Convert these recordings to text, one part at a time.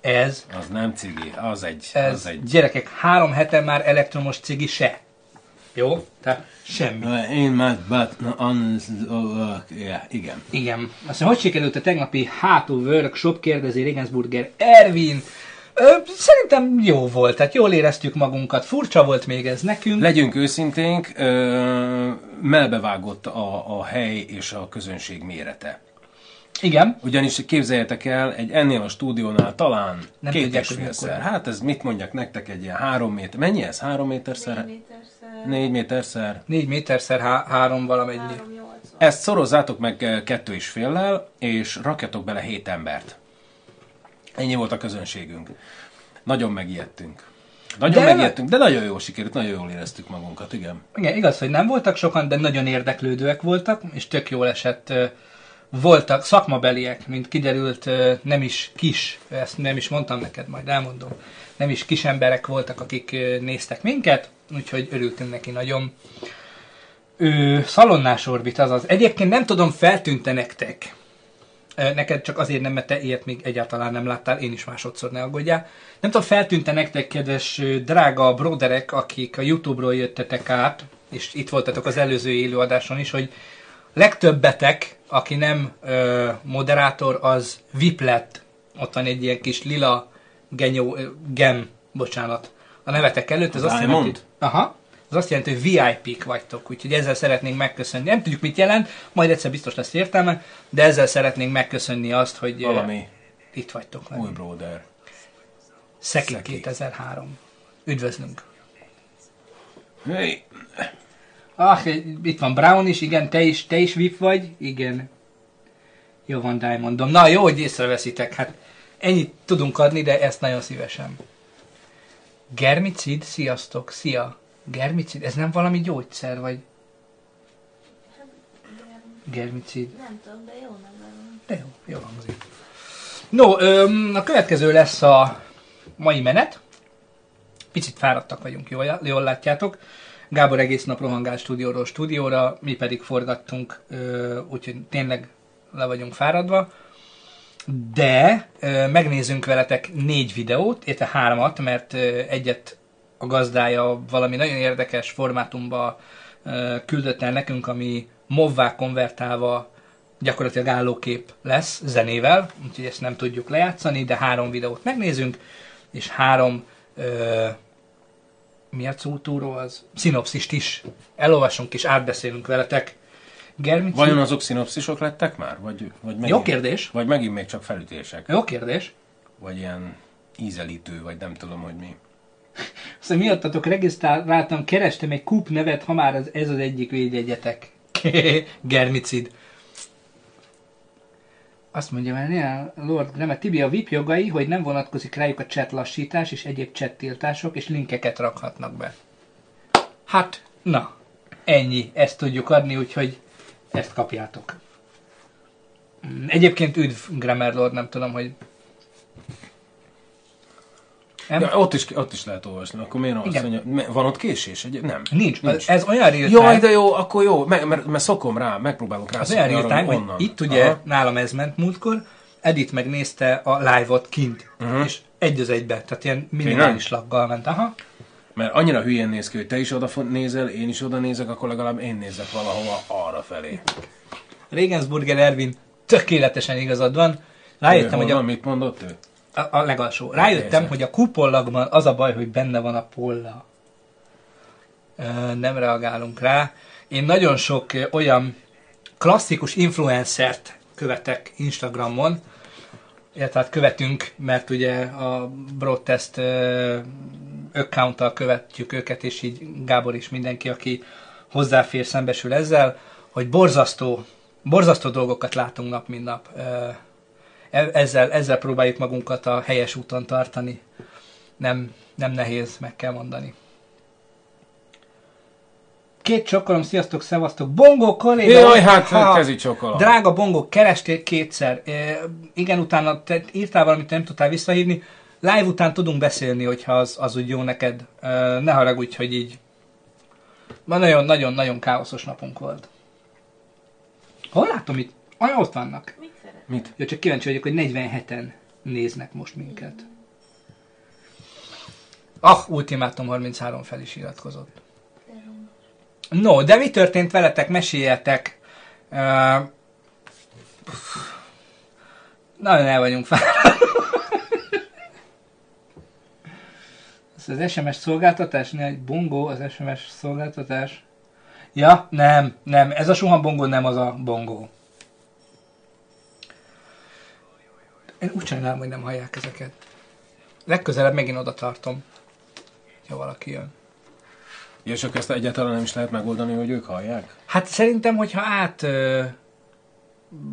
Ez, Az nem cigi, az egy, ez az egy. gyerekek, három hete már elektromos cigi se. Jó? Tehát semmi. Én már, igen. Igen. Aztán hogy sikerült a tegnapi hátó workshop, kérdezi Regensburger Ervin. Ö, szerintem jó volt, tehát jól éreztük magunkat. Furcsa volt még ez nekünk. Legyünk őszinténk, ö, melbevágott a, a hely és a közönség mérete. Igen. Ugyanis képzeljétek el, egy ennél a stúdiónál talán Nem két tudják, és félszer. Hát ez mit mondjak nektek, egy ilyen három méter. Mennyi ez? Három méterszer? méterszer, Négy méterszer? Négy méterszer há- három valamennyi. 380. Ezt szorozzátok meg eh, kettő és féllel, és rakjatok bele hét embert. Ennyi volt a közönségünk. Nagyon megijedtünk. Nagyon De- de... megijedtünk, de nagyon jól sikerült, nagyon jól éreztük magunkat, igen. Igen, igaz, hogy nem voltak sokan, de nagyon érdeklődőek voltak, és tök jól esett. Voltak szakmabeliek, mint kiderült, nem is kis, ezt nem is mondtam neked, majd elmondom. Nem is kis emberek voltak, akik néztek minket, úgyhogy örültünk neki nagyon. Ő, szalonnás orbit, azaz. Egyébként nem tudom, feltűnte nektek. Neked csak azért nem, mert te ilyet még egyáltalán nem láttál, én is másodszor ne aggódjál. Nem tudom, feltűnte nektek, kedves drága broderek, akik a Youtube-ról jöttetek át, és itt voltatok az előző élőadáson is, hogy legtöbbetek, aki nem ö, moderátor, az VIP lett. Ott van egy ilyen kis lila genyó, ö, gem, bocsánat, a nevetek előtt. Ez Az azt jelenti, aha, ez azt jelenti, hogy VIP-k vagytok, úgyhogy ezzel szeretnénk megköszönni. Nem tudjuk, mit jelent, majd egyszer biztos lesz értelme, de ezzel szeretnénk megköszönni azt, hogy Valami itt vagytok. új velünk. brother. Szeki Szeki. 2003. Üdvözlünk! Hey. Ah, itt van Brown is, igen, te is, te is VIP vagy, igen. Jó van, Diamondom. Na, jó, hogy észreveszitek, hát ennyit tudunk adni, de ezt nagyon szívesen. Germicid, sziasztok, szia. Germicid, ez nem valami gyógyszer, vagy germicid? Nem tudom, de jó nem van. De jó, jó hangzik. No, öm, a következő lesz a mai menet. Picit fáradtak vagyunk, jól, jól látjátok. Gábor egész nap rohangál stúdióról stúdióra, mi pedig forgattunk, úgyhogy tényleg le vagyunk fáradva. De ö, megnézzünk veletek négy videót, illetve háromat, mert egyet a gazdája valami nagyon érdekes formátumba küldött el nekünk, ami movvá konvertálva gyakorlatilag állókép lesz zenével, úgyhogy ezt nem tudjuk lejátszani, de három videót megnézünk, és három mi a szótúró az? Szinopszist is elolvasunk és átbeszélünk veletek. Germici? Vajon azok szinopszisok lettek már? Vagy, vagy megint, Jó kérdés. Vagy megint még csak felütések? Jó kérdés. Vagy ilyen ízelítő, vagy nem tudom, hogy mi. Aztán miattatok regisztráltam, kerestem egy kup nevet, ha már az, ez az egyik védjegyetek. Germicid. Azt mondja, mert néha Lord Gremet Tibi a VIP jogai, hogy nem vonatkozik rájuk a chat lassítás és egyéb chat tiltások, és linkeket rakhatnak be. Hát, na, ennyi, ezt tudjuk adni, úgyhogy ezt kapjátok. Egyébként üdv Grammar Lord, nem tudom, hogy... Nem? Ja, ott, is, ott is lehet olvasni. Akkor miért azt Igen. mondja, me- van ott késés? Egy, nem. Nincs. Nincs. Ez olyan real Jaj, de jó, akkor jó, mert, mert, mert szokom rá, megpróbálok rá az olyan time, hogy itt ugye Aha. nálam ez ment múltkor, Edith megnézte a live-ot kint, Mhm. és egy az egybe, tehát ilyen minimális laggal ment. Aha. Mert annyira hülyén néz ki, hogy te is oda nézel, én is oda nézek, akkor legalább én nézek valahova arra felé. Regensburger Ervin tökéletesen igazad van. Rájöttem, hogy a, mit mondott ő? A, a legalsó. Rájöttem, hogy a kupollagban az a baj, hogy benne van a polla. Nem reagálunk rá. Én nagyon sok olyan klasszikus influencert követek Instagramon, illetve hát követünk, mert ugye a Broadcast ö, account követjük őket, és így Gábor is mindenki, aki hozzáfér, szembesül ezzel, hogy borzasztó, borzasztó dolgokat látunk nap, mint nap. E- ezzel, ezzel próbáljuk magunkat a helyes úton tartani. Nem, nem nehéz, meg kell mondani. Két csokolom, sziasztok, szevasztok. Bongó kolléga! Jaj, hát Ha, kezi csokolom. Drága Bongó, kerestél kétszer. E, igen, utána te írtál valamit, nem tudtál visszahívni. Live után tudunk beszélni, hogyha az, az úgy jó neked. E, ne haragudj, hogy így. Ma nagyon-nagyon-nagyon káoszos napunk volt. Hol látom itt? Olyan ott vannak. Mit? Mit? Jó, csak kíváncsi vagyok, hogy 47-en. néznek most minket. Ah, Ultimátum 33 fel is iratkozott. No, de mi történt veletek? Meséljetek. Uh, nagyon el vagyunk fáradva. Ez az SMS szolgáltatás? Ne, egy bongó az SMS szolgáltatás. Ja, nem, nem. Ez a suhan bongó nem az a bongó. Én úgy csinálom, hogy nem hallják ezeket. Legközelebb megint oda tartom, ha valaki jön. Ja, és akkor ezt egyáltalán nem is lehet megoldani, hogy ők hallják? Hát szerintem, hogyha át ö,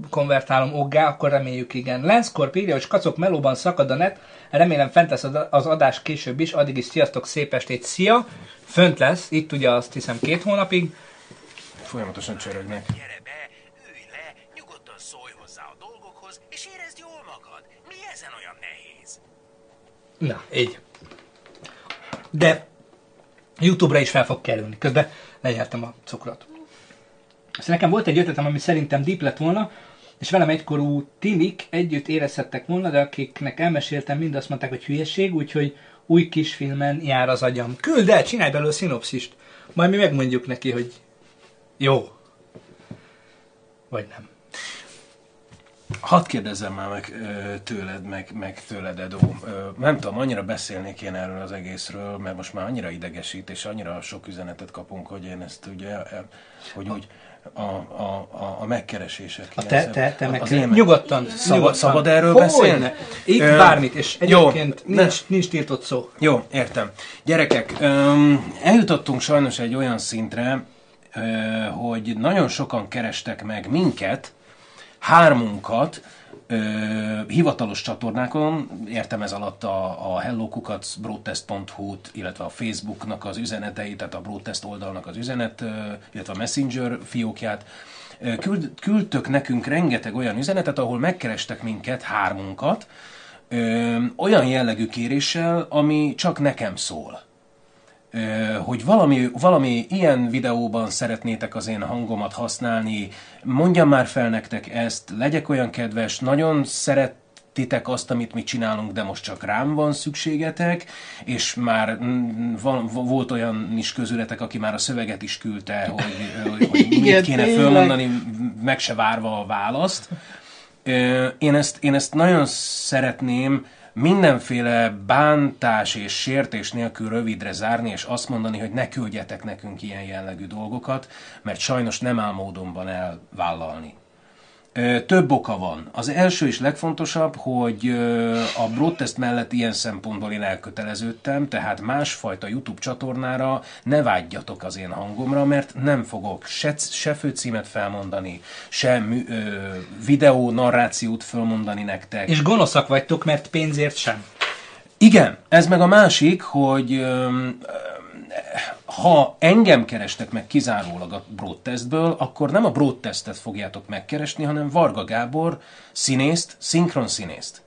konvertálom oggá, akkor reméljük igen. Lenszkorp írja, hogy skacok melóban szakad a net, remélem fent lesz az- az adás később is, addig is sziasztok, szép estét, szia! Fönt lesz, itt ugye azt hiszem két hónapig. Folyamatosan csörögnek. Na, így. De Youtube-ra is fel fog kerülni. Közben legyártam a cukrot. Aztán nekem volt egy ötletem, ami szerintem deep lett volna, és velem egykorú tinik együtt érezhettek volna, de akiknek elmeséltem, mind azt mondták, hogy hülyeség, úgyhogy új kisfilmen jár az agyam. Küld el, csinálj belőle szinopszist. Majd mi megmondjuk neki, hogy jó. Vagy nem. Hadd kérdezzem már meg tőled, meg, meg tőled, Edo. Nem tudom, annyira beszélnék én erről az egészről, mert most már annyira idegesít, és annyira sok üzenetet kapunk, hogy én ezt ugye, hogy úgy a, a, a, a megkeresések. A te, te, te meg én- nyugodtan, Szabad, nyugodtan. szabad erről Hogyne. beszélni? Itt Ö, bármit, és jó, egyébként ne- nincs, nincs tiltott szó. Jó, értem. Gyerekek, öm, eljutottunk sajnos egy olyan szintre, ö, hogy nagyon sokan kerestek meg minket, hármunkat, ö, hivatalos csatornákon, értem ez alatt a, a hellokukacbroadtest.hu-t, illetve a Facebooknak az üzeneteit, tehát a Broadtest oldalnak az üzenet, ö, illetve a Messenger fiókját. Ö, Küld, küldtök nekünk rengeteg olyan üzenetet, ahol megkerestek minket, hármunkat, ö, olyan jellegű kéréssel, ami csak nekem szól. Hogy valami, valami ilyen videóban szeretnétek az én hangomat használni, mondjam már fel nektek ezt, legyek olyan kedves, nagyon szeretitek azt, amit mi csinálunk, de most csak rám van szükségetek, és már mm, van, volt olyan is közületek, aki már a szöveget is küldte, hogy, hogy, hogy mit Igen, kéne tényleg. fölmondani, meg se várva a választ. Én ezt, én ezt nagyon szeretném mindenféle bántás és sértés nélkül rövidre zárni, és azt mondani, hogy ne küldjetek nekünk ilyen jellegű dolgokat, mert sajnos nem áll módonban elvállalni. Ö, Több oka van. Az első és legfontosabb, hogy ö, a broadtest mellett ilyen szempontból én elköteleződtem, tehát másfajta YouTube csatornára ne vágyjatok az én hangomra, mert nem fogok se, se főcímet felmondani, se mű, ö, videó narrációt felmondani nektek. És gonoszak vagytok, mert pénzért sem. Igen, ez meg a másik, hogy öm, ha engem kerestek meg kizárólag a broadtestből, akkor nem a broadtestet fogjátok megkeresni, hanem Varga Gábor színészt, szinkron színészt.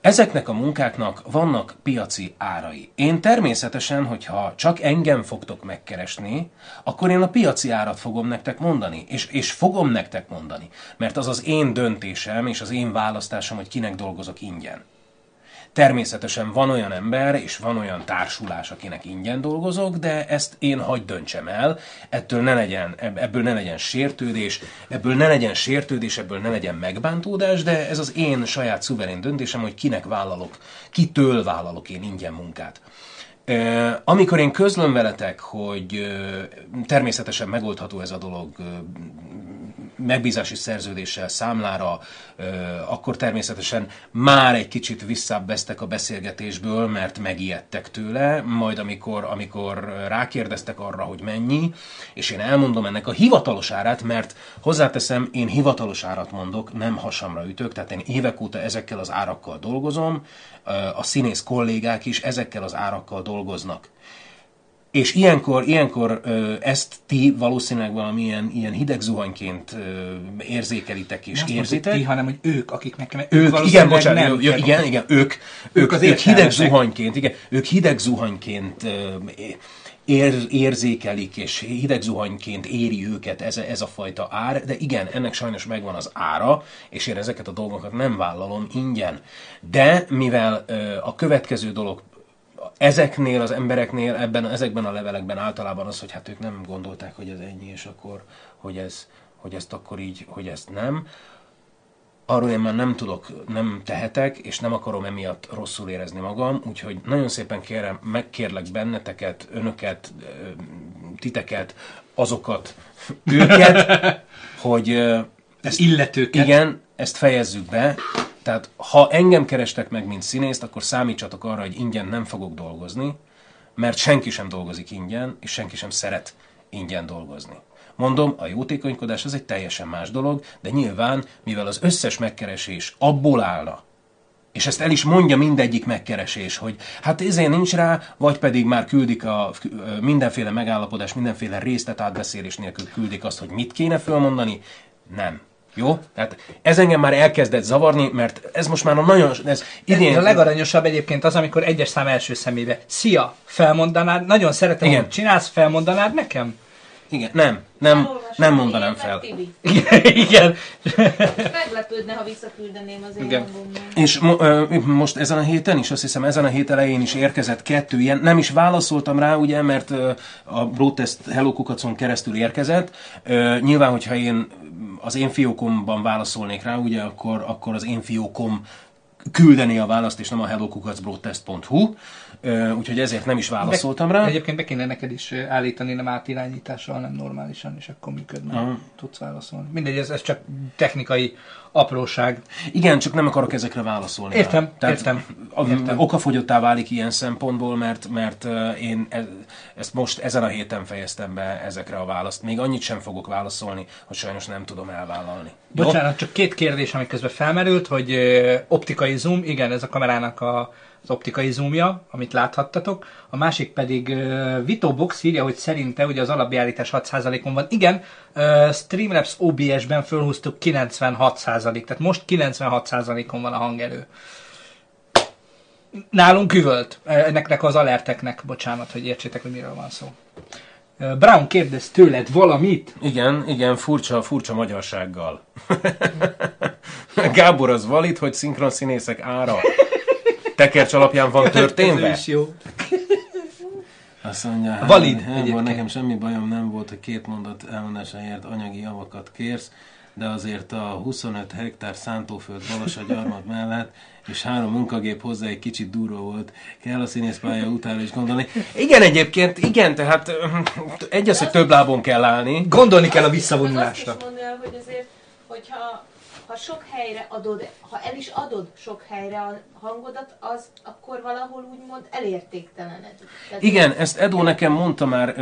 Ezeknek a munkáknak vannak piaci árai. Én természetesen, hogyha csak engem fogtok megkeresni, akkor én a piaci árat fogom nektek mondani, és, és fogom nektek mondani, mert az az én döntésem és az én választásom, hogy kinek dolgozok ingyen. Természetesen van olyan ember, és van olyan társulás, akinek ingyen dolgozok, de ezt én hagy döntsem el, ettől ne legyen, ebb- ebből ne legyen sértődés, ebből ne legyen sértődés, ebből ne legyen megbántódás, de ez az én saját szuverén döntésem, hogy kinek vállalok, kitől vállalok én ingyen munkát. Amikor én közlöm veletek, hogy természetesen megoldható ez a dolog megbízási szerződéssel számlára, akkor természetesen már egy kicsit visszábbeztek a beszélgetésből, mert megijedtek tőle, majd amikor, amikor rákérdeztek arra, hogy mennyi, és én elmondom ennek a hivatalos árát, mert hozzáteszem, én hivatalos árat mondok, nem hasamra ütök, tehát én évek óta ezekkel az árakkal dolgozom, a színész kollégák is ezekkel az árakkal dolgoznak. És ilyenkor, ilyenkor ezt ti valószínűleg valamilyen ilyen hideg zuhanyként érzékelitek és Nem érzitek. ti, hanem hogy ők, akiknek ők, Ők, igen, bocsánat, nem kell- igen, igen, ők, ők, az ők hideg zuhanyként, igen, ők hideg zuhanyként ér, érzékelik, és hidegzuhanyként éri őket ez, ez a fajta ár, de igen, ennek sajnos megvan az ára, és én ezeket a dolgokat nem vállalom ingyen. De mivel ö, a következő dolog ezeknél az embereknél, ebben, ezekben a levelekben általában az, hogy hát ők nem gondolták, hogy ez ennyi, és akkor, hogy, ez, hogy ezt akkor így, hogy ezt nem. Arról én már nem tudok, nem tehetek, és nem akarom emiatt rosszul érezni magam, úgyhogy nagyon szépen kérem, megkérlek benneteket, önöket, titeket, azokat, őket, hogy ö, Ez illetőket. igen, ezt fejezzük be. Tehát ha engem kerestek meg, mint színészt, akkor számítsatok arra, hogy ingyen nem fogok dolgozni, mert senki sem dolgozik ingyen, és senki sem szeret ingyen dolgozni. Mondom, a jótékonykodás az egy teljesen más dolog, de nyilván, mivel az összes megkeresés abból állna, és ezt el is mondja mindegyik megkeresés, hogy hát ezért nincs rá, vagy pedig már küldik a mindenféle megállapodás, mindenféle részlet átbeszélés nélkül küldik azt, hogy mit kéne fölmondani. Nem. Jó? Tehát ez engem már elkezdett zavarni, mert ez most már a nagyon... Ez idén... Ez a legaranyosabb egyébként az, amikor egyes szám első szemébe. Szia, felmondanád, nagyon szeretem, Igen. hogy csinálsz, felmondanád nekem? Igen, nem, nem, nem mondanám fel. Tibi. Igen. Meglepődne, ha visszaküldeném az én Igen. És mo- ö, most ezen a héten is, azt hiszem ezen a hét elején is érkezett kettő ilyen, nem is válaszoltam rá, ugye, mert ö, a Brotest Hello Kukacon keresztül érkezett. Ö, Nyilván, hogyha én az én fiókomban válaszolnék rá, ugye, akkor, akkor az én fiókom küldeni a választ, és nem a hellokukacbrotest.hu, Ö, úgyhogy ezért nem is válaszoltam rá. Egyébként be kéne neked is állítani, nem átirányítással, hanem normálisan, és akkor működne. Aha. Tudsz válaszolni. Mindegy, ez, ez csak technikai apróság. Igen, csak nem akarok ezekre válaszolni. rá. Értem, értem, értem. Okafogyottá válik ilyen szempontból, mert, mert én e- ezt most ezen a héten fejeztem be ezekre a választ. Még annyit sem fogok válaszolni, hogy sajnos nem tudom elvállalni. Jó? Bocsánat, csak két kérdés, ami közben felmerült, hogy optikai zoom, igen, ez a kamerának a, az optikai zoomja, amit láthattatok. A másik pedig ö, Vito Box írja, hogy szerinte ugye az alapbeállítás 6%-on van. Igen, ö, Streamlabs OBS-ben fölhúztuk 96%, tehát most 96%-on van a hangerő. Nálunk üvölt. Ennek az alerteknek, bocsánat, hogy értsétek, hogy miről van szó. Brown kérdez tőled valamit? Igen, igen, furcsa, furcsa magyarsággal. Gábor az valid, hogy szinkron színészek ára tekercs alapján van Ez történve? is jó. Azt mondja, Valid egyébként. nekem semmi bajom nem volt, hogy két mondat elmondásáért anyagi javakat kérsz, de azért a 25 hektár szántóföld Balassa gyarmat mellett, és három munkagép hozzá egy kicsit durva volt, kell a színészpálya utána is gondolni. Igen, egyébként, igen, tehát öh, egy az, hogy több lábon kell állni. Gondolni kell a Az azt visszavonulásra. is mondja hogy azért, hogyha ha sok helyre adod, ha el is adod sok helyre a hangodat, az akkor valahol úgymond elértéktelenedik. Tehát Igen, ezt Edo nekem mondta már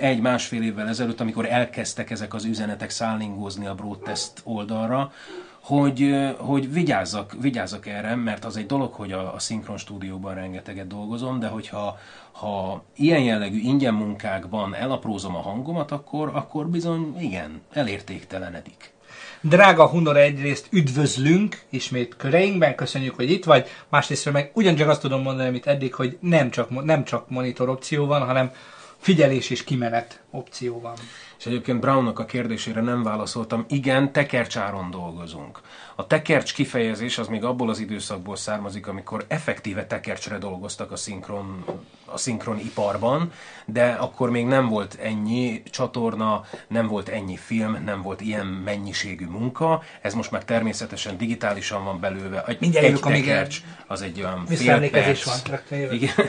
egy-másfél évvel ezelőtt, amikor elkezdtek ezek az üzenetek szállingózni a Broadtest oldalra, hogy, hogy vigyázzak, vigyázzak erre, mert az egy dolog, hogy a, a szinkron stúdióban rengeteget dolgozom, de hogyha ha ilyen jellegű ingyen munkákban elaprózom a hangomat, akkor, akkor bizony igen, elértéktelenedik. Drága Hunor, egyrészt üdvözlünk ismét köreinkben, köszönjük, hogy itt vagy. Másrészt meg ugyancsak azt tudom mondani, amit eddig, hogy nem csak, nem csak monitor opció van, hanem figyelés és kimenet opció van. És egyébként Brownnak a kérdésére nem válaszoltam. Igen, tekercsáron dolgozunk. A tekercs kifejezés az még abból az időszakból származik, amikor effektíve tekercsre dolgoztak a szinkron, a szinkron iparban, de akkor még nem volt ennyi csatorna, nem volt ennyi film, nem volt ilyen mennyiségű munka. Ez most már természetesen digitálisan van belőle. Egy, Mindjárt egy tekercs az egy olyan fél perc. van. Igen.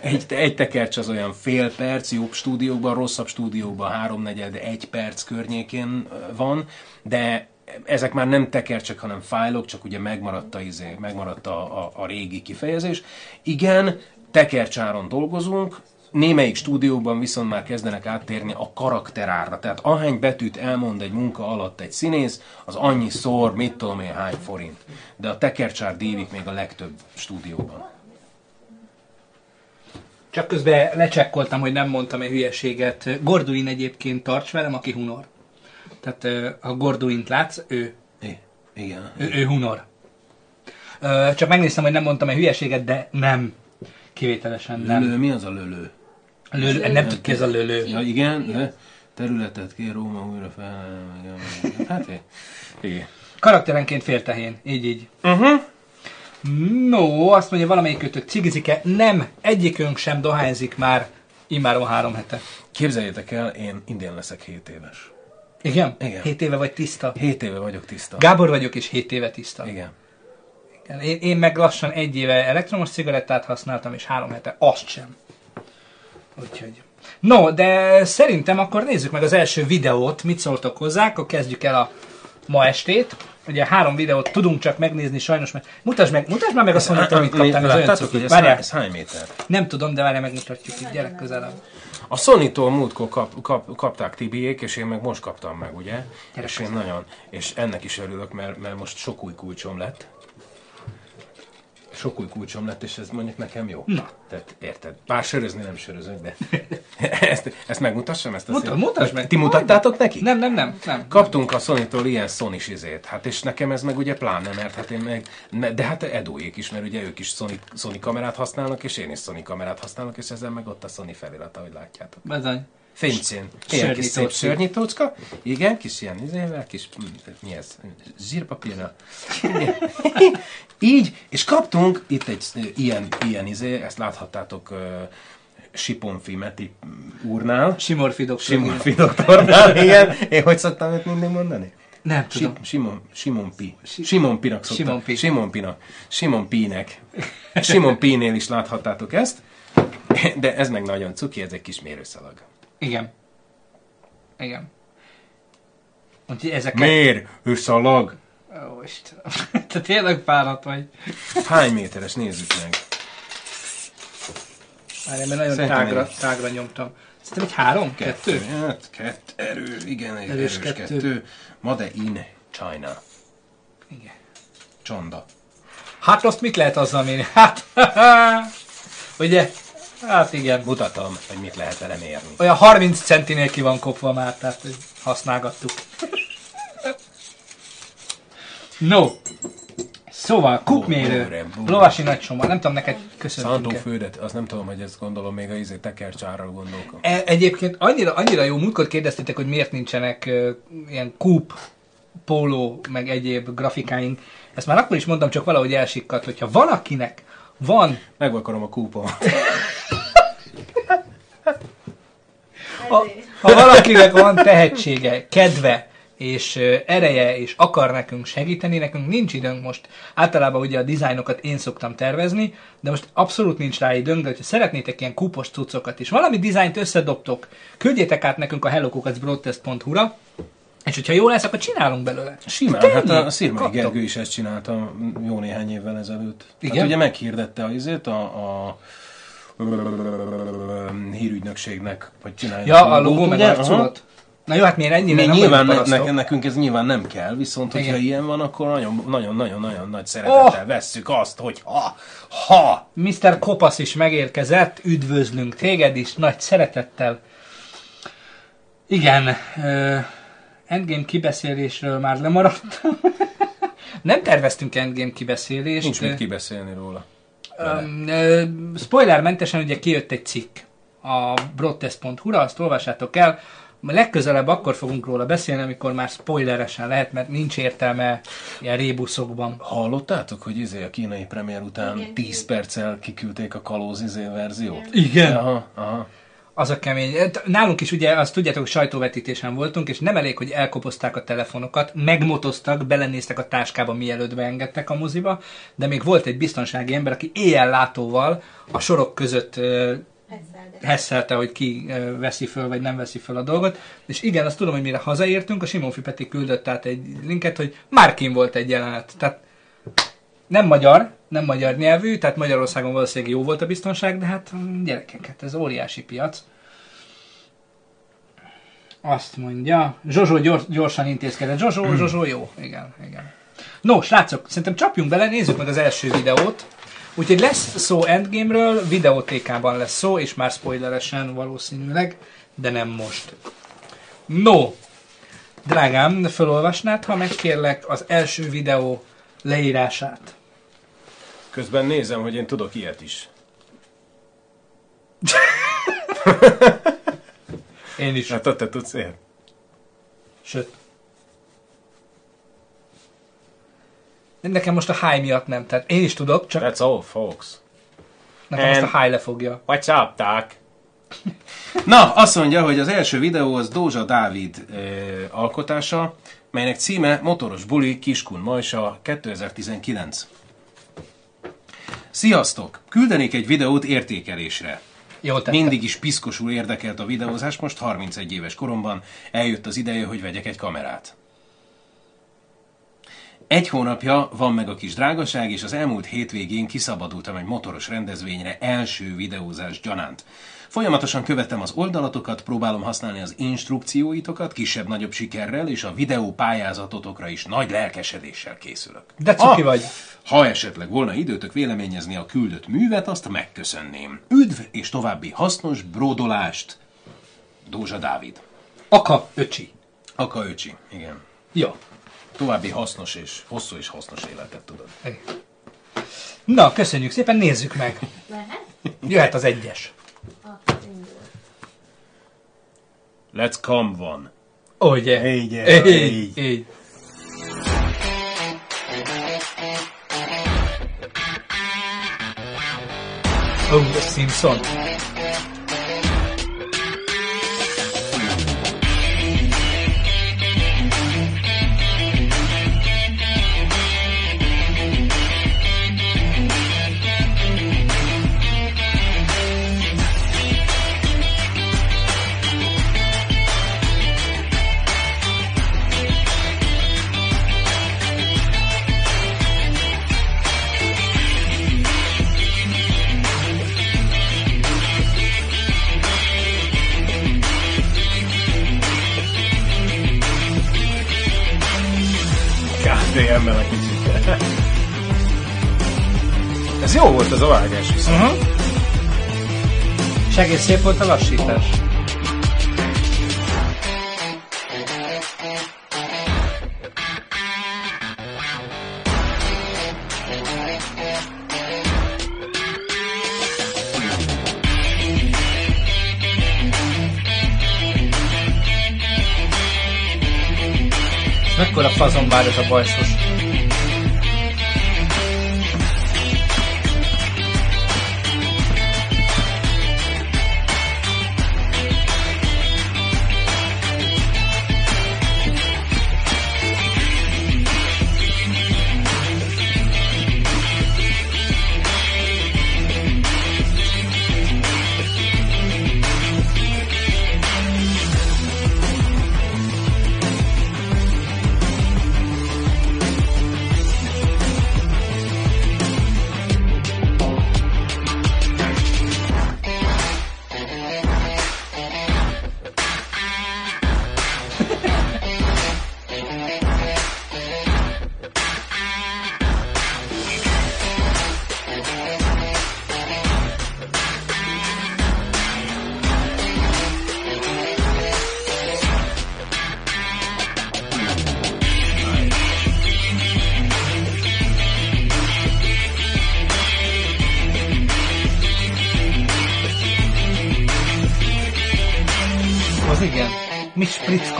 Egy, egy tekercs az olyan fél perc, jobb stúdiókban, rosszabb stúdiókban háromnegyed, egy perc környékén van, de ezek már nem tekercsek, hanem fájlok, csak ugye megmaradt a, izé, megmaradt a, a, a régi kifejezés. Igen, tekercsáron dolgozunk, Némelyik stúdióban viszont már kezdenek áttérni a karakterárra. Tehát ahány betűt elmond egy munka alatt egy színész, az annyi szor, mit tudom én, hány forint. De a tekercsár dívik még a legtöbb stúdióban. Csak közben lecsekkoltam, hogy nem mondtam egy hülyeséget. Gorduin egyébként tarts velem, aki Hunor. Tehát ha Gorduint látsz, ő, I- igen. ő, ő Hunor. Csak megnéztem, hogy nem mondtam egy hülyeséget, de nem. Kivételesen nem. Lölő, mi az a lölő? Lölő, nem tud ki ez a lölő. Ja, igen, de területet kér Róma újra fel. Hát, igen. Karakterenként féltehén, így így. Uh-huh. No, azt mondja valamelyik kötök cigizik-e? Nem, egyikünk sem dohányzik már immáron három hete. Képzeljétek el, én idén leszek 7 éves. Igen? Igen. 7 éve vagy tiszta? 7 éve vagyok tiszta. Gábor vagyok, és 7 éve tiszta. Igen. Igen. Én, én meg lassan egy éve elektromos cigarettát használtam, és három hete azt sem. Úgyhogy... No, de szerintem akkor nézzük meg az első videót, mit szóltok hozzá, akkor kezdjük el a ma estét. Ugye három videót tudunk csak megnézni sajnos, mert mutasd meg, mutasd már meg a Sonic, amit kaptál, ez olyan cuki. Várjál, ez hány méter? nem tudom, de várjál, megmutatjuk itt, gyerek közelebb. A Sony-tól múltkor kap, kap, kapták Tibiék, és én meg most kaptam meg, ugye? és én nagyon, és ennek is örülök, mert, mert most sok új kulcsom lett. Sok új kulcsom lett, és ez mondjuk nekem jó. Na. Tehát érted? Bár sörözni nem sörözök, de ezt, ezt megmutassam? Ezt a Muta- szép- mutasd meg. Ti mutattátok neki? Nem, nem, nem, nem. Kaptunk a Sony-tól ilyen sony izét, hát és nekem ez meg ugye pláne, mert hát én meg, ne, de hát Edóék is, mert ugye ők is Sony, Sony kamerát használnak, és én is Sony kamerát használok, és ezzel meg ott a Sony felirata, hogy látjátok. Bizony. Fénycén. Ilyen kis szép sörnyitócka. Igen, kis ilyen izével, kis, mm, mi ez? Zsírpapírra. Igen. Így, és kaptunk itt egy ilyen, ilyen izé, ezt láthattátok Siponfi Meti úrnál. Simorfi doktor. Simonfi doktornál, igen. Én hogy szoktam őt mindig mondani? Nem tudom. Si- Simon, Simon Pi. Simon Pinak szoktam. Simon Pi. Simon Pinak. Simon Pinek. Simon Pinél is láthattátok ezt. De ez meg nagyon cuki, ez egy kis mérőszalag. Igen. Igen. Úgyhogy ezeket... Mérőszalag. Ó, Istenem. Te tényleg fáradt vagy. Hány méteres? Nézzük meg. Várjál, mert nagyon Szerintem tágra, tágra nyomtam. Szerintem egy három? Kettő? Hát, kett, erő, igen, egy Erős erős, kettő. kettő. kettő. Made in China. Igen. Csonda. Hát azt mit lehet azzal mérni? Hát, ugye? Hát igen. Mutatom, hogy mit lehet vele mérni. Olyan 30 centinél ki van kopva már, tehát használgattuk. No. Szóval, kupmérő, lovasi nagysoma, nem tudom neked köszönhetünk Szántóföldet, azt nem tudom, hogy ezt gondolom, még a izé tekercsárral gondolkom. E, egyébként annyira, annyira jó, múltkor kérdeztétek, hogy miért nincsenek uh, ilyen kúp, póló, meg egyéb grafikáink. Ezt már akkor is mondtam, csak valahogy elsikkadt, hogyha valakinek van Megvakarom a kúpom. Ha, ha valakinek van tehetsége, kedve, és ereje, és akar nekünk segíteni, nekünk nincs időnk most. Általában ugye a dizájnokat én szoktam tervezni, de most abszolút nincs rá időnk, de hogyha szeretnétek ilyen kupos cuccokat is, valami dizájnt összedobtok, küldjétek át nekünk a hellokukacbroadtest.hu-ra, és hogyha jó lesz, akkor csinálunk belőle. Simán, Ennyi. hát a Szirmai Kaptok. Gergő is ezt csinálta jó néhány évvel ezelőtt. Igen? Hát ugye meghirdette a izét a, a hírügynökségnek, hogy csinálja Ja, a logó meg arculat. Na jó, hát miért ennyire Mi nem nyilván ne, ne, nekünk ez nyilván nem kell, viszont hogyha Igen. ilyen van, akkor nagyon, nagyon, nagyon, nagyon nagy szeretettel Oh! vesszük azt, hogy ha, ha, Mr. Kopasz is megérkezett, üdvözlünk téged is, nagy szeretettel. Igen, uh, Endgame kibeszélésről már lemaradtam. Nem terveztünk Endgame kibeszélést. nincs mit kibeszélni róla. Um, spoilermentesen ugye kijött egy cikk a broadtest.hu-ra, azt olvassátok el. Legközelebb akkor fogunk róla beszélni, amikor már spoileresen lehet, mert nincs értelme ilyen rébuszokban. Hallottátok, hogy izé a kínai premier után Igen, 10 perccel kiküldték a kalóz izé verziót? Igen. Aha, aha. Az a kemény. Nálunk is ugye, azt tudjátok, sajtóvetítésen voltunk, és nem elég, hogy elkopozták a telefonokat, megmotoztak, belenéztek a táskába, mielőtt beengedtek a moziba, de még volt egy biztonsági ember, aki éjjel látóval a sorok között hesszelte, hogy ki veszi föl, vagy nem veszi föl a dolgot. És igen, azt tudom, hogy mire hazaértünk, a Simonfi Peti küldött át egy linket, hogy már kim volt egy jelenet. Tehát nem magyar, nem magyar nyelvű, tehát Magyarországon valószínűleg jó volt a biztonság, de hát mm, gyerekek, hát ez óriási piac. Azt mondja, Zsozsó gyors, gyorsan intézkedett. Zsozsó, Zsozsó jó. Igen, igen. No, srácok, szerintem csapjunk bele, nézzük meg az első videót. Úgyhogy lesz szó Endgame-ről, videótékában lesz szó, és már spoileresen valószínűleg, de nem most. No, drágám, felolvasnád, ha megkérlek az első videó leírását. Közben nézem, hogy én tudok ilyet is. Én is. Hát te tudsz ilyet. Sőt. Nekem most a high miatt nem. Tehát én is tudok, csak That's all, folks. nekem most And- a high lefogja. What's up, Doc? Na, azt mondja, hogy az első videó az Dózsa Dávid ö, alkotása, melynek címe Motoros buli Kiskun Majsa 2019. Sziasztok! Küldenék egy videót értékelésre. Jó tettem. Mindig is piszkosul érdekelt a videózás, most 31 éves koromban eljött az ideje, hogy vegyek egy kamerát. Egy hónapja van meg a kis drágaság, és az elmúlt hétvégén kiszabadultam egy motoros rendezvényre első videózás gyanánt. Folyamatosan követem az oldalatokat, próbálom használni az instrukcióitokat kisebb-nagyobb sikerrel, és a videó pályázatotokra is nagy lelkesedéssel készülök. De cuki vagy. Ha esetleg volna időtök véleményezni a küldött művet, azt megköszönném. Üdv és további hasznos bródolást! Dózsa Dávid. Aka öcsi. Aka öcsi, igen. Jó. További hasznos és hosszú és hasznos életet tudod. Na, köszönjük szépen, nézzük meg. Lehet? Jöhet az egyes. Akkor indul. Let's come van. Ugye? Igen, így. így. így. Oh, the Simpson. KTM-mel a kicsit. Ez jó volt az a vágás viszont. Uh-huh. És egész szép volt a lassítás. Mekkora fazon vár ez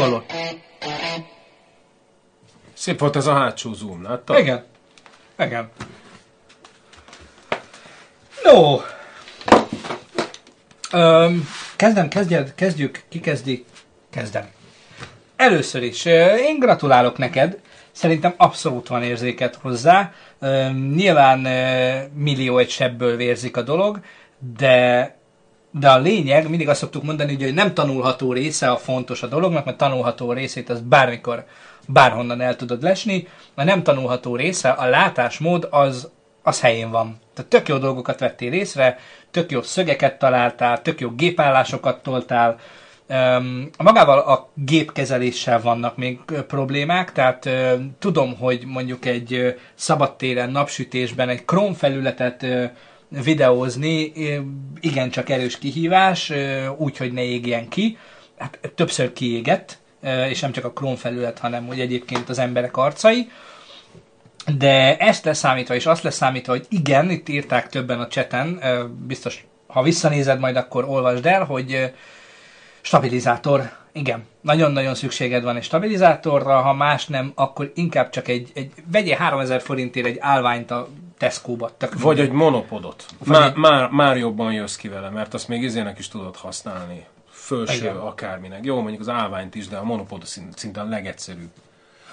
spritzkolott. Szép volt az a hátsó zoom, láttad? Igen. Igen. No. Öm, kezdem, kezdjed, kezdjük, ki kezdi? Kezdem. Először is, én gratulálok neked, szerintem abszolút van érzéket hozzá. Öm, Nyilván millió egy sebből vérzik a dolog, de de a lényeg, mindig azt szoktuk mondani, hogy nem tanulható része a fontos a dolognak, mert tanulható részét az bármikor, bárhonnan el tudod lesni, a nem tanulható része, a látásmód az, az helyén van. Tehát tök jó dolgokat vettél észre, tök jó szögeket találtál, tök jó gépállásokat toltál, magával a gépkezeléssel vannak még problémák, tehát tudom, hogy mondjuk egy szabadtéren, napsütésben egy Chrome felületet videózni igencsak erős kihívás, úgy, hogy ne égjen ki. Hát többször kiégett, és nem csak a Chrome felület, hanem hogy egyébként az emberek arcai. De ezt leszámítva, és azt leszámítva, hogy igen, itt írták többen a cseten, biztos ha visszanézed majd, akkor olvasd el, hogy stabilizátor, igen, nagyon-nagyon szükséged van egy stabilizátorra, ha más nem, akkor inkább csak egy, egy vegyél 3000 forintért egy állványt a Tesco-ba. Tök Vagy egy monopodot. Már, egy- már, már jobban jössz ki vele, mert azt még izének is tudod használni. Fölső, Igen. akárminek. Jó, mondjuk az állványt is, de a monopod szint- szinte a legegyszerűbb.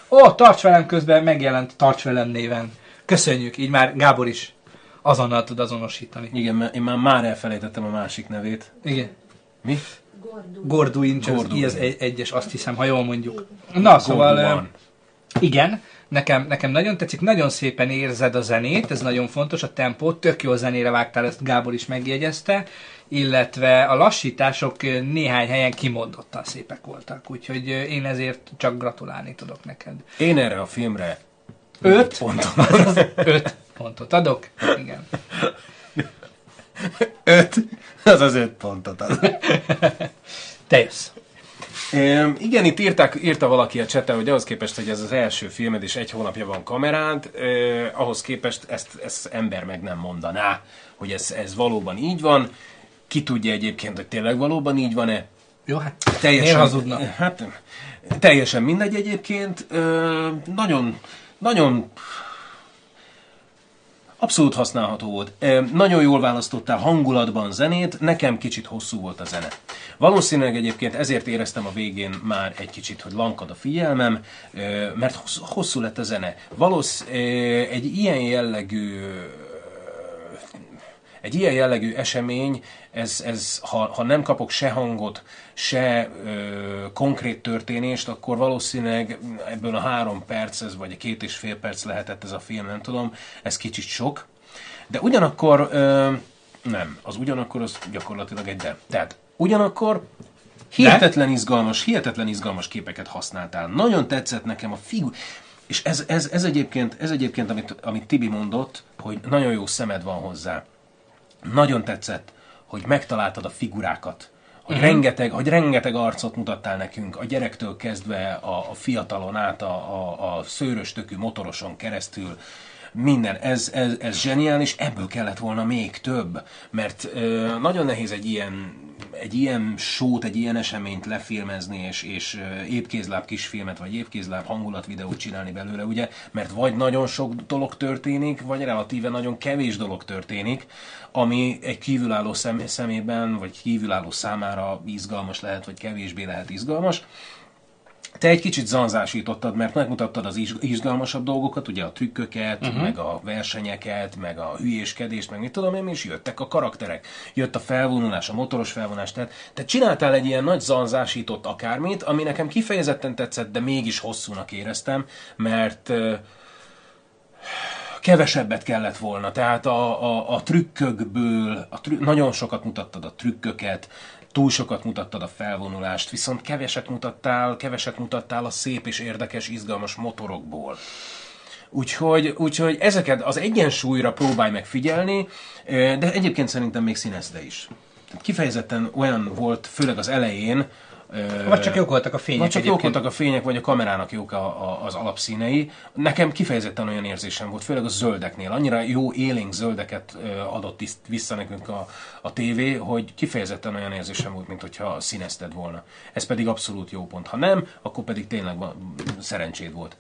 Ó, tarts velem közben megjelent Tarts velem néven. Köszönjük, így már Gábor is azonnal tud azonosítani. Igen, mert én már, már elfelejtettem a másik nevét. Igen. Mi? Gordú. Gorduin, csak az Gorduin. I az egy, egyes, azt hiszem, ha jól mondjuk. Na, szóval... Igen, nekem, nekem nagyon tetszik, nagyon szépen érzed a zenét, ez nagyon fontos, a tempót, tök jó zenére vágtál, ezt Gábor is megjegyezte, illetve a lassítások néhány helyen kimondottan szépek voltak, úgyhogy én ezért csak gratulálni tudok neked. Én erre a filmre Öt? pontom. Öt pontot adok, igen. öt? Az az öt pontot ad. Te jössz. É, igen, itt írták, írta valaki a csete, hogy ahhoz képest, hogy ez az első filmed és egy hónapja van kamerád, eh, ahhoz képest ezt, ezt ember meg nem mondaná, hogy ez, ez valóban így van. Ki tudja egyébként, hogy tényleg valóban így van-e? Jó, hát Teljesen, hazudna? Hát, teljesen mindegy egyébként. Ö, nagyon, nagyon abszolút használható volt. Nagyon jól választottál hangulatban zenét, nekem kicsit hosszú volt a zene. Valószínűleg egyébként ezért éreztem a végén már egy kicsit, hogy lankad a figyelmem, mert hossz- hosszú lett a zene. Valósz, ö, egy ilyen jellegű egy ilyen jellegű esemény, ez, ez ha, ha nem kapok se hangot, se ö, konkrét történést, akkor valószínűleg ebből a három perc, ez, vagy a két és fél perc lehetett ez a film, nem tudom, ez kicsit sok. De ugyanakkor, ö, nem, az ugyanakkor az gyakorlatilag egy de. Tehát ugyanakkor hihetetlen izgalmas, hihetetlen izgalmas képeket használtál. Nagyon tetszett nekem a figu... És ez, ez, ez egyébként, ez egyébként amit, amit Tibi mondott, hogy nagyon jó szemed van hozzá nagyon tetszett, hogy megtaláltad a figurákat, hogy, uh-huh. rengeteg, hogy rengeteg arcot mutattál nekünk, a gyerektől kezdve a, a fiatalon át, a, a, a szőrös tökű motoroson keresztül, minden, ez, ez, ez zseniális, ebből kellett volna még több, mert ö, nagyon nehéz egy ilyen, egy ilyen sót, egy ilyen eseményt lefilmezni, és, és épkézláb kisfilmet, vagy épkézláb hangulatvideót csinálni belőle, ugye, mert vagy nagyon sok dolog történik, vagy relatíve nagyon kevés dolog történik, ami egy kívülálló szem, szemében, vagy kívülálló számára izgalmas lehet, vagy kevésbé lehet izgalmas. Te egy kicsit zanzásítottad, mert megmutattad az iz- izgalmasabb dolgokat, ugye a trükköket, uh-huh. meg a versenyeket, meg a hülyéskedést, meg mit tudom én, és jöttek a karakterek. Jött a felvonulás, a motoros felvonás, tehát te csináltál egy ilyen nagy zanzásított akármit, ami nekem kifejezetten tetszett, de mégis hosszúnak éreztem, mert kevesebbet kellett volna. Tehát a, a, a trükkökből, a trü- nagyon sokat mutattad a trükköket, túl sokat mutattad a felvonulást, viszont keveset mutattál, keveset mutattál a szép és érdekes, izgalmas motorokból. Úgyhogy, úgyhogy ezeket az egyensúlyra próbálj meg figyelni, de egyébként szerintem még színezte is. Kifejezetten olyan volt, főleg az elején, Vagy csak jók voltak a fények vagy csak jók egyébként. voltak a fények, vagy a kamerának jók a, a, az alapszínei. Nekem kifejezetten olyan érzésem volt, főleg a zöldeknél. Annyira jó élénk zöldeket adott is- vissza nekünk a, a tévé, hogy kifejezetten olyan érzésem volt, mint hogyha színezted volna. Ez pedig abszolút jó pont. Ha nem, akkor pedig tényleg van, szerencséd volt.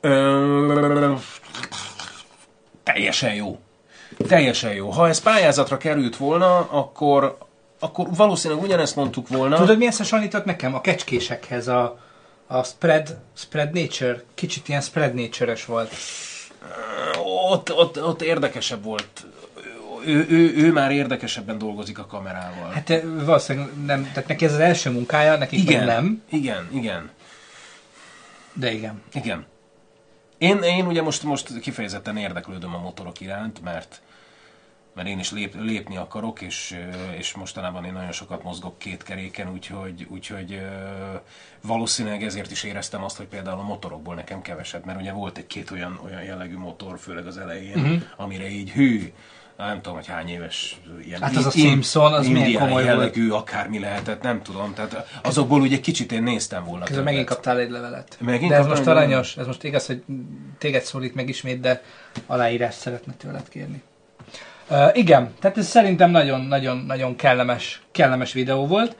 Ö, teljesen jó. Teljesen jó. Ha ez pályázatra került volna, akkor, akkor valószínűleg ugyanezt mondtuk volna. Tudod, milyen hasonlított nekem? A kecskésekhez a, a spread, spread nature, kicsit ilyen spread nature-ös volt. ott, ott, ott érdekesebb volt. Ő, ő, ő már érdekesebben dolgozik a kamerával. Hát valószínűleg nem, tehát neki ez az első munkája, nekik igen, nem, igen, igen, de igen. igen. Én, én ugye most, most kifejezetten érdeklődöm a motorok iránt, mert mert én is lép, lépni akarok, és, és mostanában én nagyon sokat mozgok két keréken, úgyhogy, úgyhogy valószínűleg ezért is éreztem azt, hogy például a motorokból nekem keveset, mert ugye volt egy-két olyan, olyan jellegű motor, főleg az elején, uh-huh. amire így hű, nem tudom, hogy hány éves ilyen Hát az a Simpson, az milyen komoly volt. jellegű, akármi lehetett, nem tudom, tehát azokból ugye kicsit én néztem volna. Közben többet. megint kaptál egy levelet. Megint de ez most aranyos, ez most igaz, hogy téged szólít meg ismét, de aláírást szeretne tőled kérni. Igen, tehát ez szerintem nagyon-nagyon-nagyon kellemes, kellemes videó volt.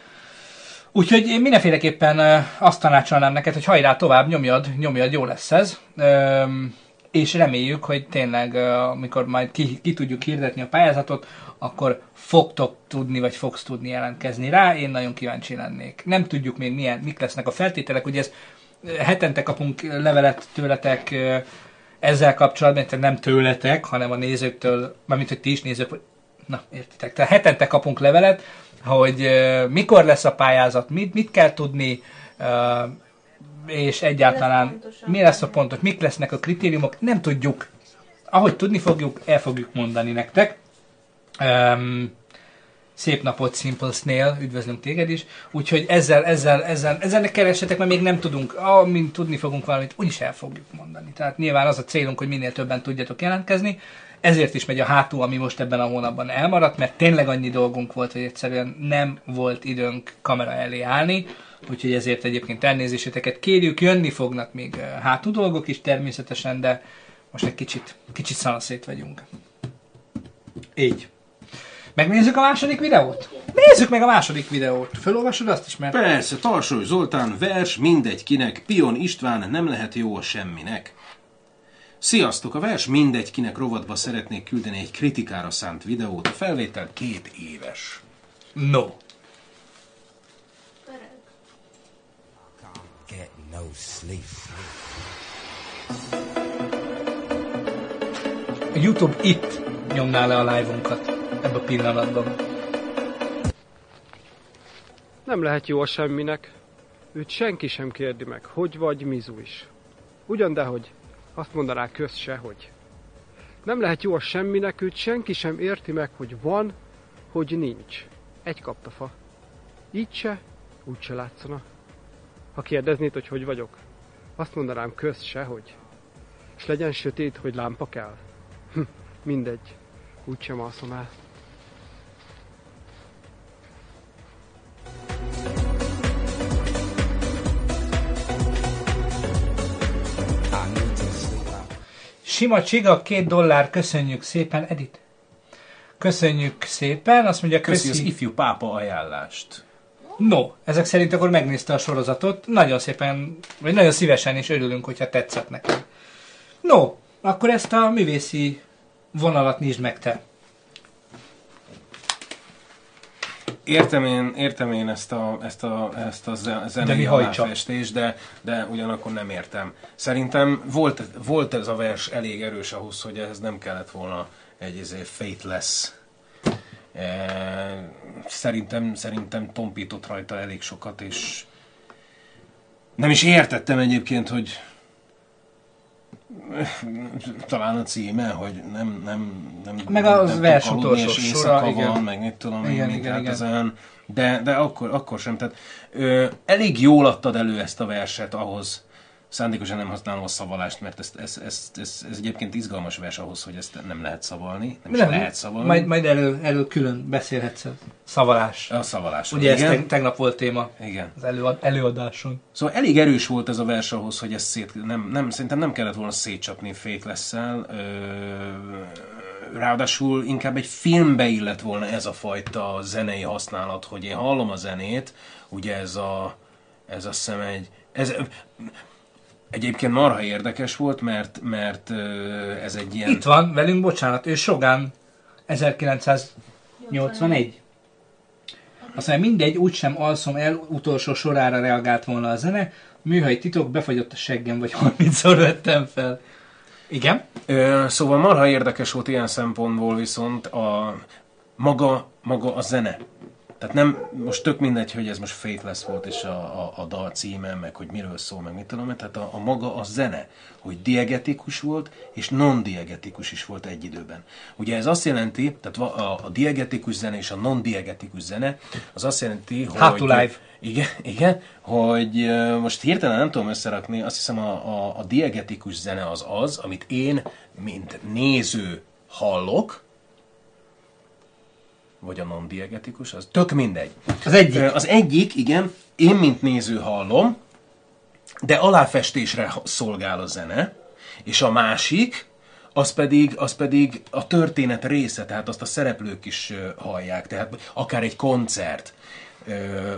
Úgyhogy én mindenféleképpen azt tanácsolnám neked, hogy hajrá tovább, nyomjad, nyomjad, jó lesz ez. És reméljük, hogy tényleg, amikor majd ki, ki tudjuk hirdetni a pályázatot, akkor fogtok tudni, vagy fogsz tudni jelentkezni rá. Én nagyon kíváncsi lennék. Nem tudjuk még milyen, mik lesznek a feltételek, ugye ez hetente kapunk levelet tőletek ezzel kapcsolatban, tehát nem tőletek, hanem a nézőktől, mármint hogy ti is nézők, na értitek, tehát hetente kapunk levelet, hogy uh, mikor lesz a pályázat, mit, mit kell tudni, uh, és egyáltalán Mi lesz pontosan? mi lesz a pontos, mik lesznek a kritériumok, nem tudjuk. Ahogy tudni fogjuk, el fogjuk mondani nektek. Um, szép napot Simple Snail, üdvözlünk téged is. Úgyhogy ezzel, ezzel, ezzel, ezzel ne keressetek, mert még nem tudunk, amint tudni fogunk valamit, úgyis el fogjuk mondani. Tehát nyilván az a célunk, hogy minél többen tudjatok jelentkezni. Ezért is megy a hátul, ami most ebben a hónapban elmaradt, mert tényleg annyi dolgunk volt, hogy egyszerűen nem volt időnk kamera elé állni. Úgyhogy ezért egyébként elnézéseteket kérjük, jönni fognak még hátul dolgok is természetesen, de most egy kicsit, kicsit szanaszét vagyunk. Így. Megnézzük a második videót? Nézzük meg a második videót. Fölolvasod azt is, mert... Persze, Tarsoly Zoltán, vers mindegy kinek, Pion István nem lehet jó a semminek. Sziasztok! A vers mindegy kinek rovatba szeretnék küldeni egy kritikára szánt videót. A felvétel két éves. No. Get no sleep. A YouTube itt nyomná le a live-unkat ebben a pillanatban. Nem lehet jó a semminek. Őt senki sem kérdi meg, hogy vagy Mizu is. Ugyan dehogy, azt mondaná köz se, hogy. Nem lehet jó a semminek, őt senki sem érti meg, hogy van, hogy nincs. Egy kapta fa. Így se, úgy se látszana. Ha kérdeznéd, hogy hogy vagyok, azt mondanám köz se, hogy. S legyen sötét, hogy lámpa kell. Hm, mindegy, úgysem alszom el. Sima Csiga, két dollár, köszönjük szépen, Edit. Köszönjük szépen, azt mondja, Köszi az köszi. ifjú pápa ajánlást. No, ezek szerint akkor megnézte a sorozatot. Nagyon szépen, vagy nagyon szívesen is örülünk, hogyha tetszett neked. No, akkor ezt a művészi vonalat nyisd meg te. Értem én, értem én ezt a, ezt a, ezt a De zenei hajtsa? aláfestést, de, de ugyanakkor nem értem. Szerintem volt, volt ez a vers elég erős ahhoz, hogy ez nem kellett volna egy izé, faithless. E, szerintem, szerintem tompított rajta elég sokat, és nem is értettem egyébként, hogy talán a címe, hogy nem, nem, nem Meg az nem vers utolsó sora, igen. van, meg mit tudom én, Igen, mit, igen, hát igen. ezen, de, de akkor, akkor sem. Tehát, ö, elég jól adtad elő ezt a verset ahhoz, szándékosan nem használom a szavalást, mert ez, ez, ez, ez, ez egyébként izgalmas vers ahhoz, hogy ezt nem lehet szavalni, nem is lehet szavalni. majd, majd elő, elő külön beszélhetsz a szavalás. A szavalás. Ugye ez igen. teg, tegnap volt téma igen. az előad, előadáson. Szóval elég erős volt ez a vers ahhoz, hogy ezt szét, nem, nem, szerintem nem kellett volna szétcsapni Faithless-szel. Ráadásul inkább egy filmbe illett volna ez a fajta zenei használat, hogy én hallom a zenét, ugye ez a, ez azt hiszem egy, ez, egyébként marha érdekes volt, mert, mert ez egy ilyen... Itt van velünk, bocsánat, ő Sogán 1981. Azt mondja, mindegy, úgysem alszom el, utolsó sorára reagált volna a zene, műhely titok, befagyott a seggem, vagy 30-szor vettem fel. Igen? Ö, szóval marha érdekes volt ilyen szempontból viszont a maga, maga a zene. Tehát nem, most tök mindegy, hogy ez most Faithless volt, és a, a, a dal címe, meg hogy miről szól, meg mit tudom, én, tehát a, a maga a zene, hogy diegetikus volt, és non-diegetikus is volt egy időben. Ugye ez azt jelenti, tehát a, a diegetikus zene és a non-diegetikus zene, az azt jelenti, hogy... How to live. Igen, igen, hogy most hirtelen nem tudom összerakni, azt hiszem a, a, a diegetikus zene az az, amit én, mint néző hallok, vagy a non-diegetikus, az tök mindegy. Az egyik. Az egyik, igen, én, mint néző hallom, de aláfestésre szolgál a zene, és a másik, az pedig, az pedig a történet része, tehát azt a szereplők is hallják, tehát akár egy koncert,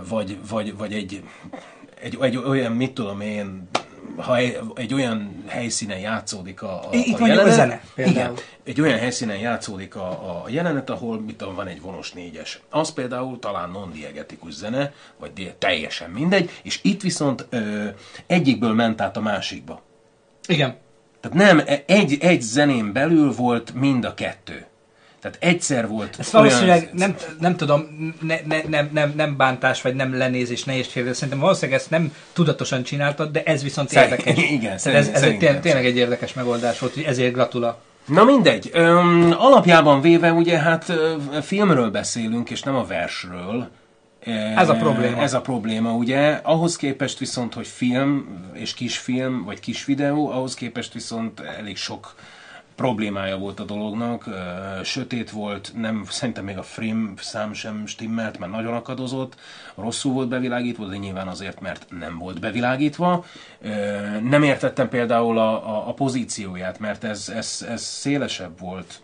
vagy, vagy, vagy egy, egy, egy olyan, mit tudom én, ha egy, olyan helyszínen játszódik a, a, Itt a mondjuk a jelenet, zene, például. igen, egy olyan helyszínen játszódik a, a jelenet, ahol mit tudom, van egy vonos négyes. Az például talán non-diegetikus zene, vagy teljesen mindegy, és itt viszont ö, egyikből ment át a másikba. Igen. Tehát nem, e- egy, egy zenén belül volt mind a kettő. Tehát egyszer volt Ezt valószínűleg nem, nem tudom, ne, ne, nem, nem, nem bántás, vagy nem lenézés, ne érts félre. Szerintem valószínűleg ezt nem tudatosan csináltad, de ez viszont Szerint- érdekes. igen, Tehát ez, ez tényleg, tényleg egy érdekes megoldás volt, hogy ezért gratula. Na mindegy. Öm, alapjában véve ugye hát filmről beszélünk, és nem a versről. Ez a probléma. Ez a probléma, ugye. Ahhoz képest viszont, hogy film, és kisfilm, vagy kis videó, ahhoz képest viszont elég sok problémája volt a dolognak. Sötét volt, nem, szerintem még a frame szám sem stimmelt, mert nagyon akadozott. Rosszul volt bevilágítva, de nyilván azért, mert nem volt bevilágítva. Nem értettem például a, a, a pozícióját, mert ez, ez, ez szélesebb volt,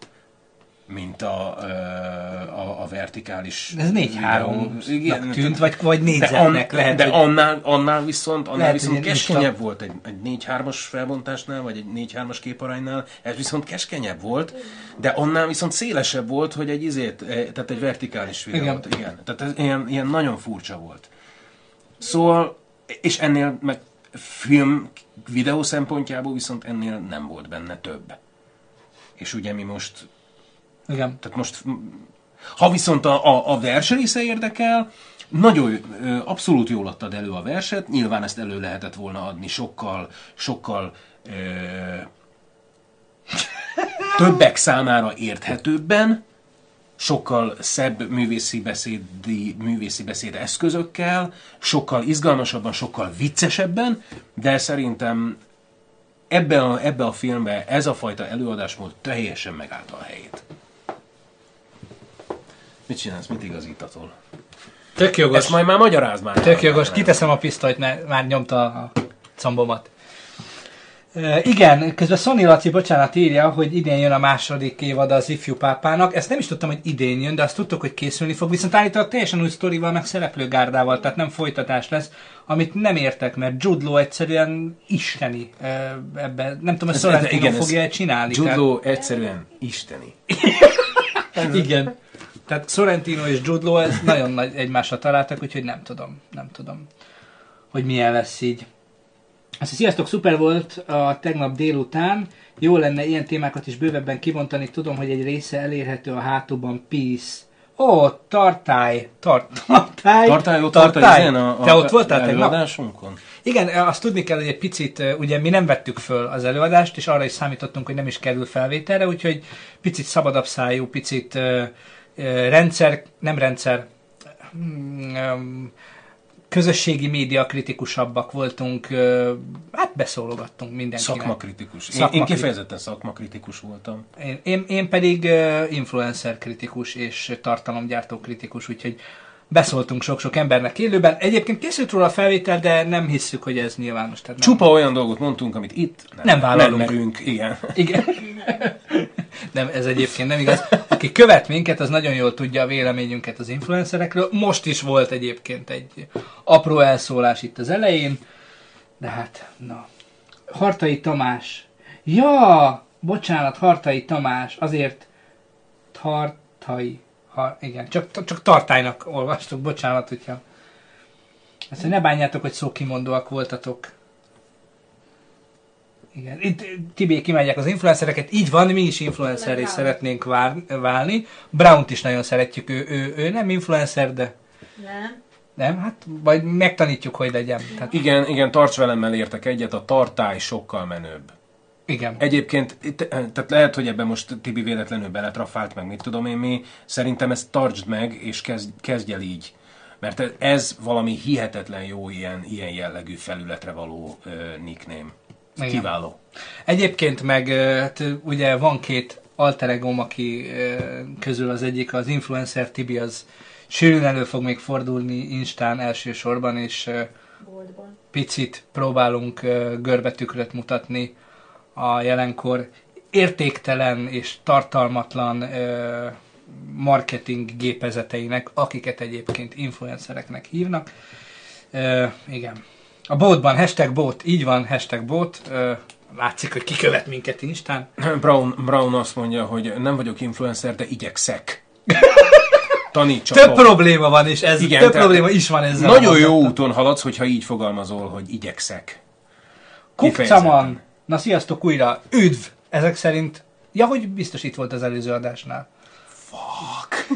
mint a, a, a vertikális Ez videó. 4-3-nak tűnt, vagy, vagy de, négyzetnek an, lehet, de hogy... annál, annál viszont, annál Lehet, viszont keskenyebb insta- volt egy, egy 4-3-as felbontásnál, vagy egy 4-3-as képaránynál, ez viszont keskenyebb volt, de annál viszont szélesebb volt, hogy egy izét, eh, tehát egy vertikális videót. Igen. igen. Tehát ez ilyen, ilyen nagyon furcsa volt. Szóval, és ennél meg film videó szempontjából viszont ennél nem volt benne több. És ugye mi most Igen. tehát most, ha viszont a, a, a vers része érdekel, nagyon, abszolút jól adtad elő a verset, nyilván ezt elő lehetett volna adni sokkal, sokkal ö, többek számára érthetőbben, sokkal szebb művészi beszédi, művészi beszéd eszközökkel, sokkal izgalmasabban, sokkal viccesebben, de szerintem ebbe a, ebbe a filmbe ez a fajta előadásmód teljesen megállta a helyét. Mit csinálsz? Mit igazítatol? Tök jogos. Ezt majd már magyarázd már. Tök jogos, kiteszem a pisztolyt, mert már nyomta a combomat. E, igen, közben Sony Laci, bocsánat, írja, hogy idén jön a második évad az ifjú pápának. Ezt nem is tudtam, hogy idén jön, de azt tudtuk, hogy készülni fog. Viszont állítólag teljesen új sztorival, meg szereplőgárdával, tehát nem folytatás lesz, amit nem értek, mert Jude Law egyszerűen isteni ebben. Nem tudom, hogy Sorrentino fogja csinálni. Jude tehát- Law egyszerűen isteni. Igen. Tehát Sorrentino és Jude Law ez nagyon nagy egymásra találtak, úgyhogy nem tudom, nem tudom, hogy milyen lesz így. Azt sziasztok, szuper volt a tegnap délután. Jó lenne ilyen témákat is bővebben kibontani. Tudom, hogy egy része elérhető a hátúban. Peace. Ó, tartály. Tart, tartály. Tartál ott volt a, a, a Te ott voltál tegnap? Igen, azt tudni kell, hogy egy picit, ugye mi nem vettük föl az előadást, és arra is számítottunk, hogy nem is kerül felvételre, úgyhogy picit szabadabb szájú, picit uh, rendszer, nem rendszer, mm, közösségi média kritikusabbak voltunk, hát beszólogattunk mindenkinek. Szakmakritikus. Én, én kifejezetten szakmakritikus voltam. Én, én, én pedig influencer kritikus és tartalomgyártó kritikus, úgyhogy beszóltunk sok-sok embernek élőben. Egyébként készült róla a felvétel, de nem hisszük, hogy ez nyilvános. Tehát nem. Csupa olyan dolgot mondtunk, amit itt nem, Nem vállalunk. Nem merünk, igen. Igen. Nem, ez egyébként nem igaz. Aki követ minket, az nagyon jól tudja a véleményünket az influencerekről. Most is volt egyébként egy apró elszólás itt az elején. De hát, na. Hartai Tamás. Ja, bocsánat, Hartai Tamás. Azért Tartai. Ha, igen, csak, csak tartálynak olvastuk, bocsánat, hogyha... Ezt hogy ne bánjátok, hogy szókimondóak voltatok. Igen, itt Tibé kimegyek az influencereket, így van, mi is influencerré szeretnénk vár, válni. Brown-t is nagyon szeretjük, ő, ő, ő nem influencer, de Nem? nem, hát vagy megtanítjuk, hogy legyen. Tehát, Igen, igen, tarts velemmel értek egyet, a tartály sokkal menőbb. Igen. Egyébként, itt- tehát lehet, hogy ebben most Tibi véletlenül beletrafált, meg mit tudom én mi, szerintem ezt tartsd meg, és kezd, kezdj el így. Mert ez valami hihetetlen jó ilyen, ilyen jellegű felületre való uh, nickname. Igen. Kiváló. Egyébként meg ö, hát, ugye van két alter egóm, aki közül az egyik az influencer Tibi, az sűrűn elő fog még fordulni Instán elsősorban, és Boltban. picit próbálunk görbetükröt mutatni a jelenkor. értéktelen és tartalmatlan ö, marketing gépezeteinek, akiket egyébként influencereknek hívnak. Ö, igen. A bótban, hashtag bót, így van, hashtag bót. Ö, látszik, hogy kikövet minket Instán. Brown, Brown azt mondja, hogy nem vagyok influencer, de igyekszek. Tanítsa Több tovább. probléma van, és ez Igen, több probléma is van ezzel. Nagyon a jó úton haladsz, hogyha így fogalmazol, hogy igyekszek. Kukcaman! Na sziasztok újra! Üdv! Ezek szerint... Ja, hogy biztos itt volt az előző adásnál. Fuck!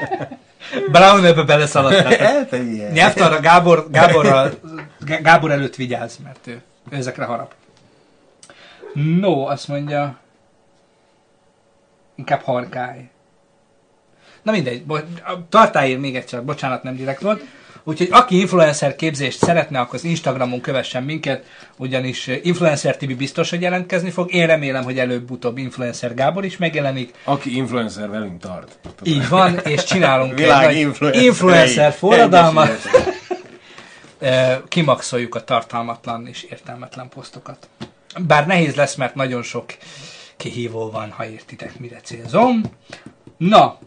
Brown ebbe beleszaladtál. Nyelvtanra Gábor, Gáborral, Gá- Gábor előtt vigyázz, mert ő, ő ezekre harap. No, azt mondja... Inkább harkály. Na mindegy, bo- tartályér még egyszer, bocsánat, nem direkt volt. Úgyhogy aki influencer képzést szeretne, akkor az Instagramon kövessen minket, ugyanis eh, Influencer TV biztos, hogy jelentkezni fog. Én remélem, hogy előbb-utóbb Influencer Gábor is megjelenik. Aki influencer velünk tart. Így van, és csinálunk egy Világ nagy influencerei. influencer forradalmat. Eh, kimaxoljuk a tartalmatlan és értelmetlen posztokat. Bár nehéz lesz, mert nagyon sok kihívó van, ha értitek, mire célzom. Na,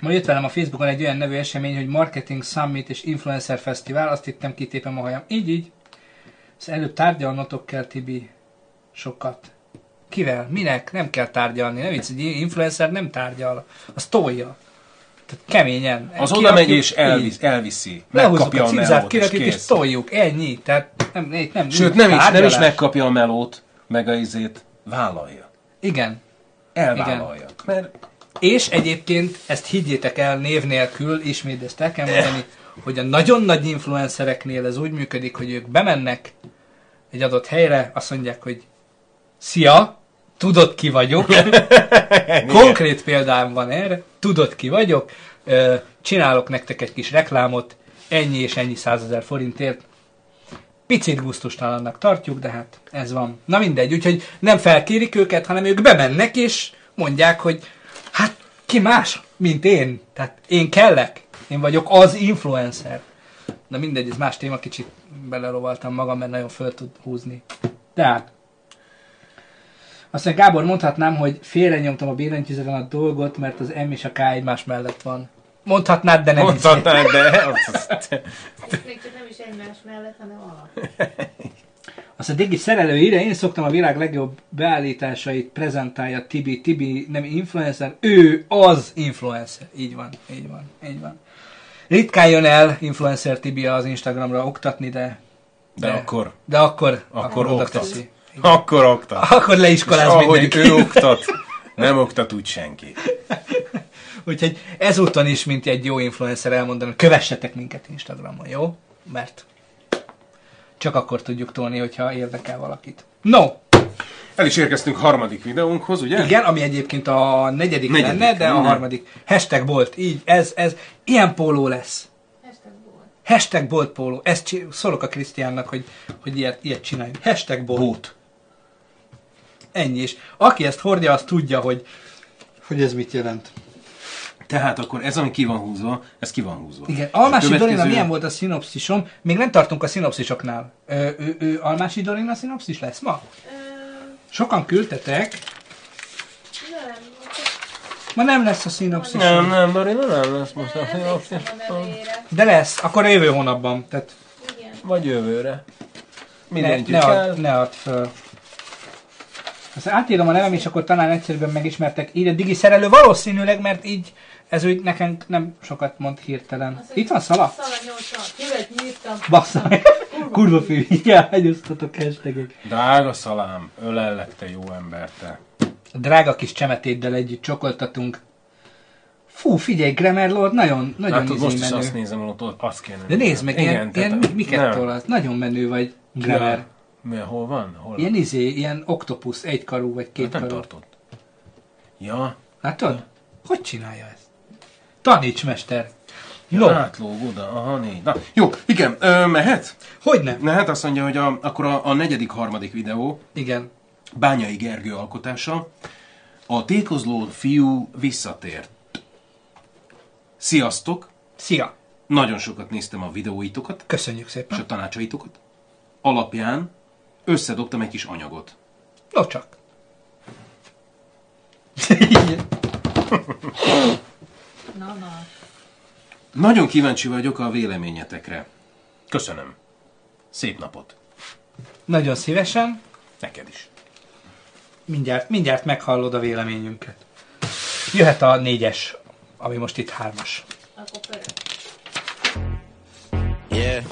ma jött velem a Facebookon egy olyan nevű esemény, hogy Marketing Summit és Influencer Fesztivál, azt hittem kitépem a hajam. Így, így. Ezt előbb tárgyalnotok kell, Tibi, sokat. Kivel? Minek? Nem kell tárgyalni. Nem vicc, egy influencer nem tárgyal. Az tolja. Tehát keményen. Az oda megy és elvisz, elviszi. Megkapja a a melót és kirakjuk és kész. toljuk. Ennyi. Tehát nem, nem, nem Sőt, nem is, nem is megkapja a melót, meg a izét, vállalja. Igen. Elvállalja. Mert És egyébként ezt higgyétek el név nélkül, ismét ezt el kell mondani, hogy a nagyon nagy influencereknél ez úgy működik, hogy ők bemennek egy adott helyre, azt mondják, hogy Szia, tudod ki vagyok. Konkrét példám van erre, tudod ki vagyok, csinálok nektek egy kis reklámot, ennyi és ennyi százezer forintért. Picit gusztustalannak tartjuk, de hát ez van. Na mindegy, úgyhogy nem felkérik őket, hanem ők bemennek és mondják, hogy ki más, mint én. Tehát én kellek. Én vagyok az influencer. Na mindegy, ez más téma, kicsit belerovaltam magam, mert nagyon föl tud húzni. Tehát, azt mondja, Gábor, mondhatnám, hogy félrenyomtam a billentyűzeten a dolgot, mert az M és a K egymás mellett van. Mondhatnád, de nem mondhatnád, de... Ez még csak nem is egymás mellett, hanem alap. Azt a Digi szerelő ide, én szoktam a világ legjobb beállításait prezentálja Tibi. Tibi nem influencer, ő az influencer. Így van, így van, így van. Ritkán jön el influencer Tibi az Instagramra oktatni, de, De akkor, de akkor, Akkor oda oktat. teszi. akkor oktat. Akkor És leiskoláz ahogy mindenki. ő oktat, nem oktat úgy senki. Úgyhogy ezúton is, mint egy jó influencer elmondani, kövessetek minket Instagramon, jó? Mert csak akkor tudjuk tolni, hogyha érdekel valakit. No, El is érkeztünk harmadik videónkhoz, ugye? igen, ami egyébként a negyedik, Negyedik, lenne, de a nem? harmadik. Hashtag bolt, így, ez, ez, ilyen póló lesz. Hashtag volt. Hashtag bolt póló. Ezt csi- szólok a Krisztiánnak, hogy, hogy ilyet, ilyet csináljunk. Hashtag bolt. Bót. Ennyi is. Aki ezt hordja, az tudja, hogy, hogy ez mit jelent. Tehát akkor ez, ami ki van húzva, ez ki van húzva. Igen, Almási következő- Dorina milyen volt a szinopszisom? Még nem tartunk a szinopszisoknál. Ö, ő, ő, Almási Dorina szinopszis lesz ma? Ö, Sokan küldtetek, nem, ma nem lesz a szinopszis. Nem, nem, Dorina nem lesz most. a nevére. De lesz, akkor a jövő hónapban. Tehát Igen. Vagy jövőre. ne, Mindenki ne, kell. add, ne add föl. Azt átírom a nevem, és akkor talán egyszerűen megismertek. Így a digi szerelő valószínűleg, mert így ez úgy nekem nem sokat mond hirtelen. Az, Itt van szala? Szala 80. Követ nyírtam. Bassza. Kurva fű, igen, hányoztatok hashtagek. Drága szalám, ölellek te jó ember, te. Drága kis csemetéddel együtt csokoltatunk. Fú, figyelj, Grammar Lord, nagyon, nagyon Látod, izé most is menő. azt nézem, hogy ott azt kéne. De nézd meg, Igen, ilyen, ilyen mi- miket nem. tolasz? Nagyon menő vagy, Grammar. Ja. Mi, hol van? Hol? Ilyen izé, ilyen oktopusz, egykarú vagy Hát két nem karú. tartott. Ja, Látod? Hogy csinálja ezt? Taníts, mester! No, no. átlóg oda, aha, négy. Na, jó, igen, ö, mehet? hogy nem? Mehet azt mondja, hogy a, akkor a, a negyedik, harmadik videó, Igen. Bányai Gergő alkotása, a tékozló fiú visszatért. Sziasztok! Szia! Nagyon sokat néztem a videóitokat, Köszönjük és szépen. a tanácsaitokat. Alapján összedobtam egy kis anyagot. No csak. Na, na. Nagyon kíváncsi vagyok a véleményetekre. Köszönöm. Szép napot. Nagyon szívesen. Neked is. Mindjárt, mindjárt meghallod a véleményünket. Jöhet a négyes, ami most itt hármas. Akkor pörög. Yeah.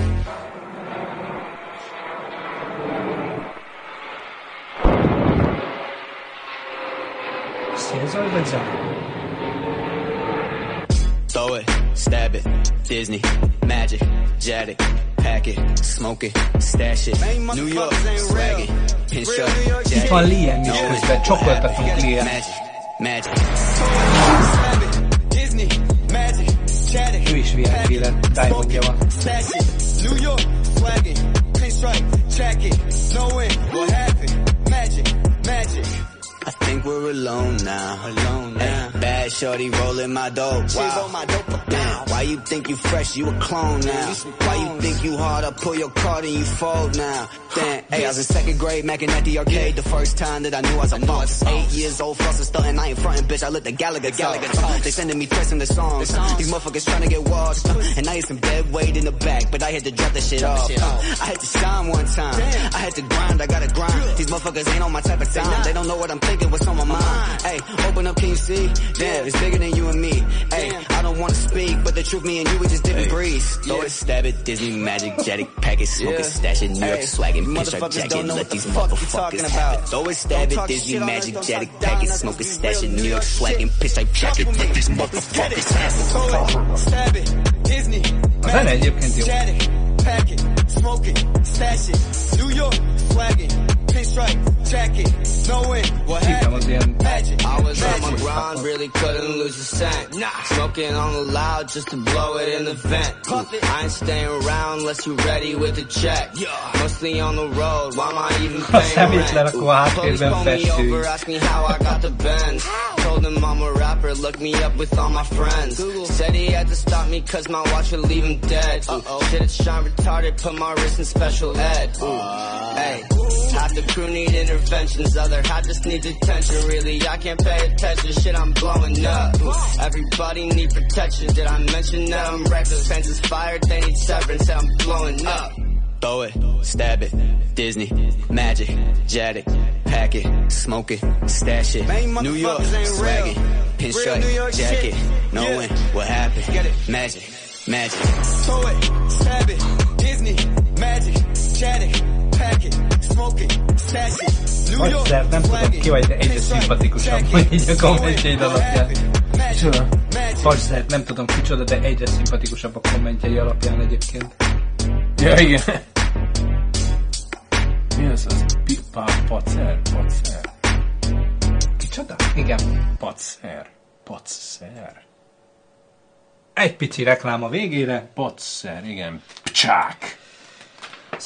Szélzaj vagy zaj? Throw it, stab it, Disney, magic, Jadik, pack it, smoke it, stash it, New York, swag it, pinstripe, Itt van Liam is közben, csokoltatunk Liam. magic, magic. Ő is VIP lett, Diamondja van. New York, swagging, pinstripe, jacket, knowing what happened, magic, magic. I think we're alone now. Alone now. Bad shorty rolling my dope. Wow. my dope down. Why you think you fresh? You a clone now. Why you think you hard? I pull your card and you fold now. Damn. Hey, I was in second grade, macking at the arcade. The first time that I knew I was a boss. Eight years old, flossing, stunting. I ain't frontin', bitch. I let the Gallagher Gallagher. They sending me threats in the songs. These motherfuckers trying to get washed. And I used some dead weight in the back, but I had to drop that shit off. I had to shine one time. I had to grind. I gotta grind. These motherfuckers ain't on my type of time. They don't know what I'm thinking. What's on my mind? Hey, open up, can you see? Damn, it's bigger than you and me. Hey, I don't wanna speak, but the truth, me and you, we just different breeds. Throw it, stab it, Disney magic, Jatic, pack it, smoke it, stash it, New York swaggin', pinstripe jacket, let these motherfuckers have it. Throw it, stab it, Disney magic, Jatic, pack it, smoke it, stash it, New York swaggin', pinstripe jacket, let these motherfuckers have it. Throw it, stab it, Disney, A zene egyébként pack it, smoke it, stash it, New York swaggin', pinstripe jacket, knowing what Szívem az ilyen I was on my grind, really couldn't lose a cent. Nah. Smoking on the loud just to blow it in the vent. I ain't staying around unless you ready with a check. Mostly on the road, why am I even paying rent? Police háttérben pull me over, ask me how I got the Benz. Told him I'm a rapper, look me up with all my friends. Said he had to stop me cause my watch would leave him dead. Ooh, Shit, it's shine retarded, put my wrist in special ed. Ooh, Hey, half the crew need interventions, other half just need attention. Really, I can't pay attention. Shit, I'm blowing up. Everybody need protection. Did I mention that I'm reckless? Fans is fired, they need severance. I'm blowing up. Throw it, stab it, Disney, magic, Jatic, pack it, smoke it, stash it, New York, swag it, pinstripe, jacket, knowing what happened, magic, magic. Throw it, stab it, Disney, magic, Jatic, pack it, Agyszer, nem tudom ki vagy, de egyre szimpatikusabb vagy így a kommentjeid alapján. Micsoda? Pagzer, nem tudom kicsoda, de egyre szimpatikusabb a kommentjei alapján egyébként. Ja, igen. Mi az az? Pi- pa- Pacer? Pacer? Kicsoda? Igen. Pacer? Pacer? Egy pici reklám a végére. Pacer, igen. Pcsák!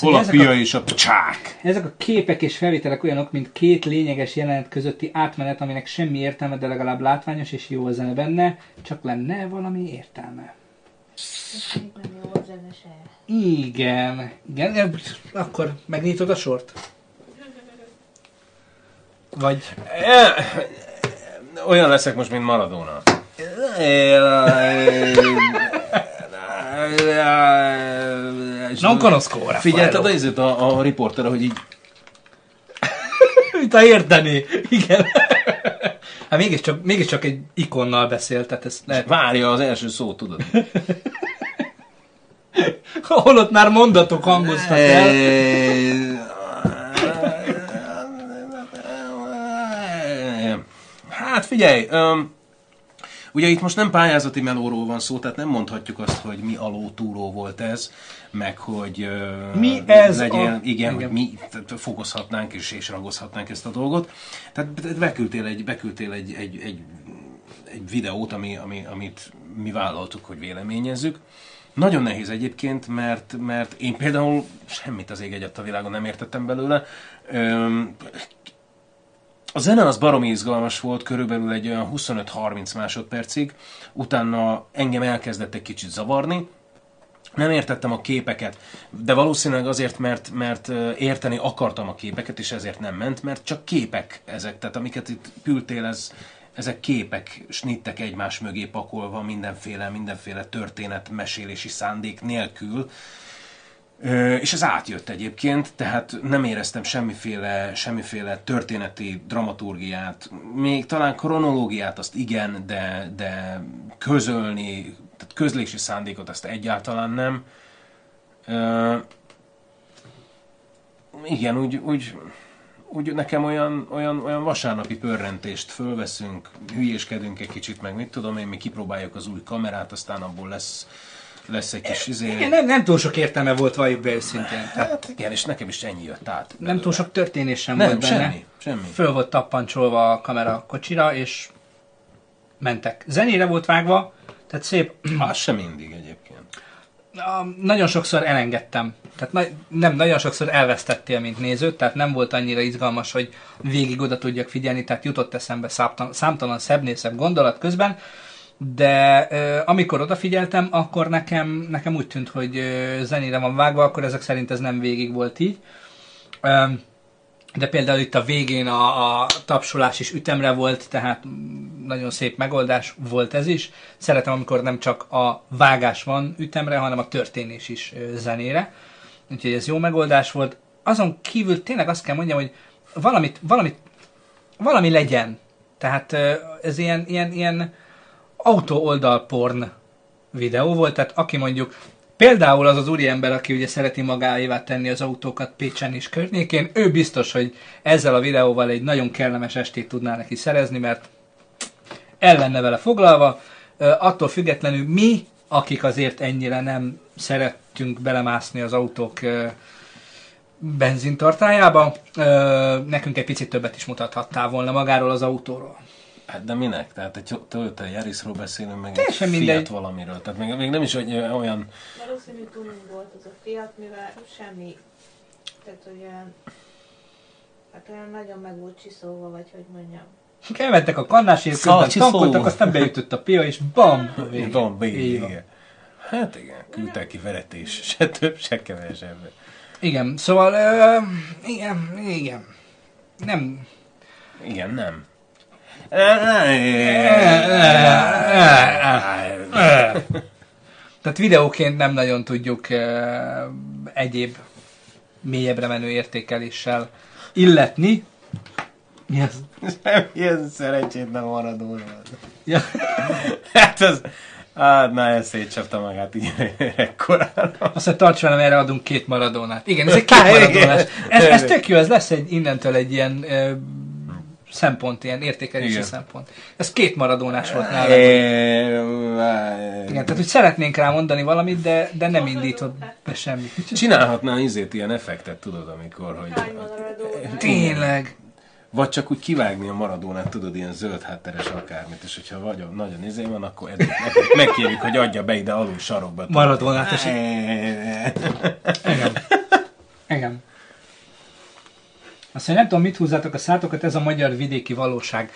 Hol a pia a- és a pcsák? Ezek a képek és felvételek olyanok, mint két lényeges jelenet közötti átmenet, aminek semmi értelme, de legalább látványos és jó a zene benne, csak lenne valami értelme. Igen, igen, akkor megnyitod a sort? Vagy Olyan leszek most, mint Maradona. non conosco ora. Figyelted az izét a, a riporter, hogy így Mint ha értené. Igen. Hát mégiscsak, mégiscsak egy ikonnal beszélt, tehát ezt lehet. várja az első szót, tudod? Holott már mondatok hangoztak el. Hát figyelj, um, ugye itt most nem pályázati melóról van szó, tehát nem mondhatjuk azt, hogy mi alótúró volt ez, meg hogy Mi ez legyen, a- igen, hogy mi tehát fogozhatnánk és, és ragozhatnánk ezt a dolgot. Tehát beküldtél egy, beküldtél egy, egy, egy, egy videót, ami, ami, amit mi vállaltuk, hogy véleményezzük. Nagyon nehéz egyébként, mert, mert én például semmit az ég egyet a világon nem értettem belőle. Öm, a zene az baromi izgalmas volt, körülbelül egy olyan 25-30 másodpercig, utána engem elkezdett egy kicsit zavarni, nem értettem a képeket, de valószínűleg azért, mert, mert érteni akartam a képeket, és ezért nem ment, mert csak képek ezek, tehát amiket itt küldtél, ez ezek képek, snittek egymás mögé pakolva mindenféle, mindenféle történet mesélési szándék nélkül. És ez átjött egyébként, tehát nem éreztem semmiféle, semmiféle történeti dramaturgiát, még talán kronológiát azt igen, de, de közölni, tehát közlési szándékot azt egyáltalán nem. Igen, úgy, úgy, úgy nekem olyan, olyan, olyan vasárnapi pörrentést fölveszünk, hülyéskedünk egy kicsit, meg mit tudom én, mi kipróbáljuk az új kamerát, aztán abból lesz, lesz egy kis izé. Igen, nem, nem túl sok értelme volt, valljuk be őszintén. Tehát Hát igen, és nekem is ennyi jött át. nem túl sok történés sem Nem, volt benne. semmi, semmi. Föl volt tappancsolva a kamera kocsira, és mentek. Zenére volt vágva, tehát szép. Az sem mindig egyébként. A, nagyon sokszor elengedtem. Tehát na, nem, nagyon sokszor elvesztettél, mint néző, tehát nem volt annyira izgalmas, hogy végig oda tudjak figyelni, tehát jutott eszembe számtalan, számtalan szebbnél szebb gondolat közben, de ö, amikor odafigyeltem, akkor nekem, nekem úgy tűnt, hogy ö, zenére van vágva, akkor ezek szerint ez nem végig volt így. Ö, de például itt a végén a, a tapsolás is ütemre volt, tehát nagyon szép megoldás volt ez is. Szeretem, amikor nem csak a vágás van ütemre, hanem a történés is zenére. Úgyhogy ez jó megoldás volt. Azon kívül tényleg azt kell mondjam, hogy valamit, valamit, valami legyen. Tehát ez ilyen, ilyen, ilyen autó oldalporn videó volt, tehát aki mondjuk Például az az úriember, aki ugye szereti magáévá tenni az autókat Pécsen és környékén, ő biztos, hogy ezzel a videóval egy nagyon kellemes estét tudná neki szerezni, mert el lenne vele foglalva. Attól függetlenül mi, akik azért ennyire nem szerettünk belemászni az autók benzintartájába, nekünk egy picit többet is mutathattál volna magáról az autóról. Hát de minek? Tehát egy Toyota Yarisról beszélünk, meg Teljesen egy Fiat mindegy. valamiről. Tehát még, még nem is hogy olyan... Valószínű tuning volt az a Fiat, mivel semmi, tehát olyan, hát olyan nagyon meg volt csiszolva, vagy hogy mondjam. Elmentek a kannásért, közben tankoltak, aztán beütött a pia, és bam! vége. Van. igen. Hát igen, küldtek ki veretés, se több, se kevesebb. Igen, szóval, ö, igen, igen. Nem. Igen, nem. Tehát videóként nem nagyon tudjuk ö, egyéb mélyebbre menő értékeléssel illetni. Mi az? Ilyen szerencsétlen maradóra. Ja. Hát az... Hát, na, ez szétcsapta magát így ekkorán. Azt mondja, tarts velem, erre adunk két maradónát. Igen, ez egy két maradónás. Ez, ez tök jó, ez lesz egy innentől egy ilyen ö, szempont, ilyen értékelési Igen. szempont. Ez két maradónás volt nálam. Igen, tehát hogy szeretnénk rá mondani valamit, de, de nem indított be semmit. Csinálhatnál izét ilyen effektet, tudod, amikor, hogy... Tényleg. Vagy csak úgy kivágni a maradónát, tudod, ilyen zöld hátteres akármit, és hogyha vagy nagyon izé van, akkor Edit megkérjük, hogy adja be ide alul sarokba. Maradónát, és- Igen. Igen. Azt mondja, nem tudom, mit húzzátok a szátokat, ez a magyar vidéki valóság.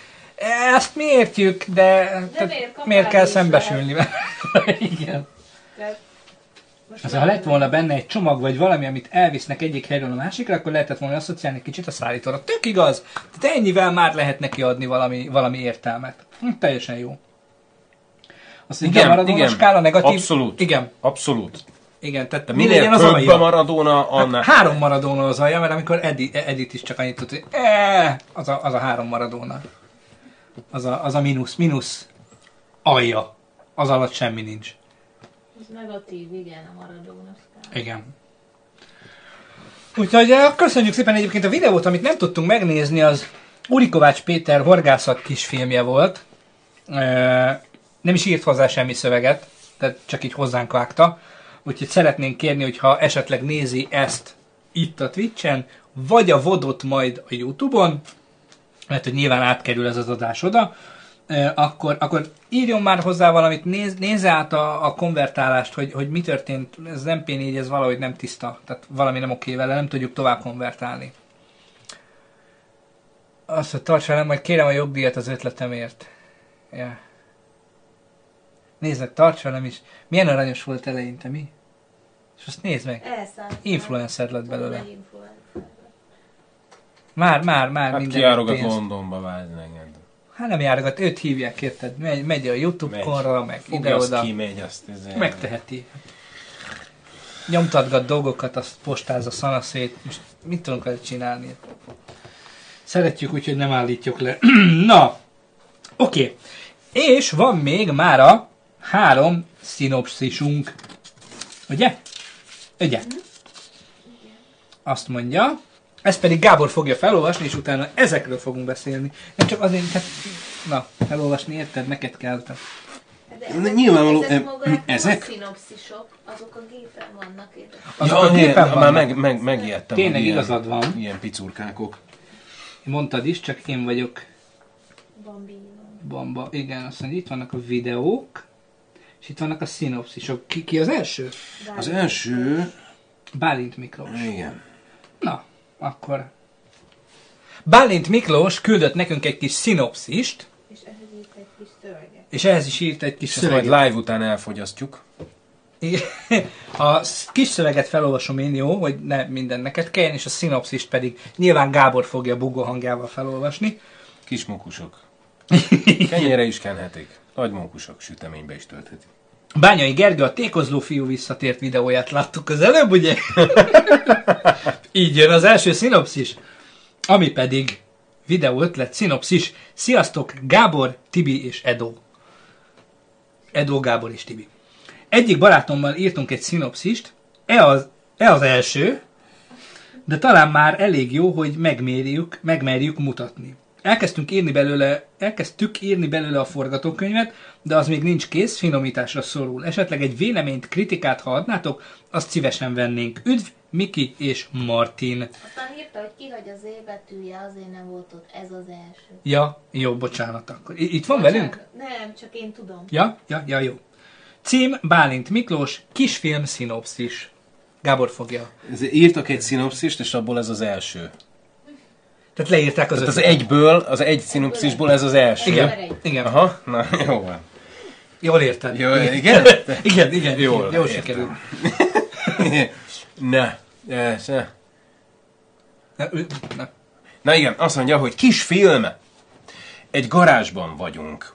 Ezt mi értjük, de, de miért miért kell szembesülni vele? Igen. Tehát most Az, ha lett volna benne egy csomag, vagy valami, amit elvisznek egyik helyről a másikra, akkor lehetett volna asszociálni egy kicsit a szállítóra. Tök igaz! Tehát ennyivel már lehet neki adni valami, valami értelmet. Hm, teljesen jó. Azt mondja, a Maradona skála negatív. Abszolút. Igen, Abszolút. Igen. Mi minél legyen az több a? Maradona, annál... Hát három maradóna az alja, mert amikor Edi, Edit is csak annyit tud, hogy eh, az, a, az a három maradóna. Az a, az a mínusz, mínusz alja. Az alatt semmi nincs. Ez negatív, igen, a maradónak. Igen. Úgyhogy eh, köszönjük szépen egyébként a videót, amit nem tudtunk megnézni, az Uri Kovács Péter horgászat kisfilmje volt. Eh, Nem is írt hozzá semmi szöveget, tehát csak így hozzánk vágta. Úgyhogy szeretnénk kérni, hogy ha esetleg nézi ezt itt a Twitch-en, vagy a vodot majd a Youtube-on, mert hogy nyilván átkerül ez az adás oda, akkor, akkor írjon már hozzá valamit, néz, nézze át a, a konvertálást, hogy, hogy mi történt, ez nem P4, ez valahogy nem tiszta, tehát valami nem oké vele, nem tudjuk tovább konvertálni. Azt, hogy tarts velem, majd kérem a jogdíjat az ötletemért. Ja. Nézd meg, tarts velem is. Milyen aranyos volt eleinte, mi? És azt nézd meg. Elszállt. Influencer lett belőle. Már, már, már Hát minden kiárogat pénz. Londonba vágy neked. Hát nem járogat, őt hívják, érted? Megy, megy a YouTube-konra, meg Fogja, azt ide-oda. kimegy, azt ez Megteheti. Nyomtatgat dolgokat, azt postáz a szanaszét. Most mit tudunk vele csinálni? Szeretjük, úgyhogy nem állítjuk le. Na, oké. Okay. És van még mára három szinopszisunk. Ugye? Ugye? Azt mondja. Ezt pedig Gábor fogja felolvasni, és utána ezekről fogunk beszélni. Nem csak azért, hát, na, felolvasni érted, neked kell. De nyilvánvaló- ezek, nem ezek? a szinopszisok, azok a gépen vannak. Azok Ja, a gépen már vannak. meg, meg, megijedtem. Tényleg ilyen- igazad van. Ilyen picurkákok. Mondtad is, csak én vagyok Bambino. bamba. Igen, azt mondja, itt vannak a videók, és itt vannak a szinopszisok. Ki, ki az első? Az első... Bálint Miklós. Igen. Na, akkor... Bálint Miklós küldött nekünk egy kis szinopszist, És ehhez írt egy kis szöveget. és ehhez is írt egy kis ezt majd szöveget. live után elfogyasztjuk. Igen. A kis szöveget felolvasom én, jó, hogy ne minden neked kelljen, és a szinopszist pedig nyilván Gábor fogja bugó hangjával felolvasni. Kis mókusok. Kenyére is kenhetik. Nagy mókusok süteménybe is tölthetik. Bányai Gergő a tékozló fiú visszatért videóját láttuk az előbb, ugye? Így jön az első szinopszis, ami pedig videó ötlet szinopszis. Sziasztok, Gábor, Tibi és Edo. Edo, Gábor és Tibi. Egyik barátommal írtunk egy szinopszist, e az, e az első, de talán már elég jó, hogy megmérjük, megmerjük mutatni. Elkezdtünk írni belőle, elkezdtük írni belőle a forgatókönyvet, de az még nincs kész, finomításra szorul. Esetleg egy véleményt, kritikát, ha adnátok, azt szívesen vennénk. Üdv, Miki és Martin. Aztán írta, hogy kihagy az E betűje, azért nem volt ott, ez az első. Ja, jó, bocsánat akkor. I- Itt van velünk? Nem, csak én tudom. Ja, ja, ja, jó. Cím Bálint Miklós, kisfilm szinopszis. Gábor fogja. Írtak egy szinopszist, és abból ez az első. Tehát leírták az Tehát az egyből, az egy szinopszisból ez az első. Igen, igen. Aha, na jó van. Jól érted. Jó, igen? Igen, igen, Jól, jól, jól sikerült. ne, ez, ne. Na. Na igen, azt mondja, hogy kis film. Egy garázsban vagyunk.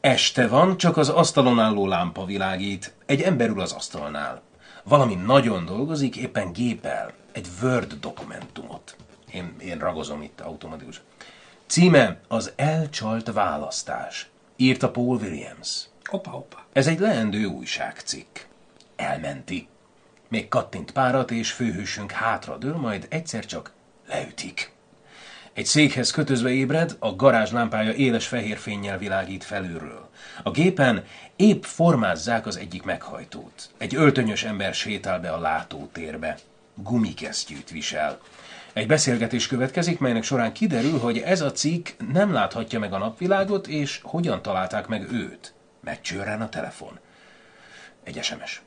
Este van, csak az asztalon álló lámpa világít. Egy ember ül az asztalnál. Valami nagyon dolgozik, éppen gépel. Egy Word dokumentumot. Én, én ragozom itt automatikus. Címe az elcsalt választás. Írta Paul Williams. Opa, opa. Ez egy leendő újságcikk. Elmenti. Még kattint párat, és főhősünk hátra dől, majd egyszer csak leütik. Egy székhez kötözve ébred, a garázs lámpája éles fehér fénnyel világít felülről. A gépen épp formázzák az egyik meghajtót. Egy öltönyös ember sétál be a látótérbe. Gumikesztyűt visel. Egy beszélgetés következik, melynek során kiderül, hogy ez a cikk nem láthatja meg a napvilágot, és hogyan találták meg őt. Megcsörren a telefon. Egy SMS.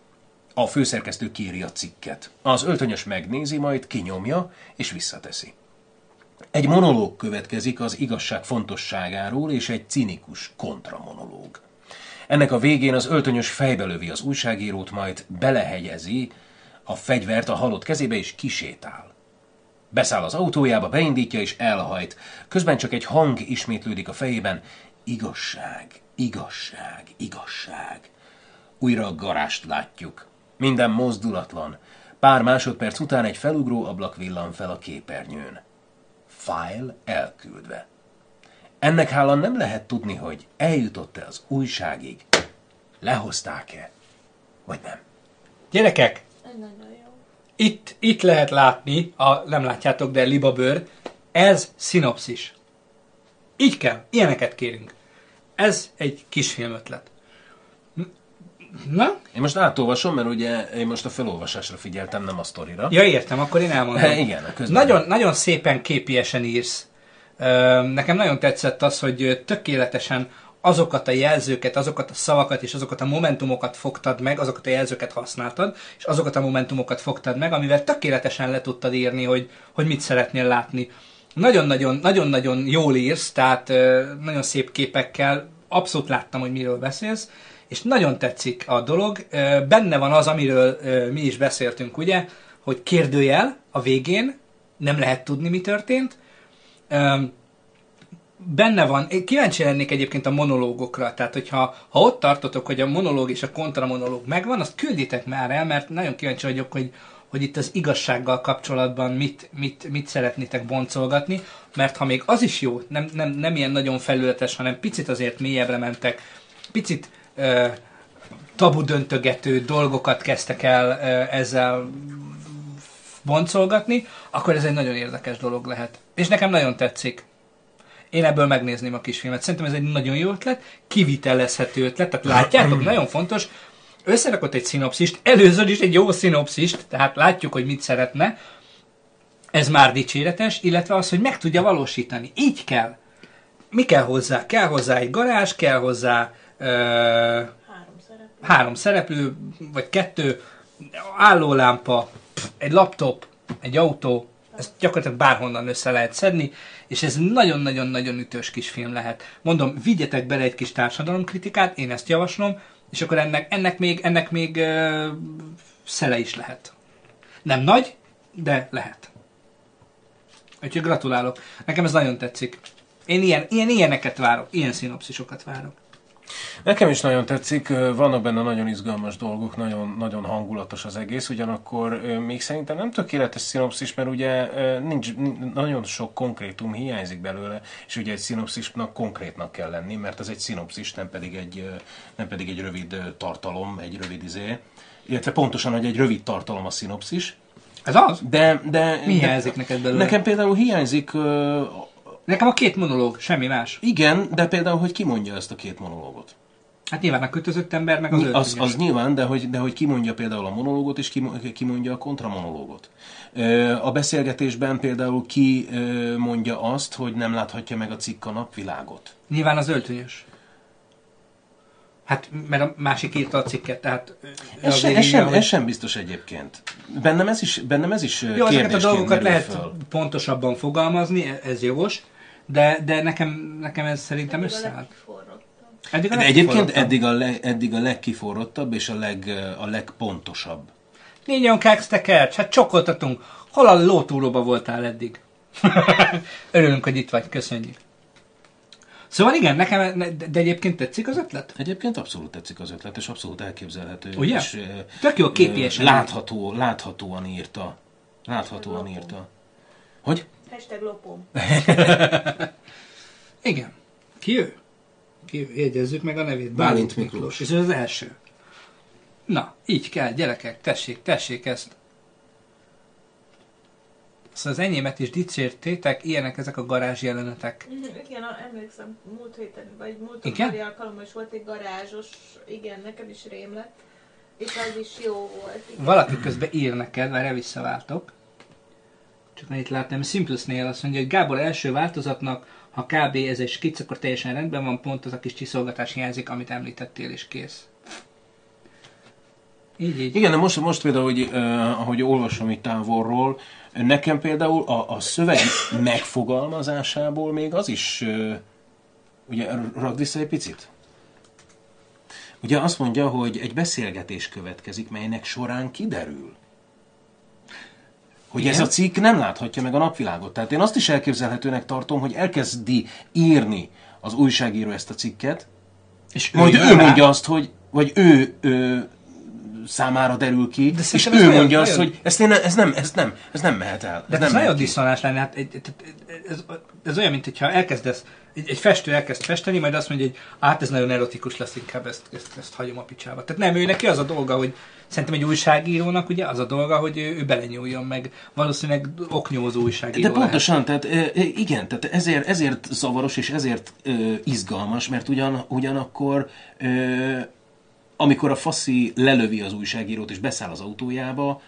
A főszerkesztő kéri a cikket. Az öltönyös megnézi, majd kinyomja, és visszateszi. Egy monológ következik az igazság fontosságáról, és egy cinikus kontramonológ. Ennek a végén az öltönyös fejbelövi az újságírót, majd belehegyezi a fegyvert a halott kezébe, és kisétál. Beszáll az autójába, beindítja és elhajt. Közben csak egy hang ismétlődik a fejében. Igazság, igazság, igazság. Újra a garást látjuk. Minden mozdulatlan. Pár másodperc után egy felugró ablak villan fel a képernyőn. File elküldve. Ennek hálán nem lehet tudni, hogy eljutott-e az újságig. Lehozták-e, vagy nem. Gyerekek. Itt, itt lehet látni, a, nem látjátok, de libabőr, ez szinopszis. Így kell, ilyeneket kérünk. Ez egy kisfilm ötlet. Na? Én most átolvasom, mert ugye én most a felolvasásra figyeltem, nem a sztorira. Ja, értem, akkor én elmondom. Hát igen, közben. Nagyon, nagyon szépen képiesen írsz. Nekem nagyon tetszett az, hogy tökéletesen azokat a jelzőket, azokat a szavakat és azokat a momentumokat fogtad meg, azokat a jelzőket használtad, és azokat a momentumokat fogtad meg, amivel tökéletesen le tudtad írni, hogy, hogy mit szeretnél látni. Nagyon-nagyon, nagyon-nagyon jól írsz, tehát nagyon szép képekkel, abszolút láttam, hogy miről beszélsz, és nagyon tetszik a dolog. Benne van az, amiről mi is beszéltünk, ugye, hogy kérdőjel a végén, nem lehet tudni, mi történt. Benne van, én kíváncsi lennék egyébként a monológokra, tehát hogyha ha ott tartotok, hogy a monológ és a kontramonológ megvan, azt küldjétek már el, mert nagyon kíváncsi vagyok, hogy, hogy itt az igazsággal kapcsolatban mit, mit, mit szeretnétek boncolgatni, mert ha még az is jó, nem, nem, nem ilyen nagyon felületes, hanem picit azért mélyebbre mentek, picit ö, tabu döntögető dolgokat kezdtek el ö, ezzel boncolgatni, akkor ez egy nagyon érdekes dolog lehet. És nekem nagyon tetszik. Én ebből megnézném a kisfilmet. Szerintem ez egy nagyon jó ötlet, kivitelezhető ötlet. Tehát látjátok, nagyon fontos, összerakott egy szinopszist, előző is egy jó szinopszist, tehát látjuk, hogy mit szeretne. Ez már dicséretes, illetve az, hogy meg tudja valósítani. Így kell. Mi kell hozzá? Kell hozzá egy garázs, kell hozzá ö, Három szerep. három szereplő, vagy kettő, állólámpa, egy laptop, egy autó, ezt gyakorlatilag bárhonnan össze lehet szedni, és ez nagyon-nagyon-nagyon ütős kis film lehet. Mondom, vigyetek bele egy kis társadalomkritikát, én ezt javaslom, és akkor ennek, ennek még, ennek még uh, szele is lehet. Nem nagy, de lehet. Úgyhogy gratulálok. Nekem ez nagyon tetszik. Én ilyen, ilyen ilyeneket várok, ilyen szinopszisokat várok. Nekem is nagyon tetszik, vannak benne nagyon izgalmas dolgok, nagyon, nagyon hangulatos az egész, ugyanakkor még szerintem nem tökéletes szinopszis, mert ugye nincs, nagyon sok konkrétum hiányzik belőle, és ugye egy szinopszisnak konkrétnak kell lenni, mert ez egy szinopszis, nem pedig egy, nem pedig egy rövid tartalom, egy rövid izé, illetve pontosan, hogy egy rövid tartalom a szinopszis, Ez az? de... de Mi de, hiányzik neked belőle? Nekem például hiányzik Nekem a két monológ, semmi más. igen, de például, hogy ki mondja ezt a két monológot. Hát nyilván a kötözött ember, meg az Az, az, nyilván, de hogy, de hogy ki mondja például a monológot, és ki, mo- ki mondja a kontramonológot. A beszélgetésben például ki mondja azt, hogy nem láthatja meg a cikk a napvilágot. Nyilván az öltönyös. Hát, mert a másik írta a cikket, tehát... Ez, se, ez, sem, hogy- ez sem biztos egyébként. Bennem ez is, bennem ez is Jó, ezeket a dolgokat lehet föl. pontosabban fogalmazni, e- ez jogos, de, de nekem, nekem ez szerintem Eddig a összeállt. legkiforrottabb. Eddig a De egyébként eddig a, le, eddig a legkiforrottabb és a, leg, a legpontosabb. Négyon keksztekercs, hát csokoltatunk. Hol a lótúróba voltál eddig? Örülünk, hogy itt vagy, köszönjük. Szóval igen, nekem, de egyébként tetszik az ötlet? Egyébként abszolút tetszik az ötlet, és abszolút elképzelhető. Ugye? És, Tök jó képiesen. Látható, láthatóan írta. Láthatóan írta. Hogy? Hashtag lopom. Igen. Ki ő? Ki ő? Jegyezzük meg a nevét. Bálint Miklós. És ez az első. Na, így kell, gyerekek, tessék, tessék ezt. Szóval az enyémet is dicsértétek, ilyenek ezek a garázs jelenetek. Igen, a- emlékszem, múlt héten, vagy múlt Igen? alkalommal is volt egy garázsos, igen, nekem is rém lett. És az is jó volt. Igen. Valaki közben ír neked, várjál, visszaváltok. Csak itt látnám, Simplesnél azt mondja, hogy Gábor első változatnak, ha kb. ez egy skic, akkor teljesen rendben van, pont az a kis csiszolgatás hiányzik, amit említettél, és kész. Így, így. Igen, de most, most például, hogy, uh, ahogy olvasom itt távolról, nekem például a, a szöveg megfogalmazásából még az is, ugye ragd vissza egy picit? Ugye azt mondja, hogy egy beszélgetés következik, melynek során kiderül, hogy ez Igen. a cikk nem láthatja meg a napvilágot. Tehát én azt is elképzelhetőnek tartom, hogy elkezdi írni az újságíró ezt a cikket, És majd ő rá. mondja azt, hogy, vagy ő, ő számára derül ki, De és ő nagyon- mondja azt, nagyon- hogy ezt én, ez nem, ez nem, ez nem mehet el. De ez ez nem nagyon diszonás lenne, hát egy, egy, ez, ez, olyan, mint hogyha elkezdesz, egy, egy festő elkezd festeni, majd azt mondja, hogy hát ez nagyon erotikus lesz, inkább ezt, ezt, ezt hagyom a picsába. Tehát nem, ő neki az a dolga, hogy szerintem egy újságírónak ugye az a dolga, hogy ő, ő belenyúljon meg. Valószínűleg oknyózó újságíró De pontosan, tehát ö, ö, igen, tehát ezért, ezért zavaros és ezért ö, izgalmas, mert ugyan, ugyanakkor ö, amikor a faszi lelövi az újságírót és beszáll az autójába,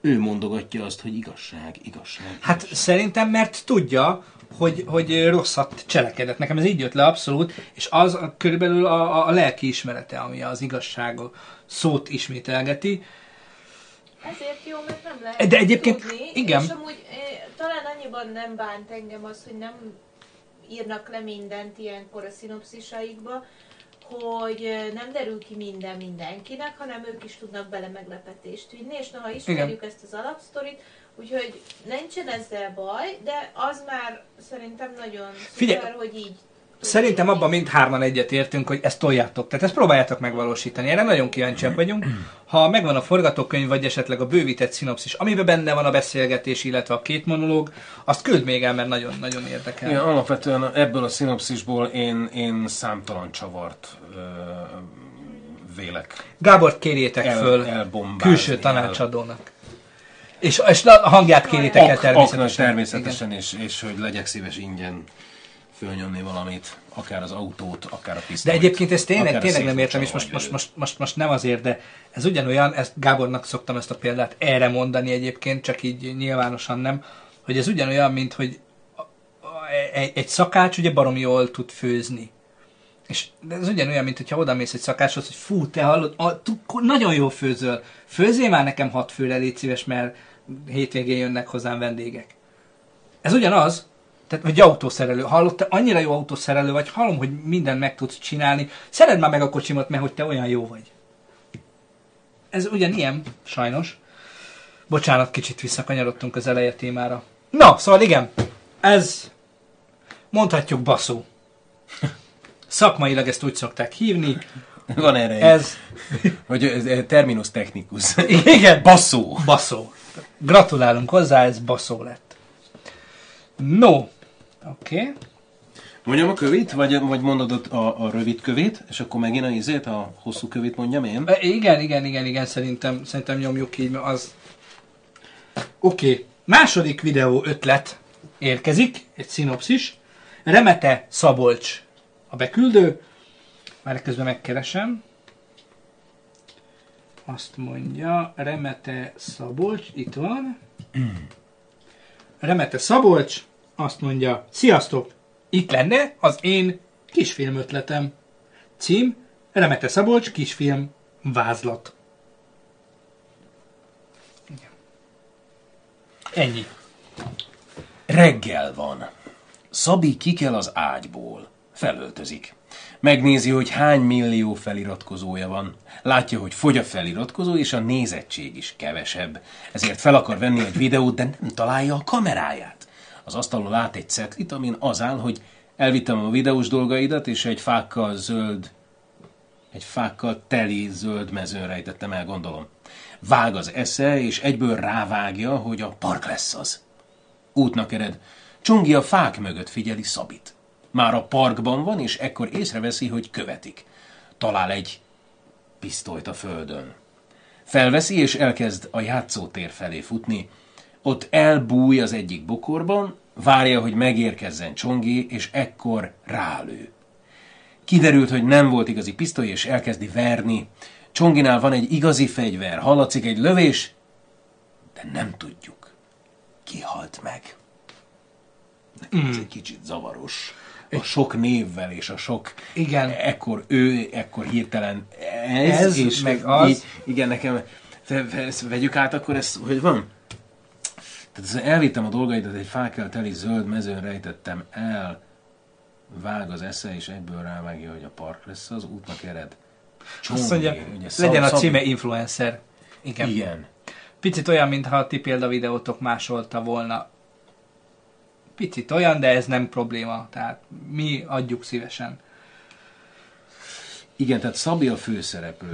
ő mondogatja azt, hogy igazság, igazság. Hát szerintem, mert tudja, hogy, hogy rosszat cselekedett. Nekem ez így jött le abszolút, és az a, körülbelül a, a, a lelki ismerete, ami az igazság szót ismételgeti. Ezért jó, mert nem lehet De egyébként- tudni, igen. És amúgy eh, talán annyiban nem bánt engem az, hogy nem írnak le mindent ilyenkor a szinopszisaikba, hogy nem derül ki minden mindenkinek, hanem ők is tudnak bele meglepetést vinni, és na, ha ismerjük ezt az alapsztorit, Úgyhogy nincsen ezzel baj, de az már szerintem nagyon Figyelj, szuper, hogy így Szerintem abban mindhárman egyet értünk, hogy ezt toljátok. Tehát ezt próbáljátok megvalósítani. Erre nagyon kíváncsiak vagyunk. Ha megvan a forgatókönyv, vagy esetleg a bővített szinopszis, amiben benne van a beszélgetés, illetve a két monológ, azt küld még el, mert nagyon-nagyon érdekel. Igen, alapvetően ebből a szinopszisból én, én számtalan csavart ö, vélek. Gábort kérjétek El- föl külső el- tanácsadónak. És, és a hangját kérjétek el természetesen. természetesen, természetesen és, és hogy legyek szíves ingyen fölnyomni valamit, akár az autót, akár a De pisztolyt. egyébként ezt tényleg, tényleg nem értem, és most, most, most, most, most nem azért, de ez ugyanolyan, ezt Gábornak szoktam ezt a példát erre mondani egyébként, csak így nyilvánosan nem, hogy ez ugyanolyan, mint hogy egy, egy szakács ugye baromi jól tud főzni. És de ez ugyanolyan, mint hogyha oda mész egy szakácshoz, hogy fú, te hallod, a, tu, nagyon jó főzöl. Főzzél már nekem hat főre, légy szíves, mert hétvégén jönnek hozzám vendégek. Ez ugyanaz, tehát, vagy autószerelő. Hallod, te annyira jó autószerelő vagy, hallom, hogy mindent meg tudsz csinálni. Szered már meg a kocsimat, mert hogy te olyan jó vagy. Ez ugyanilyen, sajnos. Bocsánat, kicsit visszakanyarodtunk az eleje témára. Na, szóval igen, ez mondhatjuk baszó. Szakmailag ezt úgy szokták hívni. Van erre Ez, hogy ez terminus technicus. igen, Basszó. Baszó. Gratulálunk hozzá, ez baszó lett. No, oké. Okay. Mondjam a kövét, vagy, vagy mondod a, a rövid kövét, és akkor megint a izét, a hosszú kövét mondjam én? E, Igen, igen, igen, igen, szerintem, szerintem nyomjuk így, mert az... Oké, okay. második videó ötlet érkezik, egy szinopszis. Remete Szabolcs a beküldő. Már közben megkeresem. Azt mondja, Remete Szabolcs, itt van. Remete Szabolcs azt mondja, sziasztok, itt lenne az én kisfilm ötletem. Cím, Remete Szabolcs kisfilm vázlat. Ennyi. Reggel van. Szabi kikel az ágyból. Felöltözik. Megnézi, hogy hány millió feliratkozója van. Látja, hogy fogy a feliratkozó, és a nézettség is kevesebb. Ezért fel akar venni egy videót, de nem találja a kameráját. Az asztalon lát egy cetlit, amin az áll, hogy elvittem a videós dolgaidat, és egy fákkal zöld egy fákkal teli zöld mezőn rejtettem el, gondolom. Vág az esze, és egyből rávágja, hogy a park lesz az. Útnak ered. Csongi a fák mögött figyeli Szabit. Már a parkban van, és ekkor észreveszi, hogy követik. Talál egy pisztolyt a földön. Felveszi, és elkezd a játszótér felé futni. Ott elbúj az egyik bokorban, várja, hogy megérkezzen Csongi, és ekkor rálő. Kiderült, hogy nem volt igazi pisztoly, és elkezdi verni. Csonginál van egy igazi fegyver, hallatszik egy lövés, de nem tudjuk. Ki halt meg? Nekem ez egy kicsit zavaros. A sok névvel és a sok... Igen. Ekkor ő, ekkor hirtelen ez, Ez, és meg az. í- igen, nekem... Fe, ezt vegyük át, akkor ez hogy van? Tehát elvittem a dolgaidat, egy fákkal teli zöld mezőn rejtettem el, vág az esze, és egyből rávágja, hogy a park lesz az, útnak ered. Csongi, Azt mondja, ugye, szab- legyen a címe influencer. Igen. Igen. Picit olyan, mintha a ti példavideótok másolta volna. Picit olyan, de ez nem probléma. Tehát mi adjuk szívesen. Igen, tehát Szabi a főszereplő.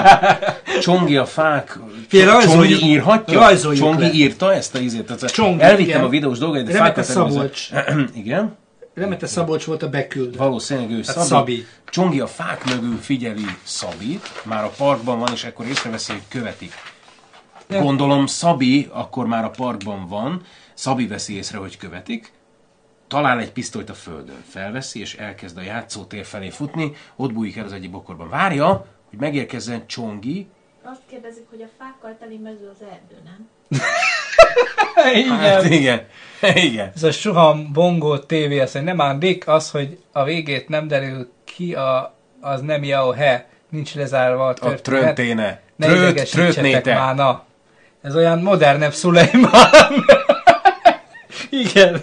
Csongi a fák. Rajzoljuk- Csongi írhatja? rajzoljuk Csongi le. írta ezt a izét. Tehát Csongi, elvittem igen. a videós dolgait, de Remete fákat Szabolcs. igen. Remete Szabolcs volt a beküldő. Valószínűleg ő Hát Szabi. Szabi. Csongi a fák mögül figyeli Szabit, már a parkban van, és akkor észreveszi, hogy követik. Gondolom Szabi akkor már a parkban van, Szabi veszi észre, hogy követik, talál egy pisztolyt a földön, felveszi, és elkezd a játszótér felé futni, ott bújik el az egyik bokorban. Várja, hogy megérkezzen Csongi, Azt kérdezik, hogy a fákkal teli mező az erdő, nem? Igen. Hát igen, igen. Ez a Suham Bongo TV, azt mondja, nem ándik, az, hogy a végét nem derül ki, a, az nem jó, he, nincs lezárva a A történet. trönténe. Ne idegesítsetek trötnéte. már, na. Ez olyan modernebb Szulejmán. Igen.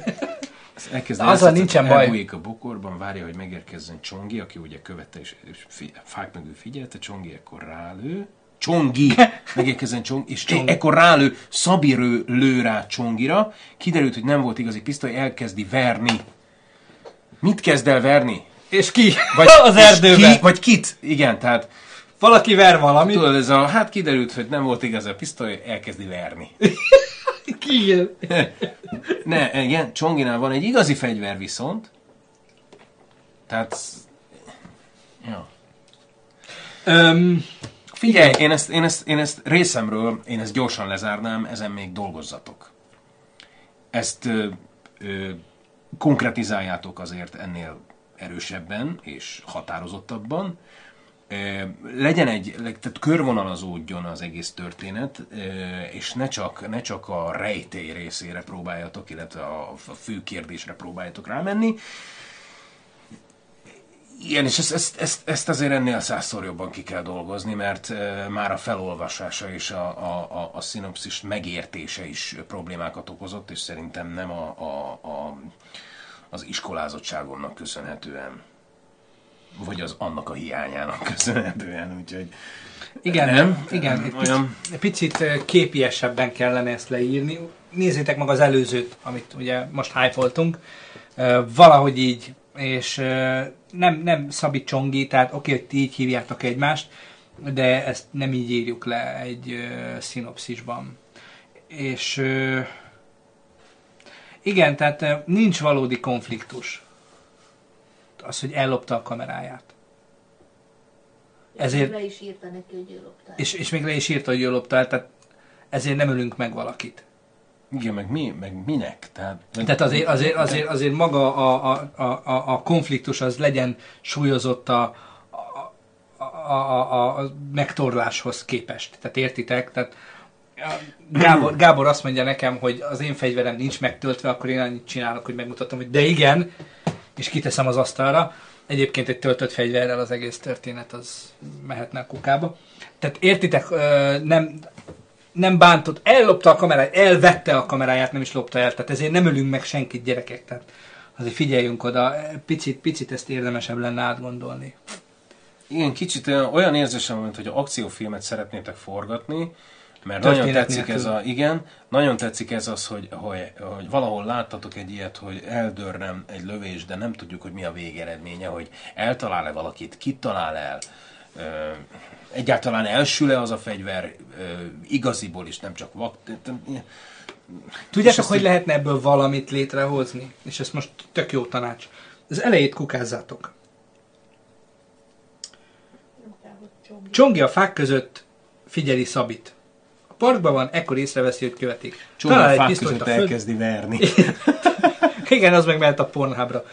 Elkezd Azzal nincsen baj. Elbújik a bokorban, várja, hogy megérkezzen Csongi, aki ugye követte és, és fi, fák mögül figyelte, Csongi ekkor rálő, Csongi, megérkezzen Csongi, és Csongi. ekkor rálő, Szabi rő, lő rá Csongira, kiderült, hogy nem volt igazi pisztoly, elkezdi verni. Mit kezd el verni? És ki? Vagy, az erdőben. Ki, vagy kit? Igen, tehát Valaki ver valamit. tudod, ez a, hát kiderült, hogy nem volt igaz a pisztoly, elkezdi verni. Ki? Ne, igen, Csonginál van egy igazi fegyver viszont, tehát, ja. Öm, Figyelj, én ezt, én, ezt, én ezt részemről, én ezt gyorsan lezárnám, ezen még dolgozzatok. Ezt ö, ö, konkretizáljátok azért ennél erősebben és határozottabban. Legyen egy, tehát körvonalazódjon az egész történet, és ne csak, ne csak a rejtély részére próbáljatok, illetve a, fő kérdésre próbáljatok rámenni, igen, és ezt, ezt, ezt, ezt azért ennél százszor jobban ki kell dolgozni, mert már a felolvasása és a, a, a, a szinopszis megértése is problémákat okozott, és szerintem nem a, a, a, az iskolázottságomnak köszönhetően, vagy az annak a hiányának köszönhetően, úgyhogy igen, Nem? igen, egy picit, Olyan- picit ö, képiesebben kellene ezt leírni. Nézzétek meg az előzőt, amit ugye most hype Valahogy így, és nem, nem Szabi Csongi, tehát oké, hogy ti így hívjátok egymást, de ezt nem így írjuk le egy ö, szinopszisban. És ö, igen, tehát ö, nincs valódi konfliktus. Az, hogy ellopta a kameráját. Ezért- Le is írta neki, hogy ő lopta. És, és még le is írta, hogy ő lopta el, tehát ezért nem ölünk meg valakit. igen, meg mi, meg minek? Tehát, Tehát azért, azért, azért, azért maga a, a, a, a- konfliktus az legyen súlyozott a, a, a, a, a megtorláshoz képest. Tehát értitek? Tehát Gábor, Gábor azt mondja nekem, hogy az én fegyverem nincs megtöltve, akkor én annyit csinálok, hogy megmutatom, hogy de igen, és kiteszem az asztalra. Egyébként egy töltött fegyverrel az egész történet az mehetne a kukába. Tehát értitek, nem, nem bántott, ellopta a kameráját, elvette a kameráját, nem is lopta el, tehát ezért nem ölünk meg senkit gyerekek, tehát azért figyeljünk oda, picit, picit ezt érdemesebb lenne átgondolni. Igen, kicsit olyan, érzésem, mint hogy akciófilmet szeretnétek forgatni, mert nagyon tetszik nélkül. ez a, igen, nagyon tetszik ez az, hogy, hogy, hogy valahol láttatok egy ilyet, hogy eldörnem egy lövés, de nem tudjuk, hogy mi a végeredménye, hogy eltalál-e valakit, kit talál el, ö, egyáltalán elsül-e az a fegyver, ö, igaziból is, nem csak vak... Tudjátok, hogy lehetne ebből valamit létrehozni? És ez most tök jó tanács. Az elejét kukázzátok. Csongi a fák között figyeli Szabit. Parkban van, ekkor észreveszi, hogy követik. Talál egy pisztolyt között a föld... elkezdi verni. Igen, az meg mehet a Pornhubra.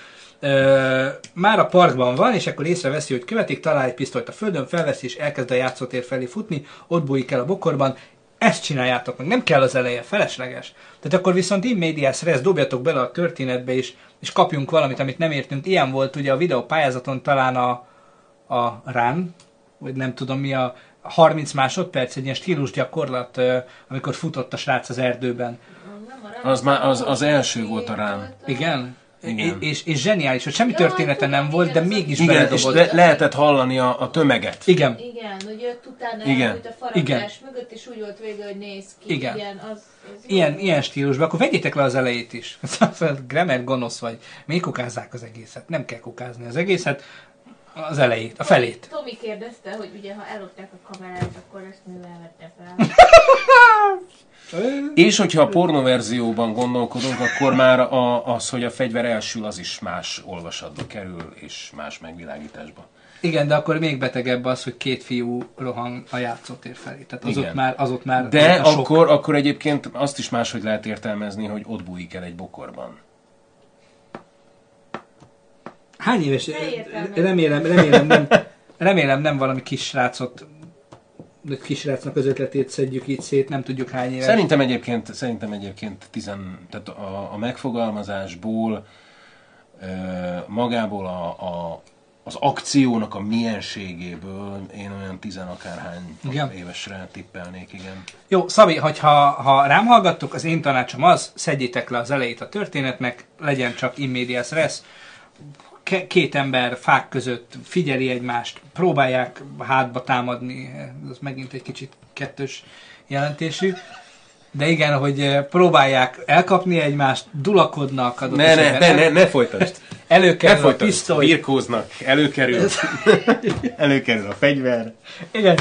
Ö, már a parkban van, és akkor észreveszi, hogy követik, talál egy pisztolyt a földön, felveszi, és elkezd a játszótér felé futni, ott bújik el a bokorban. Ezt csináljátok meg, nem kell az eleje, felesleges. Tehát akkor viszont in medias res, dobjatok bele a történetbe is, és kapjunk valamit, amit nem értünk. Ilyen volt ugye a videó pályázaton talán a, a run, vagy nem tudom mi a 30 másodperc, egy ilyen stílusgyakorlat, amikor futott a srác az erdőben. Az már- az- az első volt a rám. Igen? Igen. És, és zseniális, hogy semmi története nem volt, de mégis Igen, és beledobott. le- lehetett hallani a, a tömeget. Igen, Igen, hogy jött utána Igen. elbújt a faragás Igen. mögött, és úgy volt vége, hogy néz ki. Igen. Igen, az, az ilyen, jó. ilyen stílusban, akkor vegyétek le az elejét is. Grammar gonosz vagy. Még kukázzák az egészet. Nem kell kukázni az egészet. Az elejét, a felét. Tomi kérdezte, hogy ugye ha ellopták a kamerát, akkor ezt mivel vette fel. És hogyha a pornoverzióban gondolkodunk, akkor már a, az, hogy a fegyver elsül, az is más olvasatba kerül, és más megvilágításba. Igen, de akkor még betegebb az, hogy két fiú rohan a játszótér felé. Tehát az Igen. ott már, az ott már De sok. akkor, akkor egyébként azt is máshogy lehet értelmezni, hogy ott bújik el egy bokorban. Hány éves? Remélem, remélem nem, remélem nem valami kis srácot de kisrácnak az ötletét szedjük így szét, nem tudjuk hány éves. Szerintem egyébként, szerintem egyébként tizen, tehát a, a megfogalmazásból, magából a, a, az akciónak a mienségéből én olyan tizen akárhány Igen. évesre tippelnék, igen. Jó, Szabi, hogyha ha rám hallgattok, az én tanácsom az, szedjétek le az elejét a történetnek, legyen csak immedias res, ke- két ember fák között figyeli egymást, próbálják hátba támadni, ez megint egy kicsit kettős jelentésű. De igen, hogy eh, próbálják elkapni egymást, dulakodnak adott Ne, ne, ne, ne, ne folytasd. Ne Előkerül a folytasd. pisztoly. Birkóznak, előkerül. előkerül a fegyver. Igen.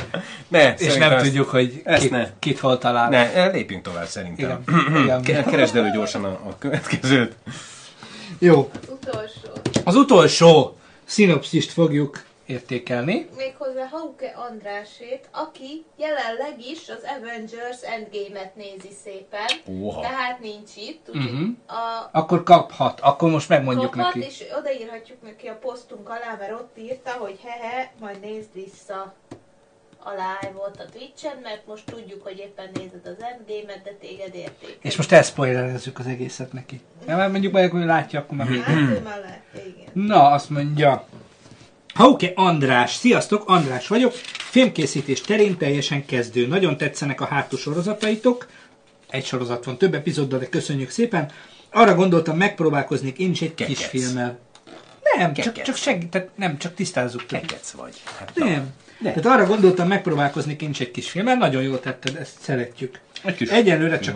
Ne, És nem ezt- tudjuk, hogy ezt kit, ne. kit hol talál. Ne, eh, lépjünk tovább szerintem. Igen. Igen. Ke- Keresd elő gyorsan a, a következőt. Jó. Utolsó. Az utolsó szinopszist fogjuk értékelni. Méghozzá Hauke Andrásét, aki jelenleg is az Avengers Endgame-et nézi szépen. Óha. Tehát nincs itt. Mhm. a Akkor kaphat. Akkor most megmondjuk kaphat, neki. és odaírhatjuk neki a posztunk alá, mert ott írta, hogy hehe, majd nézd vissza a live-ot a Twitch-en, mert most tudjuk, hogy éppen nézed az Endgame-et, de téged érték. És most elszpoilerezzük az egészet neki. Ja, mert mondjuk majd, hogy látja, akkor már... Hát ő már látja, igen. Na, azt mondja. Hauke András. Sziasztok, András vagyok. Filmkészítés terén teljesen kezdő. Nagyon tetszenek a hátul sorozataitok. Egy sorozat van, több epizóddal, de köszönjük szépen. Arra gondoltam, megpróbálkoznék én is egy kis Kekec. filmmel. Nem, csak, Kekec. csak segített, nem, csak tisztázzuk. Kekec vagy. Hát, na. Nem. Tehát arra gondoltam, megpróbálkozni is egy kis filmmel. Nagyon jól tetted, ezt szeretjük. Egy kis Egyelőre csak.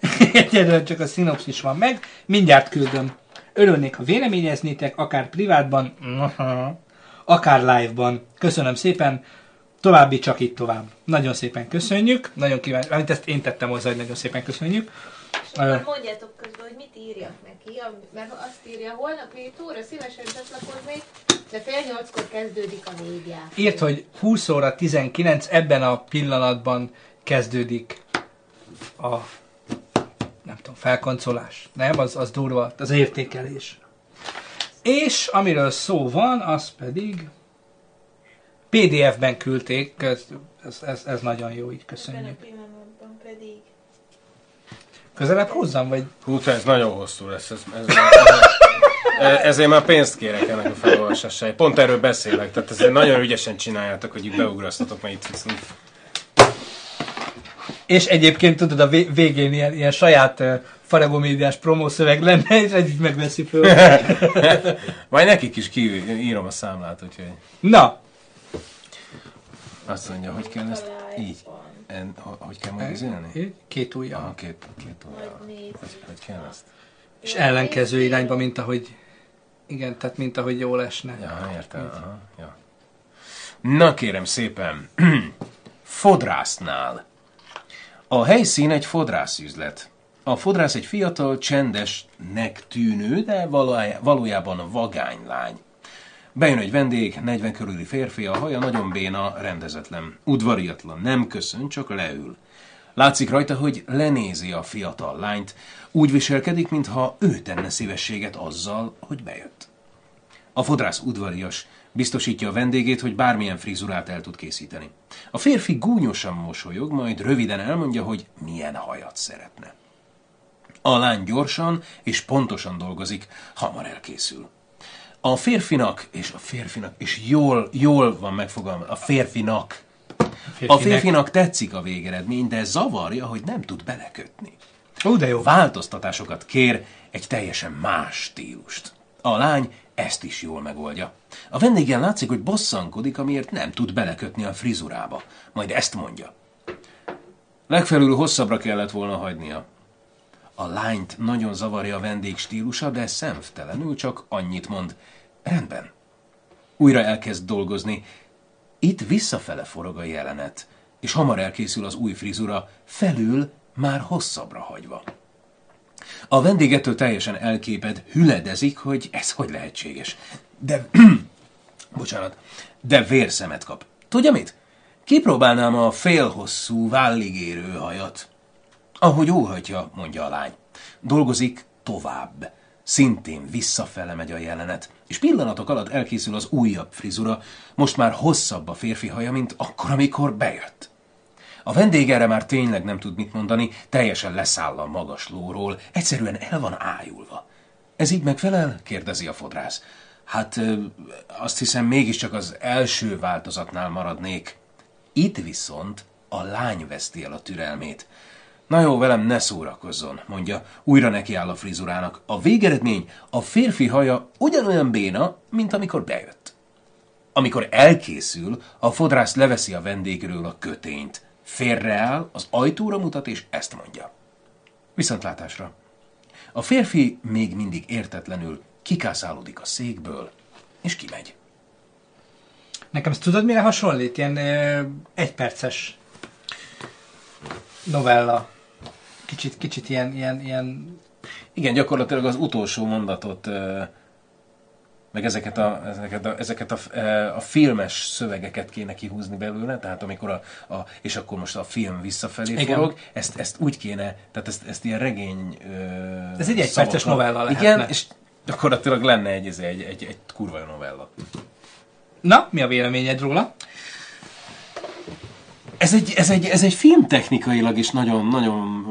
Egyelőre csak a szinopszis van meg, mindjárt küldöm. Örülnék, ha véleményeznétek, akár privátban, akár live-ban. Köszönöm szépen, további csak itt tovább. Nagyon szépen köszönjük, nagyon kíváncsi, amit ezt én tettem hozzá, hogy nagyon szépen köszönjük. És akkor mondjátok közben, hogy mit írjak neki, mert azt írja, holnap 7 óra szívesen csatlakoznék, de fél nyolckor kezdődik a négy játék. Írt, hogy 20 óra 19, ebben a pillanatban kezdődik a nem tudom, felkoncolás. Nem, az, az durva, az értékelés. És amiről szó van, az pedig PDF-ben küldték, ez, ez, ez, ez nagyon jó, így Ebben a köszönjük. pillanatban pedig. Közelebb hozzam, vagy? Hú, ez nagyon hosszú lesz. Ez, ez, ez, ezért már pénzt kérek ennek a felolvasásáért. Pont erről beszélek, tehát ezért nagyon ügyesen csináljátok, hogy itt beugrasztatok, mert itt viszont És egyébként tudod, a vé- végén ilyen, ilyen saját uh, faragomédiás promószöveg lenne, és egyik megveszi föl. Majd nekik is kiírom a számlát, úgyhogy Na, azt mondja, hogy kell ezt így. En, ho- hogy kell majd üzenni? így, két ujjal. Aha, két, két nézzük. Hogy, hogy kell ezt? És ellenkező irányba, mint ahogy igen, tehát mint ahogy jól esne. Ja, értem. Aha, ja. Na kérem szépen, fodrásznál. A helyszín egy fodrászüzlet. A fodrász egy fiatal, csendesnek tűnő, de valójá- valójában vagány lány. Bejön egy vendég, 40 körüli férfi, a haja nagyon béna, rendezetlen. Udvariatlan, nem köszön, csak leül. Látszik rajta, hogy lenézi a fiatal lányt, úgy viselkedik, mintha ő tenne szívességet azzal, hogy bejött. A fodrász udvarias, biztosítja a vendégét, hogy bármilyen frizurát el tud készíteni. A férfi gúnyosan mosolyog, majd röviden elmondja, hogy milyen hajat szeretne. A lány gyorsan és pontosan dolgozik, hamar elkészül. A férfinak, és a férfinak, és jól, jól van megfogalmazva, a férfinak, a férfinak tetszik a végeredmény, de zavarja, hogy nem tud belekötni. Ó, de jó. Változtatásokat kér, egy teljesen más stílust. A lány ezt is jól megoldja. A vendégen látszik, hogy bosszankodik, amiért nem tud belekötni a frizurába. Majd ezt mondja. Legfelül hosszabbra kellett volna hagynia. A lányt nagyon zavarja a vendég stílusa, de szemtelenül csak annyit mond. Rendben. Újra elkezd dolgozni. Itt visszafele forog a jelenet, és hamar elkészül az új frizura, felül már hosszabbra hagyva. A vendégettől teljesen elképed, hüledezik, hogy ez hogy lehetséges. De, bocsánat, de vérszemet kap. Tudja mit? Kipróbálnám a félhosszú, vállig érő hajat. Ahogy óhatja, mondja a lány. Dolgozik tovább. Szintén visszafele megy a jelenet, és pillanatok alatt elkészül az újabb frizura, most már hosszabb a férfi haja, mint akkor, amikor bejött. A vendég erre már tényleg nem tud mit mondani, teljesen leszáll a magas lóról, egyszerűen el van ájulva. Ez így megfelel? kérdezi a fodrász. Hát azt hiszem mégiscsak az első változatnál maradnék. Itt viszont a lány veszti el a türelmét. Na jó, velem ne szórakozzon, mondja, újra nekiáll a frizurának. A végeredmény, a férfi haja ugyanolyan béna, mint amikor bejött. Amikor elkészül, a fodrász leveszi a vendégről a kötényt. Félreáll, az ajtóra mutat, és ezt mondja. Viszontlátásra. A férfi még mindig értetlenül kikászálódik a székből, és kimegy. Nekem ezt tudod mire hasonlít? Ilyen egyperces novella. Kicsit, kicsit ilyen, ilyen, ilyen Igen, gyakorlatilag az utolsó mondatot, meg ezeket a, ezeket a, ezeket a, a filmes szövegeket kéne kihúzni belőle, tehát amikor a, a és akkor most a film visszafelé Igen. forog, ezt, ezt úgy kéne, tehát ezt, ezt ilyen regény Ez egy egyperces novella lehetne. Igen, és gyakorlatilag lenne egy, egy, egy, egy kurva novella. Na, mi a véleményed róla? Ez egy, ez egy, ez egy filmtechnikailag is nagyon, nagyon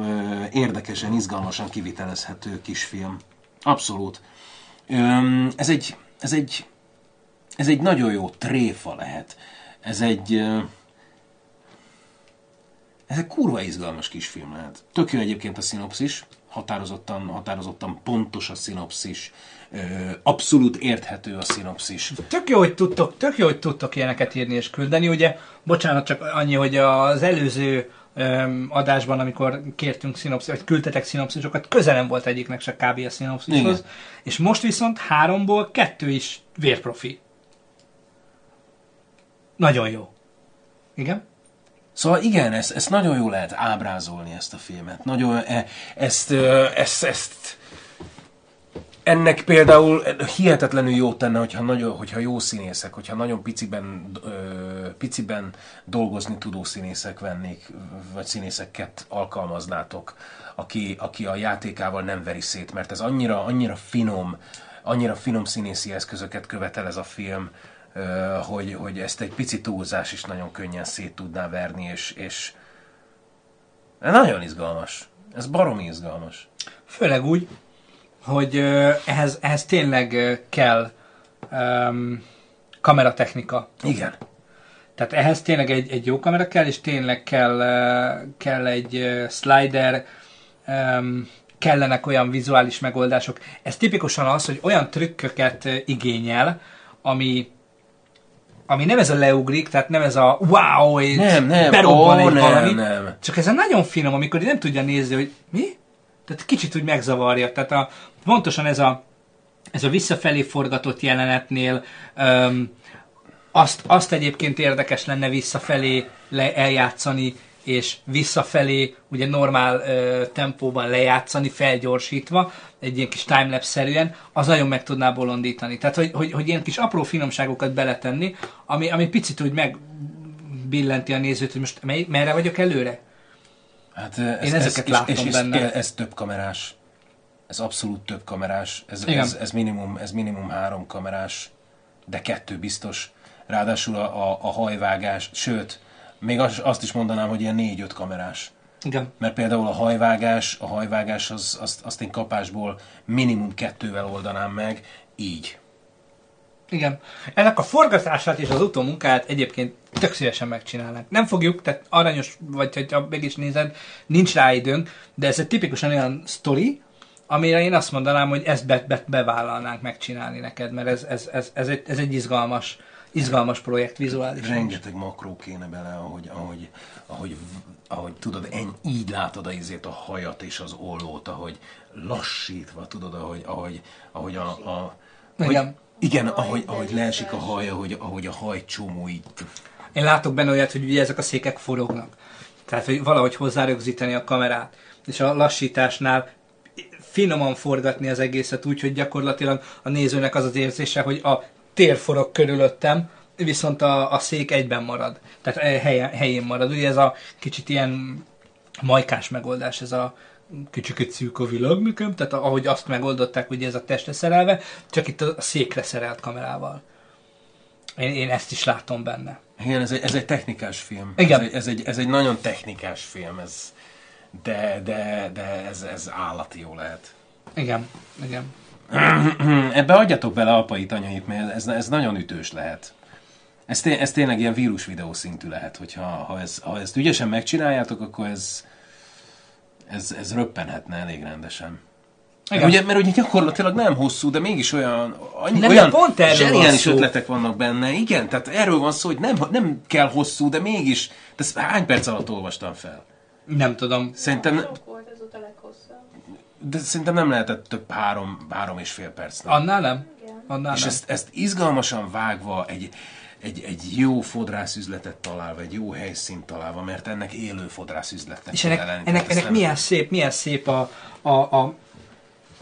érdekesen, izgalmasan kivitelezhető kis film. Abszolút. Ez egy, ez egy, ez egy nagyon jó tréfa lehet. Ez egy, ez egy kurva izgalmas kis film lehet. Tök jó egyébként a szinopszis, határozottan, határozottan pontos a szinopszis, abszolút érthető a szinopszis. Tök jó, hogy tudtok, tök jó, hogy tudtok ilyeneket írni és küldeni. Ugye, bocsánat, csak annyi, hogy az előző adásban, amikor kértünk szinopszis, vagy küldtetek szinopszisokat, közel nem volt egyiknek se kb. a szinopszishoz. Igen. És most viszont háromból kettő is vérprofi. Nagyon jó. Igen? Szóval igen, ezt, ezt nagyon jól lehet ábrázolni, ezt a filmet. Nagyon, e, ezt, ö, ezt, ezt, ennek például hihetetlenül jó tenne, hogyha, nagyon, hogyha jó színészek, hogyha nagyon piciben, ö, piciben dolgozni tudó színészek vennék, vagy színészeket alkalmaznátok, aki, aki a játékával nem veri szét, mert ez annyira, annyira finom, annyira finom színészi eszközöket követel ez a film, ö, hogy, hogy ezt egy pici túlzás is nagyon könnyen szét tudná verni, és, és nagyon izgalmas. Ez baromi izgalmas. Főleg úgy, hogy ehhez, ehhez tényleg kell um, kameratechnika. Igen. Tehát ehhez tényleg egy, egy jó kamera kell, és tényleg kell, kell egy slider, em, kellenek olyan vizuális megoldások. Ez tipikusan az, hogy olyan trükköket igényel, ami ami nem ez a leugrik, tehát nem ez a wow, és Nem, nem, berobban ó, egy nem, valami, nem. csak ez a nagyon finom, amikor nem tudja nézni, hogy mi? Tehát kicsit úgy megzavarja. Tehát a, pontosan ez a, ez a visszafelé forgatott jelenetnél um, azt, azt egyébként érdekes lenne visszafelé le, eljátszani, és visszafelé ugye normál ö, tempóban lejátszani, felgyorsítva, egy ilyen kis timelapse-szerűen, az nagyon meg tudná bolondítani. Tehát, hogy, hogy, hogy ilyen kis apró finomságokat beletenni, ami, ami picit úgy megbillenti a nézőt, hogy most mely, merre vagyok előre? Hát ez, Én ezeket ez, látom és, és benne. Ez, ez több kamerás. Ez abszolút több kamerás. Ez, Igen. ez, ez, minimum, ez minimum három kamerás, de kettő biztos. Ráadásul a, a, a hajvágás, sőt, még az, azt is mondanám, hogy ilyen négy-öt kamerás. Igen. Mert például a hajvágás, a hajvágás az, azt, azt én kapásból minimum kettővel oldanám meg, így. Igen. Ennek a forgatását és az utómunkát egyébként tök szívesen megcsinálnánk. Nem fogjuk, tehát aranyos, vagy hogyha meg is nézed, nincs rá időnk, de ez egy tipikusan olyan sztori, amire én azt mondanám, hogy ezt be, be, bevállalnánk megcsinálni neked, mert ez, ez, ez, ez, egy, ez egy izgalmas, izgalmas projekt vizuális. Rengeteg makró kéne bele, ahogy, ahogy, ahogy, ahogy tudod, en, így látod a izét a hajat és az ollót, ahogy lassítva, tudod, ahogy, ahogy, ahogy a, a hogy, Igen. igen, ahogy, ahogy leesik a haj, ahogy, ahogy a hajcsomó így. Én látok benne olyat, hogy ugye ezek a székek forognak. Tehát, hogy valahogy hozzárögzíteni a kamerát. És a lassításnál finoman forgatni az egészet úgy, hogy gyakorlatilag a nézőnek az az érzése, hogy a tér forog körülöttem, viszont a, a szék egyben marad. Tehát eh, helyen, helyén marad. Ugye ez a kicsit ilyen majkás megoldás, ez a kicsiket szűk a világ nekem, tehát ahogy azt megoldották, ugye ez a testre szerelve, csak itt a székre szerelt kamerával. Én, én ezt is látom benne. Igen, ez egy, ez egy technikás film. Igen. Ez egy, ez egy, ez egy nagyon technikás film, ez, de, de, de ez, ez állati jó lehet. Igen, igen. Ebbe adjatok bele apait, anyait, mert ez, ez nagyon ütős lehet. Ez, té- ez tényleg ilyen vírus videó szintű lehet, hogyha ha, ez, ha ezt ügyesen megcsináljátok, akkor ez ez, ez röppenhetne elég rendesen. Igen. Ugye, mert ugye gyakorlatilag nem hosszú, de mégis olyan, annyi, Nem, olyan pont zseniális ötletek vannak benne. Igen, tehát erről van szó, hogy nem, nem kell hosszú, de mégis. De ezt hány perc alatt olvastam fel? Nem tudom. Szerintem, Sok volt az a leghosszabb. de szerintem nem lehetett több három, három és fél percnél. Annál nem? Annál És nem. ezt, ezt izgalmasan vágva egy, egy, egy jó fodrászüzletet találva, egy jó helyszínt találva, mert ennek élő fodrászüzletnek És kell ennek, ennek, ennek nem- milyen szép, milyen szép a, a, a,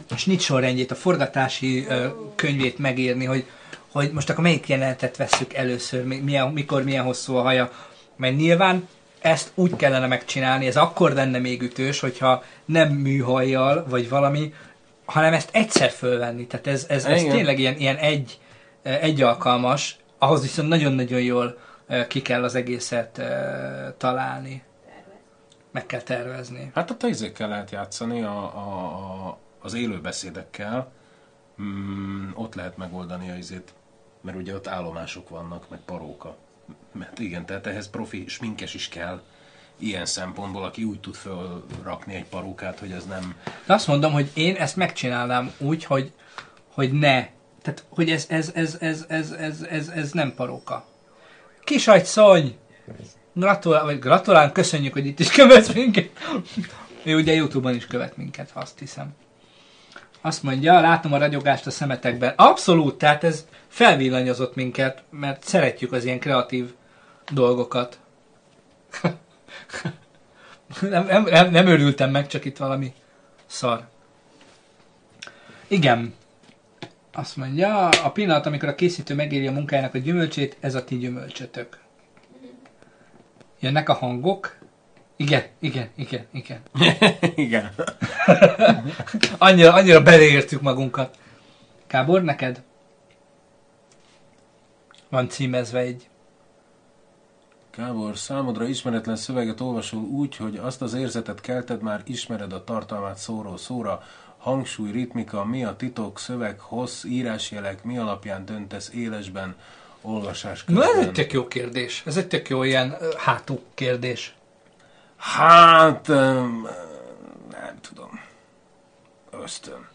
a snit sorrendjét, a forgatási ö, könyvét megírni, hogy, hogy most akkor melyik jelenetet vesszük először, mi- milyen, mikor milyen hosszú a haja. Mert nyilván ezt úgy kellene megcsinálni, ez akkor lenne még ütős, hogyha nem műhajjal, vagy valami, hanem ezt egyszer fölvenni. Tehát ez, ez, ez Igen. tényleg ilyen, ilyen egy, egy alkalmas, ahhoz viszont nagyon-nagyon jól ki kell az egészet találni. Meg kell tervezni. Hát a izékkel lehet játszani, a, a, a, az élőbeszédekkel. Mm, ott lehet megoldani a izét, mert ugye ott állomások vannak, meg paróka. Mert igen, tehát ehhez profi sminkes is kell ilyen szempontból, aki úgy tud fölrakni egy parókát, hogy ez nem... De azt mondom, hogy én ezt megcsinálnám úgy, hogy, hogy ne. Tehát, hogy ez, ez, ez, ez, ez, ez, ez, ez nem paróka. Kisagyszony! Gratulál, vagy gratulálunk, köszönjük, hogy itt is követsz minket. Ő ugye Youtube-on is követ minket, azt hiszem. Azt mondja, látom a ragyogást a szemetekben. Abszolút, tehát ez felvillanyozott minket, mert szeretjük az ilyen kreatív dolgokat. nem, nem, nem, nem örültem meg, csak itt valami szar. Igen. Azt mondja, a pillanat, amikor a készítő megéri a munkájának a gyümölcsét, ez a ti gyümölcsötök. Jönnek a hangok. Igen, igen, igen, igen. igen. Annyira, annyira beleértük magunkat. Kábor, neked? Van címezve egy. Gábor, számodra ismeretlen szöveget olvasol úgy, hogy azt az érzetet kelted, már ismered a tartalmát szóról szóra, hangsúly, ritmika, mi a titok, szöveg, hossz, írásjelek, mi alapján döntesz élesben, olvasás Na, közben. ez egy tök jó kérdés. Ez egy tök jó ilyen hátú kérdés. Hát, nem tudom. Ösztön.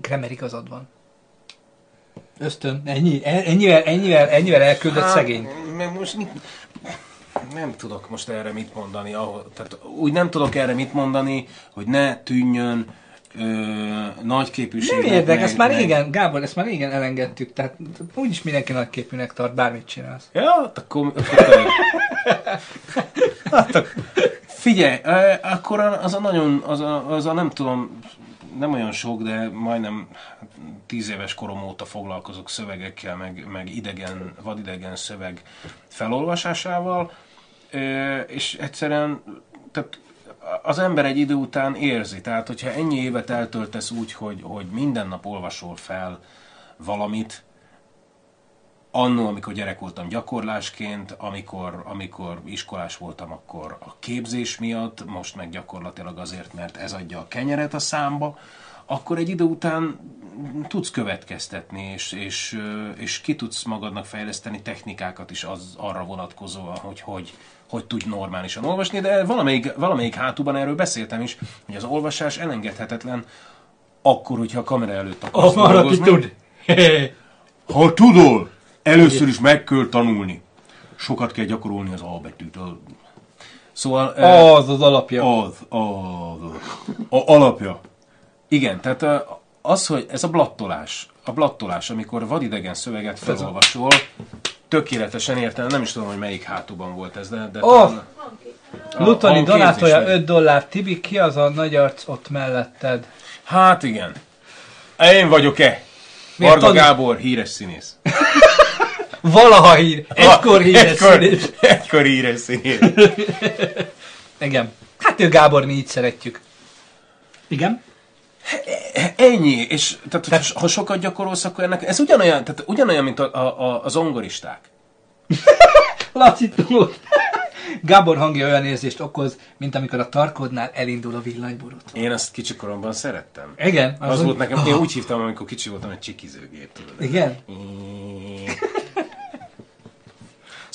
Grammar igazad van. Ösztön, ennyi, ennyivel, ennyivel, ennyivel elküldött Hát, szegény. Meg most mit, nem tudok most erre mit mondani. Ahol, tehát úgy nem tudok erre mit mondani, hogy ne tűnjön ö, nagy Nem érdek, meg- ezt már meg- régen, Gábor, ezt már régen elengedtük, tehát úgyis mindenki nagyképűnek tart, bármit csinálsz. Ja, hát akkor... akkor. hát, figyelj, akkor az a nagyon, az a, az a nem tudom, nem olyan sok, de majdnem tíz éves korom óta foglalkozok szövegekkel, meg, meg idegen, vadidegen szöveg felolvasásával, és egyszerűen tehát az ember egy idő után érzi, tehát hogyha ennyi évet eltöltesz úgy, hogy, hogy minden nap olvasol fel valamit, annó, amikor gyerek voltam gyakorlásként, amikor, amikor iskolás voltam, akkor a képzés miatt, most meg gyakorlatilag azért, mert ez adja a kenyeret a számba, akkor egy idő után tudsz következtetni, és, és, és ki tudsz magadnak fejleszteni technikákat is az arra vonatkozóan, hogy hogy, hogy tudj normálisan olvasni, de valamelyik, valamelyik hátúban erről beszéltem is, hogy az olvasás elengedhetetlen akkor, hogyha a kamera előtt akarsz Oh, arra ki dolgozni. tud. Ha tudod, először is meg kell tanulni. Sokat kell gyakorolni az A betűt. Szóval... Az az alapja. Az, az, a alapja. Igen, tehát eh, az, hogy ez a blattolás, a blattolás, amikor vadidegen szöveget felolvasol, tökéletesen értem, nem is tudom, hogy melyik hátúban volt ez, de... de Oh! talán Lutoni donátója képzés 5 dollár. Tibi, ki az a nagy arc ott melletted? Hát igen. Én vagyok-e? Varga Gábor, híres színész. Valaha hír, egykor híres egykor, színész. egykor híres színész. Igen. Hát ő Gábor, mi így szeretjük. Igen? Ennyi, és tehát, tehát ha sokat gyakorolsz, akkor ennek, ez ugyanolyan, tehát ugyanolyan, mint a, a, a, az zongoristák. Laci tudod. Gábor hangja olyan érzést okoz, mint amikor a tarkodnál elindul a villanyborot. Én azt kicsikoromban szerettem. Igen? Az, az volt nekem, én úgy hívtam, amikor kicsi voltam, egy csikizőgép, tudod. Igen?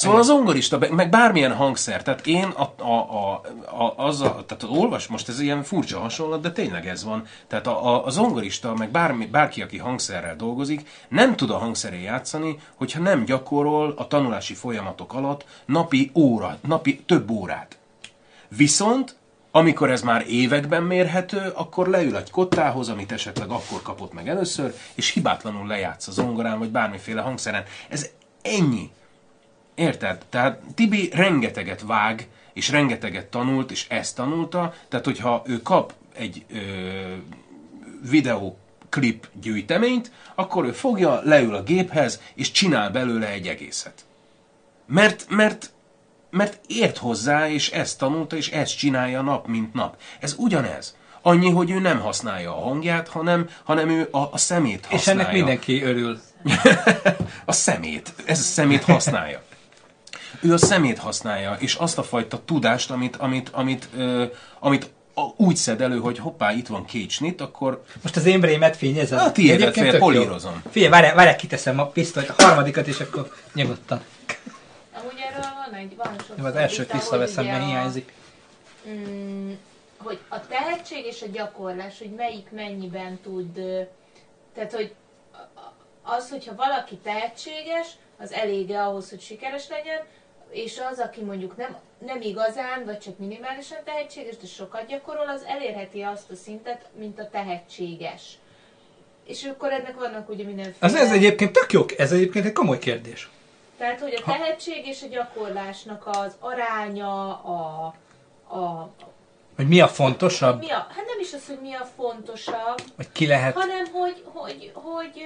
Szóval az zongorista, meg- bármilyen hangszer, tehát én a, a, a, a, az a, tehát olvas, most ez ilyen furcsa hasonlat, de tényleg ez van. Tehát a, a, a zongorista, meg bármi, bárki, aki hangszerrel dolgozik, nem tud a hangszerén játszani, hogyha nem gyakorol a tanulási folyamatok alatt napi óra, napi több órát. Viszont, amikor ez már években mérhető, akkor leül egy kottához, amit esetleg akkor kapott meg először, és hibátlanul lejátsz a zongorán, vagy bármiféle hangszeren. Ez ennyi. Érted? Tehát Tibi rengeteget vág, és rengeteget tanult, és ezt tanulta, tehát hogyha ő kap egy ö, videóklip gyűjteményt, akkor ő fogja, leül a géphez, és csinál belőle egy egészet. Mert, mert, mert ért hozzá, és ezt tanulta, és ezt csinálja nap, mint nap. Ez ugyanez. Annyi, hogy ő nem használja a hangját, hanem, hanem ő a, a szemét És használja. ennek mindenki örül. A szemét. Ez a szemét használja. Ő a szemét használja, és azt a fajta tudást, amit, amit, amit, ö, amit a- úgy szed elő, hogy hoppá, itt van két snit, akkor Most az én brémet fényezem. A tiédet, fél, tök jó. polírozom. Figyelj, várjál, várjál, kiteszem a pisztolyt, a harmadikat, és akkor nyugodtan. Amúgy erről van egy, van Jó, az elsőt visszaveszem, mert ugye a- hiányzik. Mm, hogy a tehetség és a gyakorlás, hogy melyik mennyiben tud, tehát hogy az, hogyha valaki tehetséges, az elége ahhoz, hogy sikeres legyen, és az, aki mondjuk nem, nem igazán, vagy csak minimálisan tehetséges, de sokat gyakorol, az elérheti azt a szintet, mint a tehetséges. És akkor ennek vannak ugye mindenféle... Az ez egyébként tök jó, ez egyébként egy komoly kérdés. Tehát, hogy a tehetség és a gyakorlásnak az aránya, a, a, Hogy mi a fontosabb, mi a, hát nem is az, hogy mi a fontosabb, vagy ki lehet. hanem hogy, hogy, hogy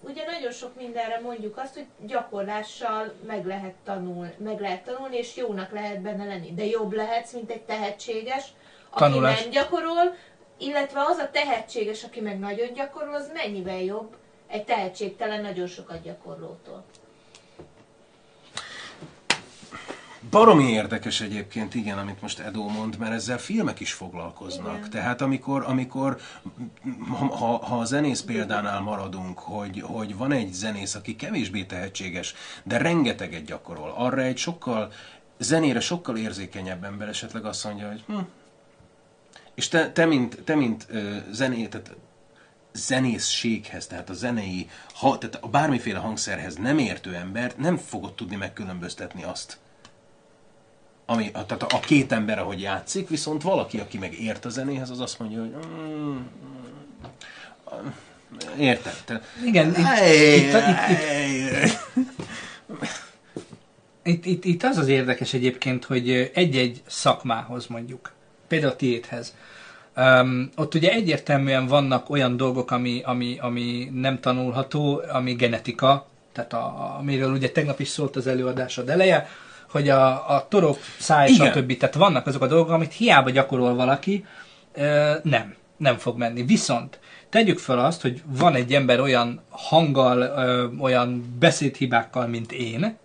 ugye nagyon sok mindenre mondjuk azt, hogy gyakorlással meg lehet, tanul, meg lehet tanulni, és jónak lehet benne lenni. De jobb lehetsz, mint egy tehetséges, aki Tanulás. nem gyakorol, illetve az a tehetséges, aki meg nagyon gyakorol, az mennyivel jobb egy tehetségtelen, nagyon sokat gyakorlótól. Baromi érdekes egyébként, igen, amit most Edo mond, mert ezzel filmek is foglalkoznak. Igen. Tehát amikor, amikor ha, ha, a zenész példánál maradunk, hogy, hogy van egy zenész, aki kevésbé tehetséges, de rengeteget gyakorol, arra egy sokkal, zenére sokkal érzékenyebb ember esetleg azt mondja, hogy hm. És te, te mint, te, mint ö, zené, tehát zenészséghez, tehát a zenei, ha, tehát a bármiféle hangszerhez nem értő ember nem fogod tudni megkülönböztetni azt, ami, a- tehát a két ember, ahogy játszik, viszont valaki, aki meg ért a zenéhez, az azt mondja, hogy mm, mm, érted? Te, Igen, itt, Hey, itt, itt, itt, hey. itt, itt, itt az az érdekes egyébként, hogy egy-egy szakmához mondjuk, például a tiédhez, Um, ott ugye egyértelműen vannak olyan dolgok, ami, ami, ami nem tanulható, ami genetika, tehát a, amiről ugye tegnap is szólt az előadásod eleje, hogy a, a torok, száj, Igen. stb. Tehát vannak azok a dolgok, amit hiába gyakorol valaki, nem, nem fog menni. Viszont tegyük fel azt, hogy van egy ember olyan hanggal, olyan beszédhibákkal, mint én,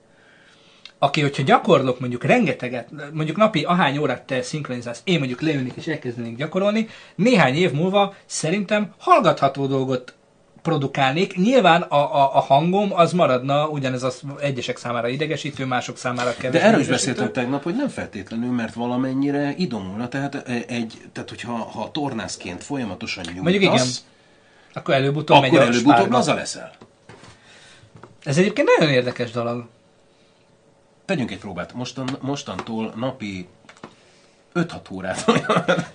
aki, hogyha gyakorlok mondjuk rengeteget, mondjuk napi ahány órát te szinkronizálsz, én mondjuk leülnék és elkezdenék gyakorolni, néhány év múlva szerintem hallgatható dolgot produkálnék. Nyilván a, a, a hangom az maradna, ugyanez az egyesek számára idegesítő, mások számára kevésbé De erről is beszéltünk tegnap, hogy nem feltétlenül, mert valamennyire idomulna, tehát egy, tehát hogyha ha tornászként folyamatosan nyújtasz, Mondjuk igen. Akkor előbb-utóbb megy akkor a előbb-utóbb laza leszel. Ez egyébként nagyon érdekes dolog. Tegyünk egy próbát. Mostan, mostantól napi 5-6 órát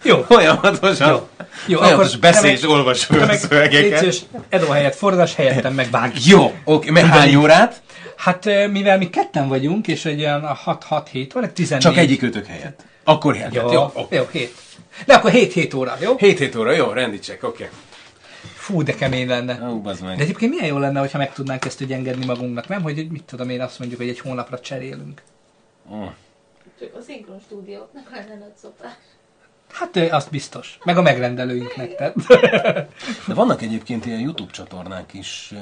Jó. folyamatosan. Jó. Jó, folyamatos akkor beszél te és meg- olvasol Te a meg, légy szövegeket. szíves, Edo helyett forgass, helyettem megvág. Jó, oké, meg hány órát? Hát mivel mi ketten vagyunk, és egy olyan 6-6-7, van egy 14. Csak egyik ötök helyett. Akkor hetet. Jó, Jó, jó, jó. jó 7. De akkor 7-7 óra, jó? 7-7 óra, jó, rendítsek, oké. Fú, de kemény lenne. Ó, meg. De egyébként milyen jó lenne, hogyha meg tudnánk ezt úgy engedni magunknak, nem? Hogy mit tudom én azt mondjuk, hogy egy hónapra cserélünk. Ó. Csak a szinkron stúdióknak lenne nagy szopás. Hát azt biztos. Meg a megrendelőinknek, tehát. De vannak egyébként ilyen YouTube csatornák is,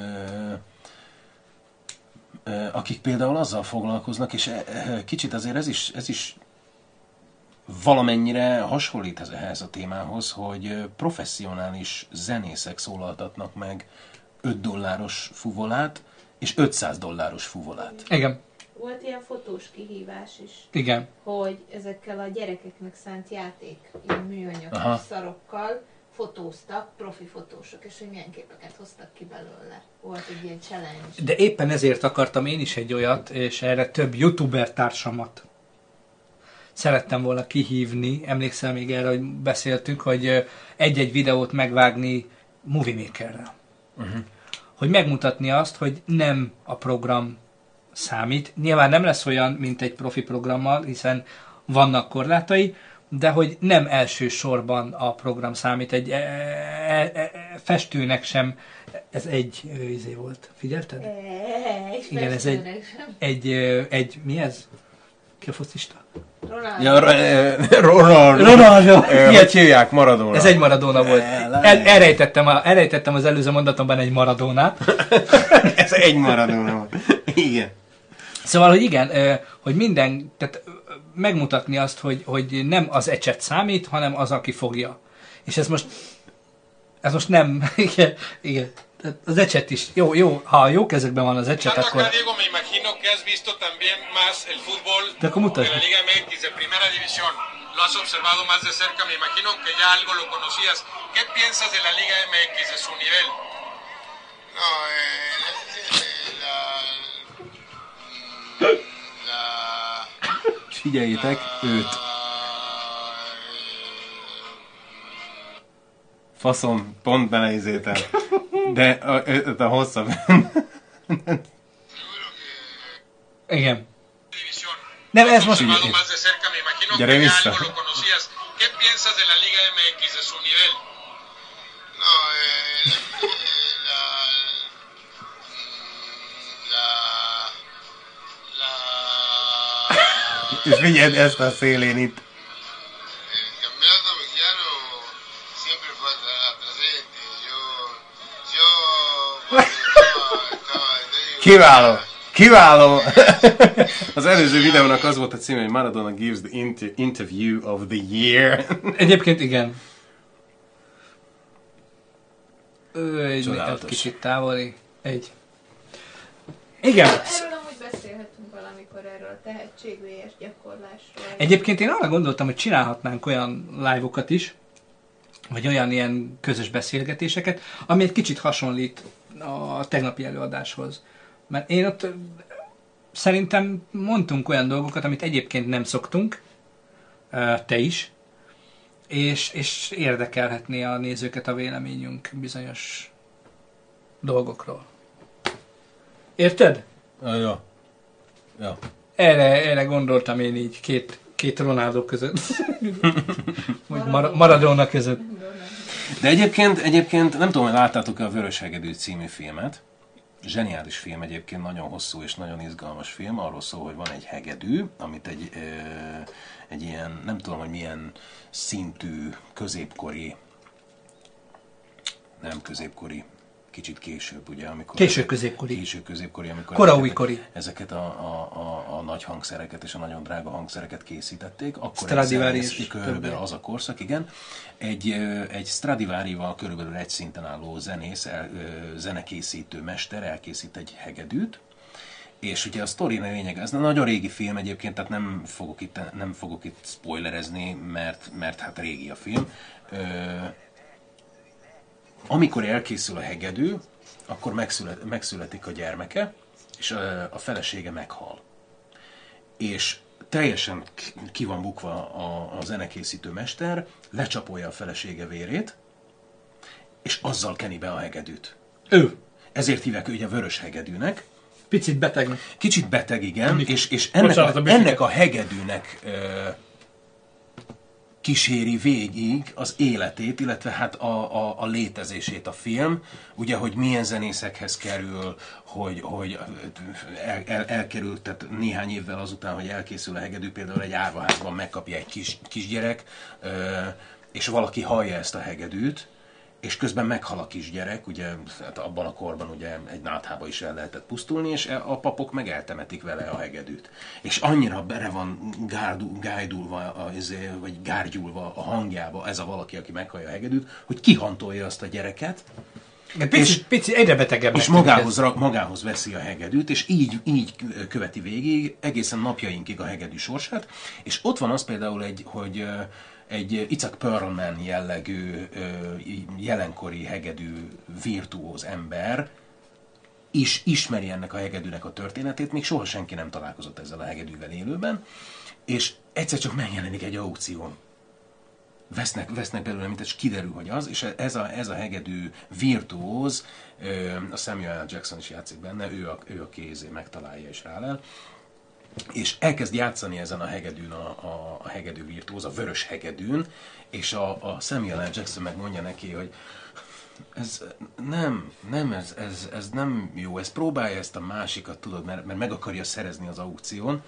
akik például azzal foglalkoznak, és kicsit azért ez is, ez is valamennyire hasonlít ez- ehhez a témához, hogy professzionális zenészek szólaltatnak meg 5 dolláros fuvolát, és 500 dolláros fuvolát. Igen. Volt ilyen fotós kihívás is, Igen. hogy ezekkel a gyerekeknek szánt játék, ilyen műanyag Aha. szarokkal fotóztak, profi fotósok, és hogy milyen képeket hoztak ki belőle. Volt egy ilyen challenge. De éppen ezért akartam én is egy olyat, és erre több youtuber társamat szerettem volna kihívni. Emlékszel még erre, hogy beszéltünk, hogy egy-egy videót megvágni Movie Makerrel. Uh-huh. Hogy megmutatni azt, hogy nem a program számít. Nyilván nem lesz olyan, mint egy profi programmal, hiszen vannak korlátai, de hogy nem elsősorban a program számít. Egy e, e, e, festőnek sem, ez egy izé volt. Figyelted? Egy Igen, ez egy- festőnek sem. Egy, ö, egy mi ez? Ki a focista? Ronaldo. Ja, eh, Ronaldo. Ronaldo. Hogy hívják? Maradona. Ez egy Maradona volt. El- El, elrejtettem, a, elrejtettem az előző mondatomban egy Maradónát. Ez egy Maradona volt. Igen. Szóval, hogy igen, hogy minden, tehát megmutatni azt, hogy, hogy nem az ecset számít, hanem az, aki fogja. És ez most, ez most nem, igen, igen. Tehát Az ecset is, jó, jó, ha jó kezekben van az ecset, akkor acá, Diego, me imagino que has visto también más el fútbol Pero ¿cómo te- de la Liga MX de Primera División. Lo has observado más de cerca, me imagino que ya algo lo conocías. ¿Qué piensas de la Liga MX, de su nivel? No, eh, la, la, Figyeljétek őt. Faszom, pont beleizétem. De a, a, a hosszabb. igen. Nem, ez most, algo lo conocías. ¿Qué piensas de la Liga MX, de su nivel? no, eh, És figyeld ezt a szélén itt. digo, Kiváló! Kiváló! Az előző videónak az volt a címe, hogy Maradona gives the inter- interview of the year. egyébként igen. Ő egy kicsit távoli. Egy. Igen. Erről amúgy beszélhetünk valamikor erről a tehetségvés gyakorlásról. Egyébként én arra gondoltam, hogy csinálhatnánk olyan live-okat is, vagy olyan ilyen közös beszélgetéseket, ami egy kicsit hasonlít a tegnapi előadáshoz. Mert én ott szerintem mondtunk olyan dolgokat, amit egyébként nem szoktunk, te is, és, és érdekelhetné a nézőket a véleményünk bizonyos dolgokról. Érted? Ah, jó. Jó. Erre, erre gondoltam én így két, két Ronaldo között. Vagy Mar- Maradona között. De egyébként, egyébként nem tudom, hogy láttátok-e a Vöröshegedű című filmet. Zseniális film egyébként, nagyon hosszú és nagyon izgalmas film. Arról szól, hogy van egy hegedű, amit egy, ö, egy ilyen, nem tudom, hogy milyen szintű, középkori, nem középkori, kicsit később, ugye, amikor... Késő középkori. Késő középkori, amikor... Kora ezeket- a, a, a, a nagy hangszereket és a nagyon drága hangszereket készítették. Akkor zenész- körülbelül az a korszak, igen. Egy, egy Stradivárival körülbelül egy szinten álló zenész, el, zenekészítő mester elkészít egy hegedűt, és ugye a sztori lényeg, ez nagyon régi film egyébként, tehát nem fogok itt, nem fogok itt spoilerezni, mert, mert hát régi a film. Ö, amikor elkészül a hegedű, akkor megszület, megszületik a gyermeke, és a, a felesége meghal. És teljesen ki van bukva a, a zenekészítő mester, lecsapolja a felesége vérét, és azzal keni be a hegedűt. Ő. Ezért hívják ugye vörös hegedűnek. Picit beteg. Kicsit beteg, igen, és, és ennek, Bocsánat, a a, ennek a hegedűnek ö, kíséri végig az életét, illetve hát a, a, a létezését a film, ugye, hogy milyen zenészekhez kerül, hogy, hogy el, el, elkerült, tehát néhány évvel azután, hogy elkészül a hegedű, például egy árvaházban megkapja egy kis, kisgyerek, és valaki hallja ezt a hegedűt, és közben meghal a kisgyerek, ugye hát abban a korban ugye egy náthába is el lehetett pusztulni, és e- a papok meg eltemetik vele a hegedűt. És annyira bele van gárdu, gájdulva, a, izé, vagy gárgyulva a hangjába ez a valaki, aki meghallja a hegedűt, hogy kihantolja azt a gyereket, Pici, És- pici, egyre betegebb. és magához, rak, magához veszi a hegedűt, és így, így követi végig egészen napjainkig a hegedű sorsát. És ott van az például, egy, hogy egy Isaac Perlman jellegű jelenkori hegedű virtuóz ember is ismeri ennek a hegedűnek a történetét, még soha senki nem találkozott ezzel a hegedűvel élőben, és egyszer csak megjelenik egy aukción vesznek, vesznek belőle, mint és kiderül, hogy az, és ez a, ez a hegedű virtuóz, a Samuel. Jackson is játszik benne, ő a, ő a kézé megtalálja és rálel, és elkezd játszani ezen a hegedűn a, a, a hegedű virtuóz, a vörös hegedűn, és a, a Samuel L. Jackson megmondja neki, hogy ez nem, nem, ez, ez, ez nem jó, ez próbálja ezt a másikat, tudod, mert, mert meg akarja szerezni az aukción,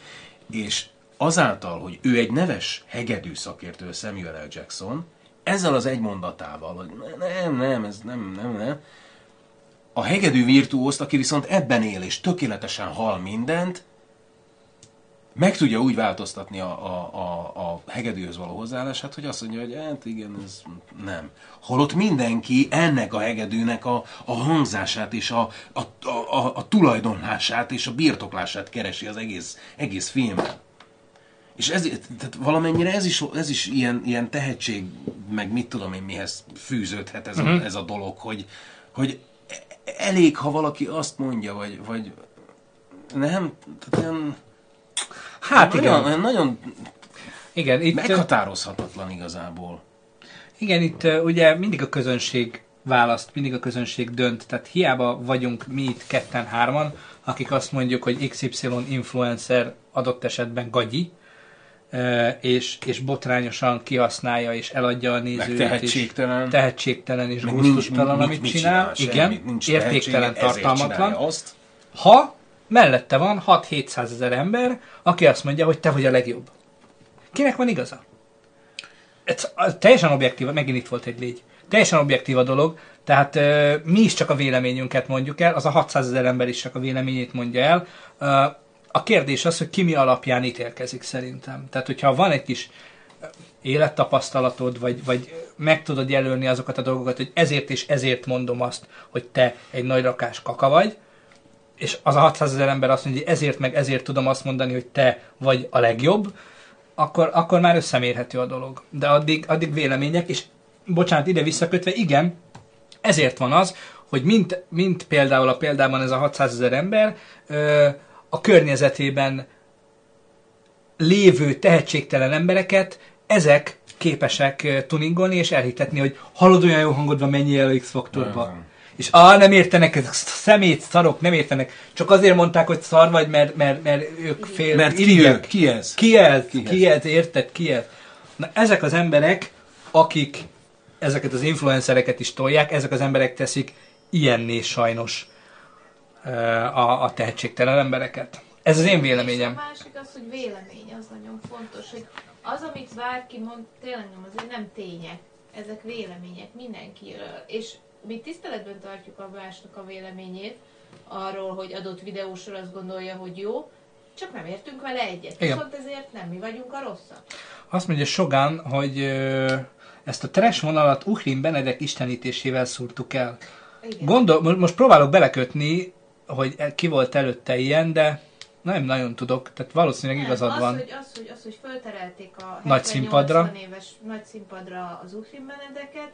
és azáltal, hogy ő egy neves hegedű szakértő, Samuel L. Jackson, ezzel az egy mondatával, hogy nem, nem, ez nem, nem, nem, a hegedű virtuózt, aki viszont ebben él és tökéletesen hal mindent, meg tudja úgy változtatni a, a, a, a hegedűhöz való hozzáállását, hogy azt mondja, hogy hát igen, ez nem. Holott mindenki ennek a hegedűnek a, a hangzását és a, a, a, a, tulajdonlását és a birtoklását keresi az egész, egész filmben. És ez, tehát valamennyire ez is, ez is ilyen, ilyen tehetség, meg mit tudom én mihez fűződhet ez a, Mhm. ez a dolog, hogy, hogy elég, ha valaki azt mondja, vagy, vagy nem, tehát olyan, Hát nagyon, igen. nagyon Igen, itt, meghatározhatatlan igazából. igen, itt ugye mindig a közönség választ, mindig a közönség dönt. Tehát hiába vagyunk mi itt ketten-hárman, akik azt mondjuk, hogy XY influencer adott esetben gagyi, és, és botrányosan kihasználja és eladja a nézőt. és tehetségtelen. tehetségtelen és Meg gusztustalan, amit mit csinál. csinál, Igen, nincs értéktelen, tartalmatlan. azt. Ha mellette van 6-700 ezer ember, aki azt mondja, hogy te vagy a legjobb. Kinek van igaza? Ez teljesen objektív, megint itt volt egy légy. Teljesen objektív a dolog, tehát ö, mi is csak a véleményünket mondjuk el, az a 600 ezer ember is csak a véleményét mondja el. Ö, a kérdés az, hogy ki mi alapján ítélkezik szerintem. Tehát, hogyha van egy kis élettapasztalatod, vagy, vagy meg tudod jelölni azokat a dolgokat, hogy ezért és ezért mondom azt, hogy te egy nagy rakás kaka vagy, és az a 600 ezer ember azt mondja, hogy ezért meg ezért tudom azt mondani, hogy te vagy a legjobb, akkor, akkor már összemérhető a dolog. De addig, addig vélemények, és bocsánat, ide visszakötve, igen, ezért van az, hogy mint, mint például a példában ez a 600 ezer ember, ö, a környezetében lévő tehetségtelen embereket ezek képesek tuningolni és elhitetni, hogy hallod olyan jó hangod van, menjél el a X-faktorba. És ah, nem értenek, ezek szemét, szarok, nem értenek. Csak azért mondták, hogy szar vagy, mert, mert, mert ők fél... Mert ki ők? Ki ez? Ki ez? Ki ez? Ki ez? Érted? Ki ez? Na ezek az emberek, akik ezeket az influencereket is tolják, ezek az emberek teszik ilyenné sajnos a, a tehetségtelen embereket. Ez az én véleményem. És a másik az, hogy vélemény, az nagyon fontos, hogy az, amit bárki mond, tényleg nem, azért nem tények. Ezek vélemények mindenkiről. És mi tiszteletben tartjuk a másnak a véleményét arról, hogy adott videósor azt gondolja, hogy jó, csak nem értünk vele egyet. Igen. Viszont ezért nem mi vagyunk a rosszak. Azt mondja Sogan, hogy ö, ezt a trash vonalat Uhrin Benedek istenítésével szúrtuk el. Igen. Gondol, mo- most próbálok belekötni, hogy e- ki volt előtte ilyen, de nem nagyon tudok, tehát valószínűleg igazad az, van. Hogy, az, hogy, az, hogy fölterelték a Nagy 70-80 színpadra. éves nagy színpadra az Uhrin Benedeket,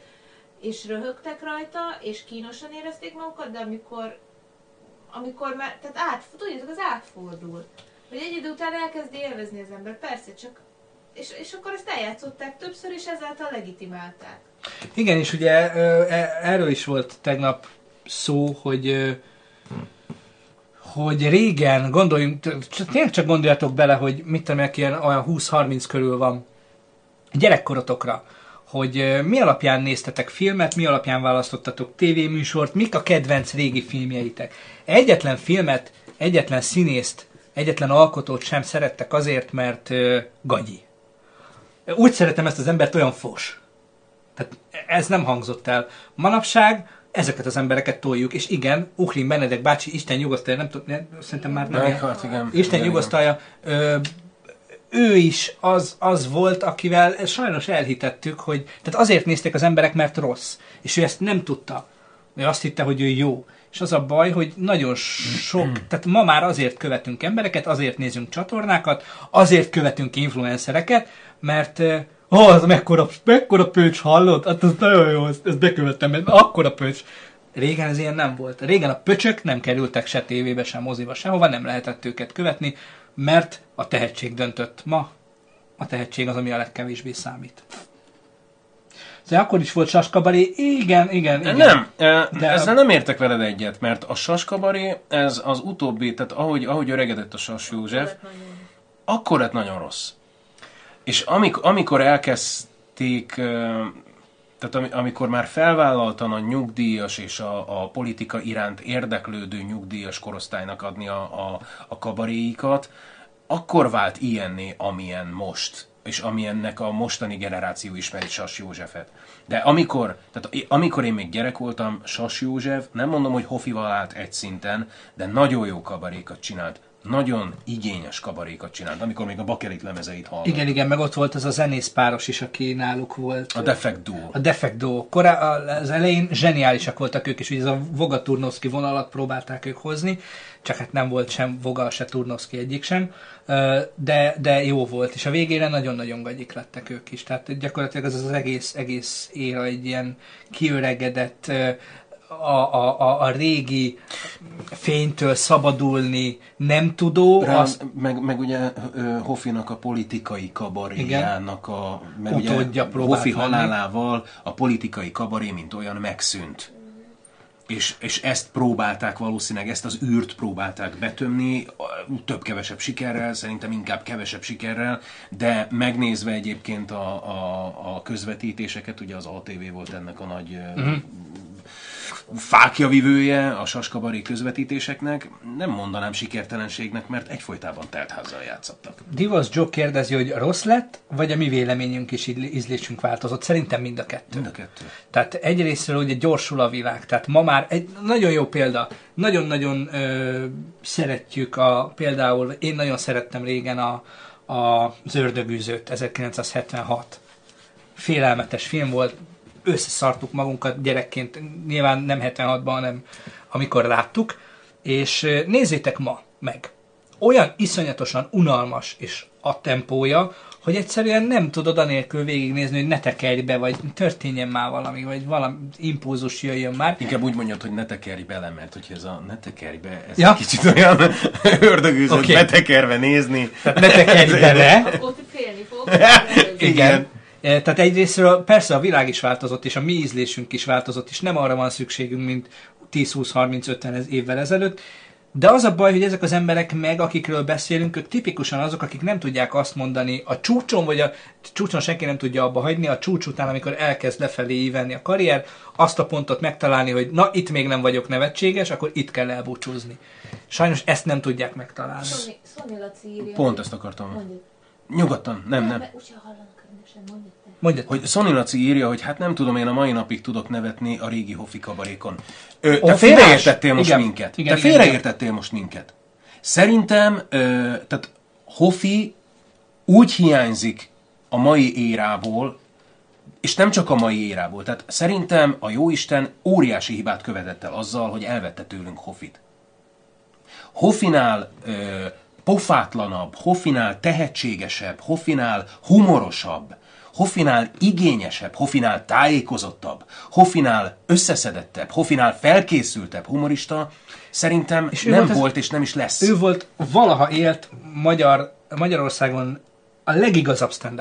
és röhögtek rajta, és kínosan érezték magukat, de amikor, amikor már, tehát át, tudjátok, az átfordul. Hogy egy idő után elkezdi élvezni az ember, persze, csak és, és akkor ezt eljátszották többször, és ezáltal legitimálták. Igen, és ugye e- erről is volt tegnap szó, hogy hogy régen, gondoljunk, tényleg csak gondoljatok bele, hogy mit tudom, ilyen olyan 20-30 körül van gyerekkorotokra, hogy mi alapján néztetek filmet, mi alapján választottatok tévéműsort, mik a kedvenc régi filmjeitek. Egyetlen filmet, egyetlen színészt, egyetlen alkotót sem szerettek azért, mert ö, gagyi. Úgy szeretem ezt az embert, olyan fos. Tehát ez nem hangzott el. Manapság ezeket az embereket toljuk, és igen, Uhlin Benedek bácsi, Isten nyugosztalja, nem tudom, szerintem már nem. Meghalt, igen. Isten Igen, nyugosztalja, ö, ő is az, az volt, akivel sajnos elhitettük, hogy tehát azért nézték az emberek, mert rossz. És ő ezt nem tudta Ő azt hitte, hogy ő jó. És az a baj, hogy nagyon sok, tehát ma már azért követünk embereket, azért nézünk csatornákat, azért követünk influencereket, mert ó, oh, az mekkora, mekkora pöcs hallott, hát az nagyon jó, ezt, ezt bekövettem, mert akkora pöcs. Régen ez ilyen nem volt. Régen a pöcsök nem kerültek se tévébe, se moziba, sehova, nem lehetett őket követni, mert a tehetség döntött. Ma a tehetség az, ami a legkevésbé számít. Szóval akkor is volt saskabaré, igen, igen, igen. Nem, De- ezzel nem értek veled egyet, mert a saskabaré, ez az utóbbi, tehát ahogy, ahogy öregedett a Sas József, akkor lett nagyon rossz. És amik, amikor elkezdték, tehát ami- amikor már felvállaltan a nyugdíjas és a, a politika iránt érdeklődő nyugdíjas korosztálynak adni a, a, a kabaréikat, akkor vált ilyenné, amilyen most, és amilyennek a mostani generáció ismeri Sas Józsefet. De amikor, tehát amikor én még gyerek voltam, Sas József, nem mondom, hogy Hofival állt egy szinten, de nagyon jó kabarékat csinált. Nagyon igényes kabarékat csinált, amikor még a bakelit lemezeit hallott. Igen, igen, meg ott volt az a zenész páros is, aki náluk volt. A Defect Duo. A Defect Duo. Korá, az elején zseniálisak voltak ők, és ugye ez a Voga Turnovski vonalat próbálták ők hozni, csak hát nem volt sem Voga, se Turnovski egyik sem, de, de jó volt, és a végére nagyon-nagyon gagyik lettek ők is. Tehát gyakorlatilag az az egész, egész éra egy ilyen kiöregedett, a, a, a, régi fénytől szabadulni nem tudó, Rá, az, meg, meg ugye Hoffinak a politikai kabaréjának a... Meg ugye Utódja Hoffi halálával a politikai kabaré, mint olyan megszűnt. És, és ezt próbálták valószínűleg, ezt az űrt próbálták betömni, több-kevesebb sikerrel, szerintem inkább kevesebb sikerrel, de megnézve egyébként a, a, a közvetítéseket, ugye az ATV volt ennek a nagy uh-huh fákjavivője a saskabaré közvetítéseknek, nem mondanám sikertelenségnek, mert egyfolytában teltházzal játszottak. Divas Joe kérdezi, hogy rossz lett, vagy a mi véleményünk és íz- ízlésünk változott. Szerintem mind a kettő. Mind a kettő. Tehát egyrésztről ugye gyorsul a világ, tehát ma már egy nagyon jó példa, nagyon-nagyon ö, szeretjük a, például én nagyon szerettem régen a, a az ördögűzőt, 1976. Félelmetes film volt, összeszartuk magunkat gyerekként, nyilván nem 76-ban, hanem amikor láttuk, és nézzétek ma meg. Olyan iszonyatosan unalmas és a tempója, hogy egyszerűen nem tudod anélkül végignézni, hogy ne tekerj be, vagy történjen már valami, vagy valami impulzus jöjjön már. Inkább úgy mondjad, hogy ne tekerj bele, mert hogyha ez a ne tekerj be, ez Ja. ja. kicsit olyan ördögűzött okay. betekerve nézni. Tehát ne tekerj bele. Ti félni fog. Igen. E, Tehát egyrésztről persze a világ is változott, és a mi ízlésünk is változott, és nem arra van szükségünk, mint 10-20-30-50 évvel ezelőtt, de az a baj, hogy ezek az emberek meg, akikről beszélünk, ők tipikusan azok, akik nem tudják azt mondani a csúcson, vagy a csúcson senki nem tudja abba hagyni, a csúcs után, amikor elkezd lefelé ívenni a karrier, azt a pontot megtalálni, hogy na, itt még nem vagyok nevetséges, akkor itt kell elbúcsúzni. Sajnos ezt nem tudják megtalálni. Írja. Pont ezt akartam. Mondjuk. Nyugodtan, nem, nem. mert Mondjad. Hogy Szoni Laci írja, hogy hát nem tudom, én a mai napig tudok nevetni a régi Hoffi kabarékon. Ö, te félreértettél most Igen. minket. Igen, te igen, félreértettél most minket. Szerintem, ö, tehát Hoffi úgy hiányzik a mai érából, és nem csak a mai érából. Tehát szerintem a Jóisten óriási hibát követett el azzal, hogy elvette tőlünk Hoffit. Hoffinál ö, pofátlanabb, Hoffinál tehetségesebb, Hoffinál humorosabb, Hoffinál igényesebb, Hoffinál tájékozottabb, Hoffinál összeszedettebb, Hoffinál felkészültebb humorista szerintem És nem volt volt és nem is lesz. Ő volt valaha élt Magyar, Magyarországon a legigazabb stand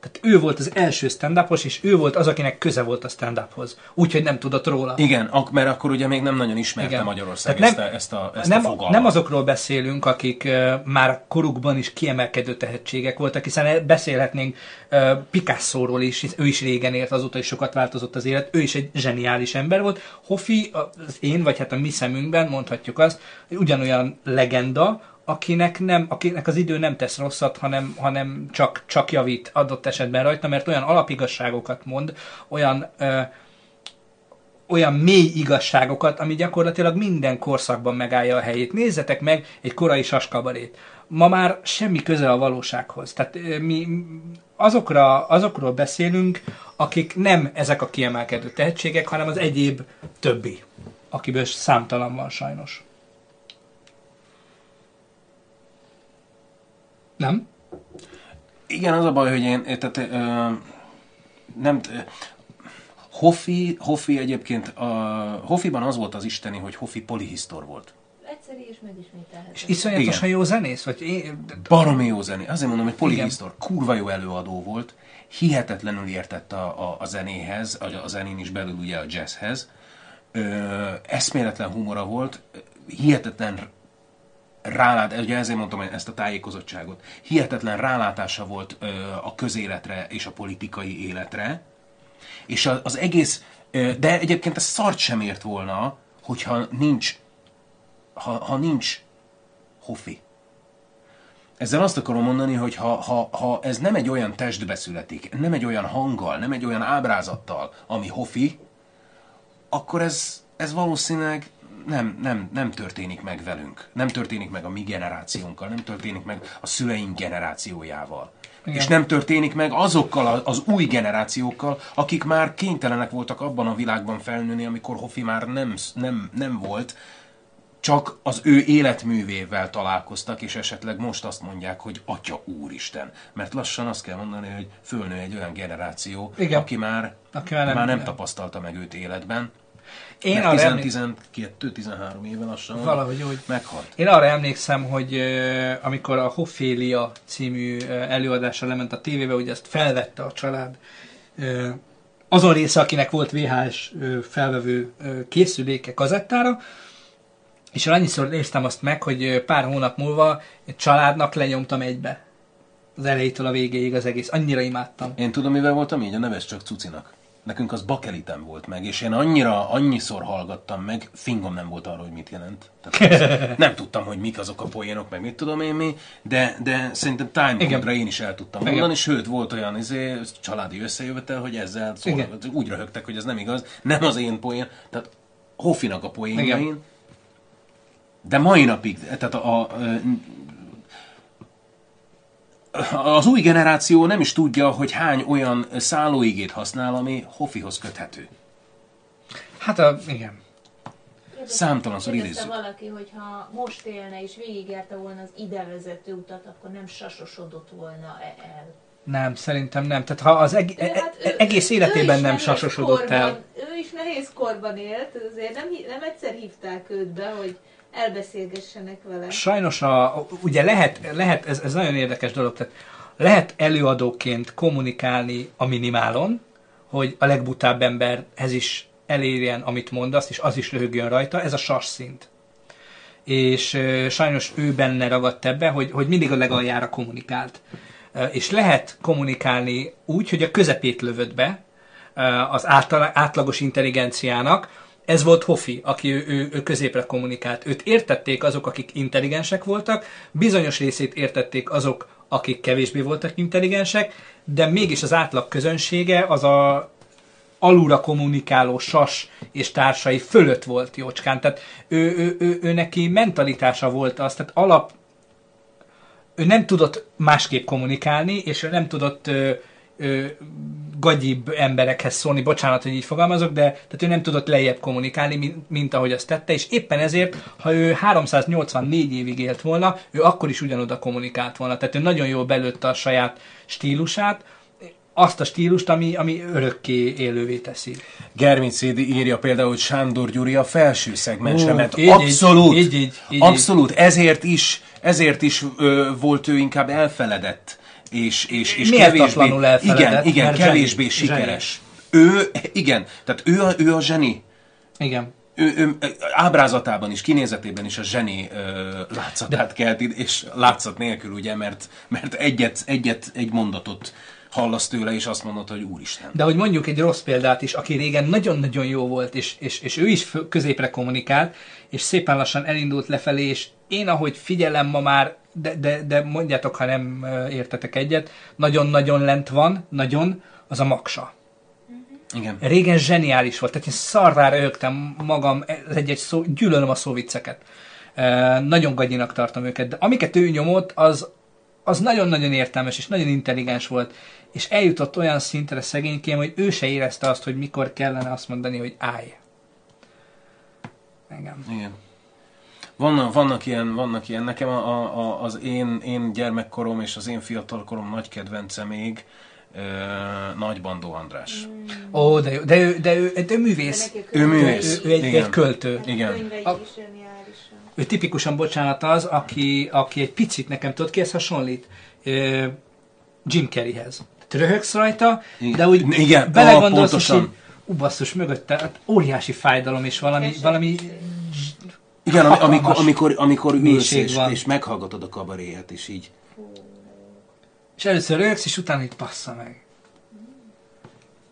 Tehát ő volt az első stand és ő volt az, akinek köze volt a stand-uphoz. Úgyhogy nem tudott róla. Igen, ak- mert akkor ugye még nem nagyon ismerte Igen. Magyarország Tehát ezt, a, ezt a, ezt nem, a fogalmat. nem azokról beszélünk, akik uh, már korukban is kiemelkedő tehetségek voltak, hiszen beszélhetnénk uh, Picasso-ról is, ő is régen élt, azóta is sokat változott az élet, ő is egy zseniális ember volt. Hoffi, az én, vagy hát a mi szemünkben mondhatjuk azt, hogy ugyanolyan legenda, akinek, nem, akinek az idő nem tesz rosszat, hanem, hanem csak, csak javít adott esetben rajta, mert olyan alapigasságokat mond, olyan uh, olyan mély igazságokat, ami gyakorlatilag minden korszakban megállja a helyét. Nézzetek meg egy korai saskabarét. Ma már semmi köze a valósághoz. Tehát ö, mi azokra, azokról beszélünk, akik nem ezek a kiemelkedő tehetségek, hanem az egyéb többi, akiből számtalan van sajnos. Nem? Igen, az a baj, hogy én, tehát, ö, nem, Hoffi, Hoffi egyébként, a, Hoffiban az volt az isteni, hogy Hoffi polihisztor volt. Egyszerű és megismételhető. És iszonyatosan Igen. jó zenész? Vagy én, Baromi jó zené. Azért mondom, hogy polihisztor, kurva jó előadó volt, hihetetlenül értett a, a, a zenéhez, a, a zenén is belül ugye a jazzhez. Ö, eszméletlen humora volt, hihetetlen rálát, ugye ezért mondtam ezt a tájékozottságot, hihetetlen rálátása volt ö, a közéletre és a politikai életre, és a, az egész, ö, de egyébként ez szart sem ért volna, hogyha nincs, ha, ha nincs Hoffi. Ezzel azt akarom mondani, hogy ha, ha, ha ez nem egy olyan testbe születik, nem egy olyan hanggal, nem egy olyan ábrázattal, ami Hoffi, akkor ez, ez valószínűleg nem, nem, nem történik meg velünk. Nem történik meg a mi generációnkkal, nem történik meg a szüleink generációjával. Igen. És nem történik meg azokkal az új generációkkal, akik már kénytelenek voltak abban a világban felnőni, amikor Hoffi már nem, nem, nem volt, csak az ő életművével találkoztak, és esetleg most azt mondják, hogy Atya Úristen. Mert lassan azt kell mondani, hogy fölnő egy olyan generáció, Igen. aki már, Aki már nem- már nem. tapasztalta meg őt életben. Én arra 10, emlék- 12-13 éve lassan Valahogy úgy. meghalt. Én arra emlékszem, hogy amikor a Hoffélia című előadásra lement a tévébe, hogy ezt felvette a család. Azon része, akinek volt VHS felvevő készüléke kazettára, és annyiszor néztem azt meg, hogy pár hónap múlva egy családnak lenyomtam egybe. Az elejétől a végéig az egész. Annyira imádtam. Én tudom, mivel voltam így, a neves csak cucinak. Nekünk az bakelitem volt meg, és én annyira, annyiszor hallgattam meg, fingom nem volt arra, hogy mit jelent. Tehát nem tudtam, hogy mik azok a poénok, meg mit tudom én mi, de, de szerintem time Igen. code-ra én is el tudtam Igen. mondani, sőt, volt olyan izé, családi összejövetel, hogy ezzel Igen. úgy röhögtek, hogy ez nem igaz, nem az én poén, tehát Hoffinak a poénjain, Igen. de mai napig, tehát a, a, az új generáció nem is tudja, hogy hány olyan szállóigét használ, ami Hoffihoz köthető. Hát a, igen. Számtalanszor idézzük. valaki, hogy ha most élne és végigjárta volna az ide vezető utat, akkor nem sasosodott volna -e el. Nem, szerintem nem. Tehát ha az eg- e- hát e- egész életében nem sasosodott korban, el. Ő is nehéz korban élt, azért nem, nem egyszer hívták őt be, hogy elbeszélgessenek vele. Sajnos a, ugye lehet, lehet ez, ez nagyon érdekes dolog, tehát lehet előadóként kommunikálni a minimálon, hogy a legbutább emberhez is elérjen, amit mondasz, és az is röhögjön rajta, ez a sas szint. És ö, sajnos ő benne ragadt ebbe, hogy, hogy mindig a legaljára kommunikált. Ö, és lehet kommunikálni úgy, hogy a közepét lövöd be, az által, átlagos intelligenciának. Ez volt Hoffi, aki ő, ő, ő középre kommunikált. Őt értették azok, akik intelligensek voltak, bizonyos részét értették azok, akik kevésbé voltak intelligensek, de mégis az átlag közönsége az a alulra kommunikáló sas és társai fölött volt jócskán. Tehát ő, ő, ő, ő neki mentalitása volt az, tehát alap ő nem tudott másképp kommunikálni, és ő nem tudott ö, ö, gagyibb emberekhez szólni, bocsánat, hogy így fogalmazok, de tehát ő nem tudott lejjebb kommunikálni, mint, mint ahogy azt tette, és éppen ezért, ha ő 384 évig élt volna, ő akkor is ugyanoda kommunikált volna. Tehát ő nagyon jól belőtte a saját stílusát, azt a stílust, ami, ami örökké élővé teszi. Germicédi írja például, hogy Sándor Gyuri a felső szegmensre így, így, abszolút, így, így, így, abszolút. Ezért is, ezért is ö, volt ő inkább elfeledett. És, és, és elfeledett, igen, igen, kevésbé zseni, sikeres. Ő, igen, tehát ő a, ő a zseni. Igen. Ő, ő, ábrázatában is, kinézetében is a zseni ö, látszatát kelti, és látszat nélkül, ugye, mert, mert egyet, egyet, egy mondatot hallasz tőle, és azt mondod, hogy úristen. De hogy mondjuk egy rossz példát is, aki régen nagyon-nagyon jó volt, és, és, és ő is középre kommunikált, és szépen lassan elindult lefelé, és én ahogy figyelem ma már, de, de, de mondjátok, ha nem értetek egyet, nagyon-nagyon lent van, nagyon, az a maksa. Igen. Régen zseniális volt, tehát én szarrá röhögtem magam, ez egy-egy szó, gyűlölöm a szóvicceket. E, nagyon gagyinak tartom őket, de amiket ő nyomott, az, az nagyon-nagyon értelmes és nagyon intelligens volt, és eljutott olyan szintre szegénykém, hogy ő se érezte azt, hogy mikor kellene azt mondani, hogy állj. Engem. Igen. Vannak, vannak, ilyen, vannak ilyen, nekem a, a, az én, én gyermekkorom és az én fiatalkorom nagy kedvence még ö, Nagy Bandó András. Ó, de, jó, de, ő, de ő, de ő művész. De Ő művész. Ő, ő egy, Igen. egy költő. Igen. A-. Ő tipikusan, bocsánat, az, aki, aki egy picit nekem tudod kihez hasonlít? Ö, Jim Carreyhez. Röhögsz rajta, Igen. de úgy Igen, belegondolsz, így, ú, basszus, mögötte, hát óriási fájdalom, és valami, valami Igen, ami, amikor, amikor, amikor ülsz és, van. és meghallgatod a kabaréját, és így. és először röhögsz, és utána így passza meg.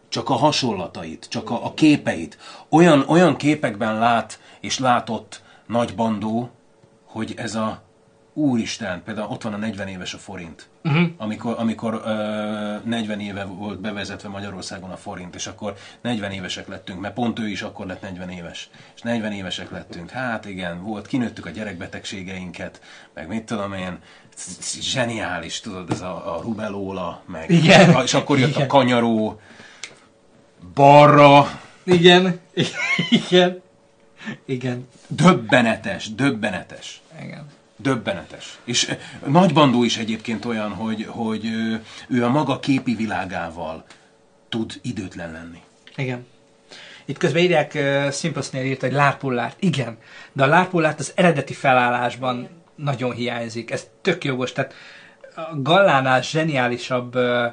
csak a hasonlatait, csak a, a képeit. Olyan, olyan képekben lát és látott nagy bandó, hogy ez a úristen, például ott van a 40 éves a forint. Uh-huh. Amikor, amikor uh, 40 éve volt bevezetve Magyarországon a forint, és akkor 40 évesek lettünk, mert pont ő is akkor lett 40 éves. És 40 évesek lettünk. Hát igen, volt, kinőttük a gyerekbetegségeinket, meg mit tudom én, zseniális, tudod, ez a, a rubelóla, meg, Igen. és akkor jött Igen. a kanyaró, balra, Igen, igen, igen, döbbenetes, döbbenetes. igen. Döbbenetes. És eh, Nagy Bandó is egyébként olyan, hogy, hogy ő, ő a maga képi világával tud időtlen lenni. Igen. Itt közben írják, uh, Simplesnél írt, hogy lárpullárt. Igen, de a lárpullárt az eredeti felállásban nagyon hiányzik. Ez tök jogos. Tehát a Gallánál zseniálisabb uh,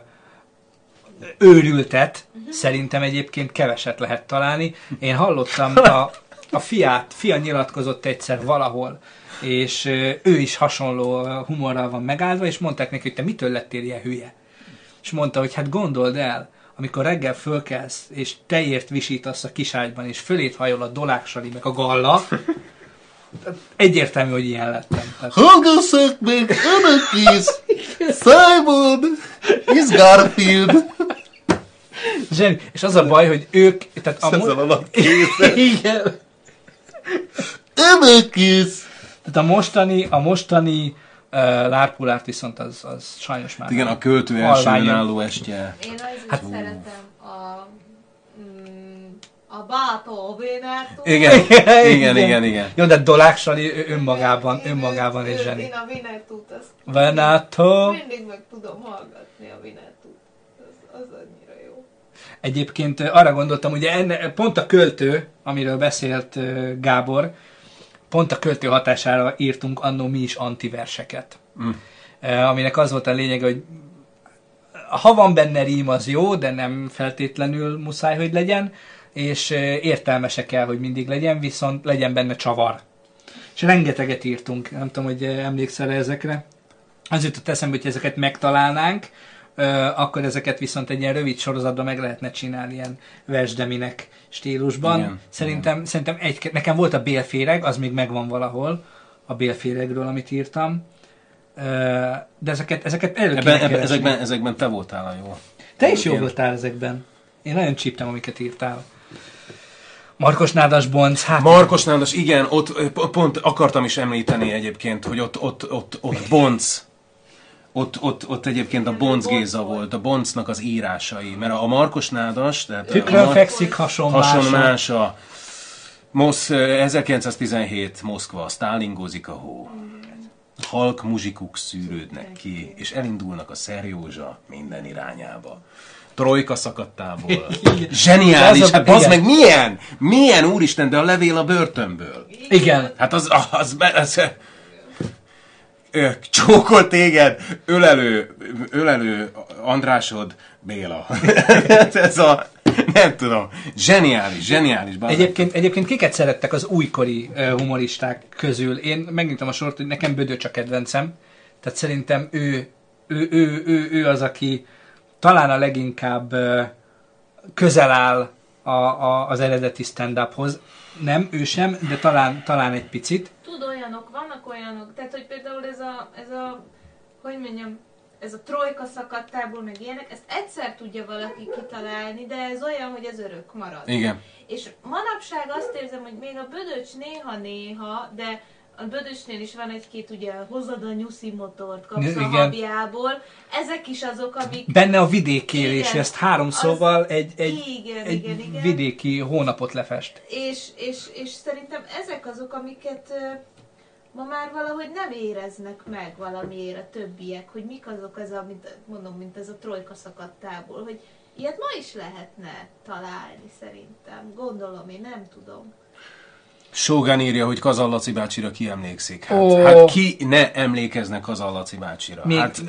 őrültet szerintem egyébként keveset lehet találni. Én hallottam, a, a fiát, fia nyilatkozott egyszer valahol, és ő is hasonló humorral van megáldva, és mondták neki, hogy te mitől lettél ilyen hülye? És mondta, hogy hát gondold el, amikor reggel fölkelsz, és tejért visítasz a kiságyban, és fölét hajol a doláksali, meg a galla, egyértelmű, hogy ilyen lettem. Tehát, Hallgassák meg önök is! Simon is Garfield! zseni. És az a baj, hogy ők... Tehát a, Ezzel a mo- nagy kézzel. Igen. Is! Tehát a mostani, a mostani uh, lárpulárt viszont az, az sajnos már Igen, a költő első önálló estje. Én azért Hát- szeretem a, mm, a bátó Vénertól. Igen, igen, igen, igen. Jó, de Doláksali ő önmagában, önmagában egy zseni. Én a Vinetút azt Venato. mindig meg tudom hallgatni a Vinetút. Az, az annyira jó. Egyébként arra gondoltam, ugye enne, pont a költő, amiről beszélt Gábor, pont a költő hatására írtunk annó mi is antiverseket. Mm. Aminek az volt a lényege, hogy ha van benne rím, az jó, de nem feltétlenül muszáj, hogy legyen, és értelmese kell, hogy mindig legyen, viszont legyen benne csavar. És rengeteget írtunk, nem tudom, hogy emlékszel ezekre. Az jutott eszembe, hogy ezeket megtalálnánk, akkor ezeket viszont egy ilyen rövid sorozatban meg lehetne csinálni, ilyen versdeminek stílusban. Igen, szerintem, szerintem egy, nekem volt a bélféreg, az még megvan valahol, a bélféregről, amit írtam. De ezeket, ezeket elő Ebben, ebben, ezekben, ezekben te voltál a jó. Te is jó Igen. voltál ezekben. Én nagyon csíptem, amiket írtál. Markos Nádas Bonc, hát... Markos Nádas, igen, ott pont akartam is említeni egyébként, hogy ott, ott, ott, ott Bonc, ott, ott, ott egyébként a Bonc Géza volt, a Boncnak az írásai, mert a Markos Nádas, tehát a Tükrön Mar- fekszik hasonmása. hasonmása, Mosz, ö, 1917 Moszkva, Sztálingozik a hó. Halk muzsikuk szűrődnek ki, és elindulnak a szerjózsa minden irányába. Trojka szakadtából. Zseniális, Ez a- hát az meg milyen? Milyen úristen, de a levél a börtönből. Igen. Hát az, az, az, az Ö, csókol téged, ölelő, ölelő Andrásod, Béla. Ez a, nem tudom, zseniális, zseniális. meg. Egyébként, egyébként kiket szerettek az újkori humoristák közül? Én megnyitom a sort, hogy nekem Bödöcs a kedvencem. Tehát szerintem ő, ő, ő, ő, ő az, aki talán a leginkább közel áll a, a, az eredeti stand-uphoz. Nem, ő sem, de talán, talán egy picit. Tud olyanok, vannak olyanok, tehát hogy például ez a, ez a hogy mondjam, ez a trojka szakadtából, meg ilyenek, ezt egyszer tudja valaki kitalálni, de ez olyan, hogy ez örök marad. Igen. És manapság azt érzem, hogy még a bödöcs néha-néha, de a Bödösnél is van egy-két, ugye, hozod a nyuszi motort, kapsz Igen. a habjából. Ezek is azok, amik... Benne a vidékélés, Igen. ezt három Az- szóval egy, egy, Igen, egy igen, igen. vidéki hónapot lefest. És, és, és szerintem ezek azok, amiket ma már valahogy nem éreznek meg valamiért a többiek, hogy mik azok az, amit mondom, mint ez a trojka szakadtából, hogy ilyet ma is lehetne találni szerintem. Gondolom, én nem tudom. Sógán írja, hogy Kazal Laci bácsira ki emlékszik. Hát, Ó. hát ki ne emlékezne Kazal Laci bácsira? Még- Hát,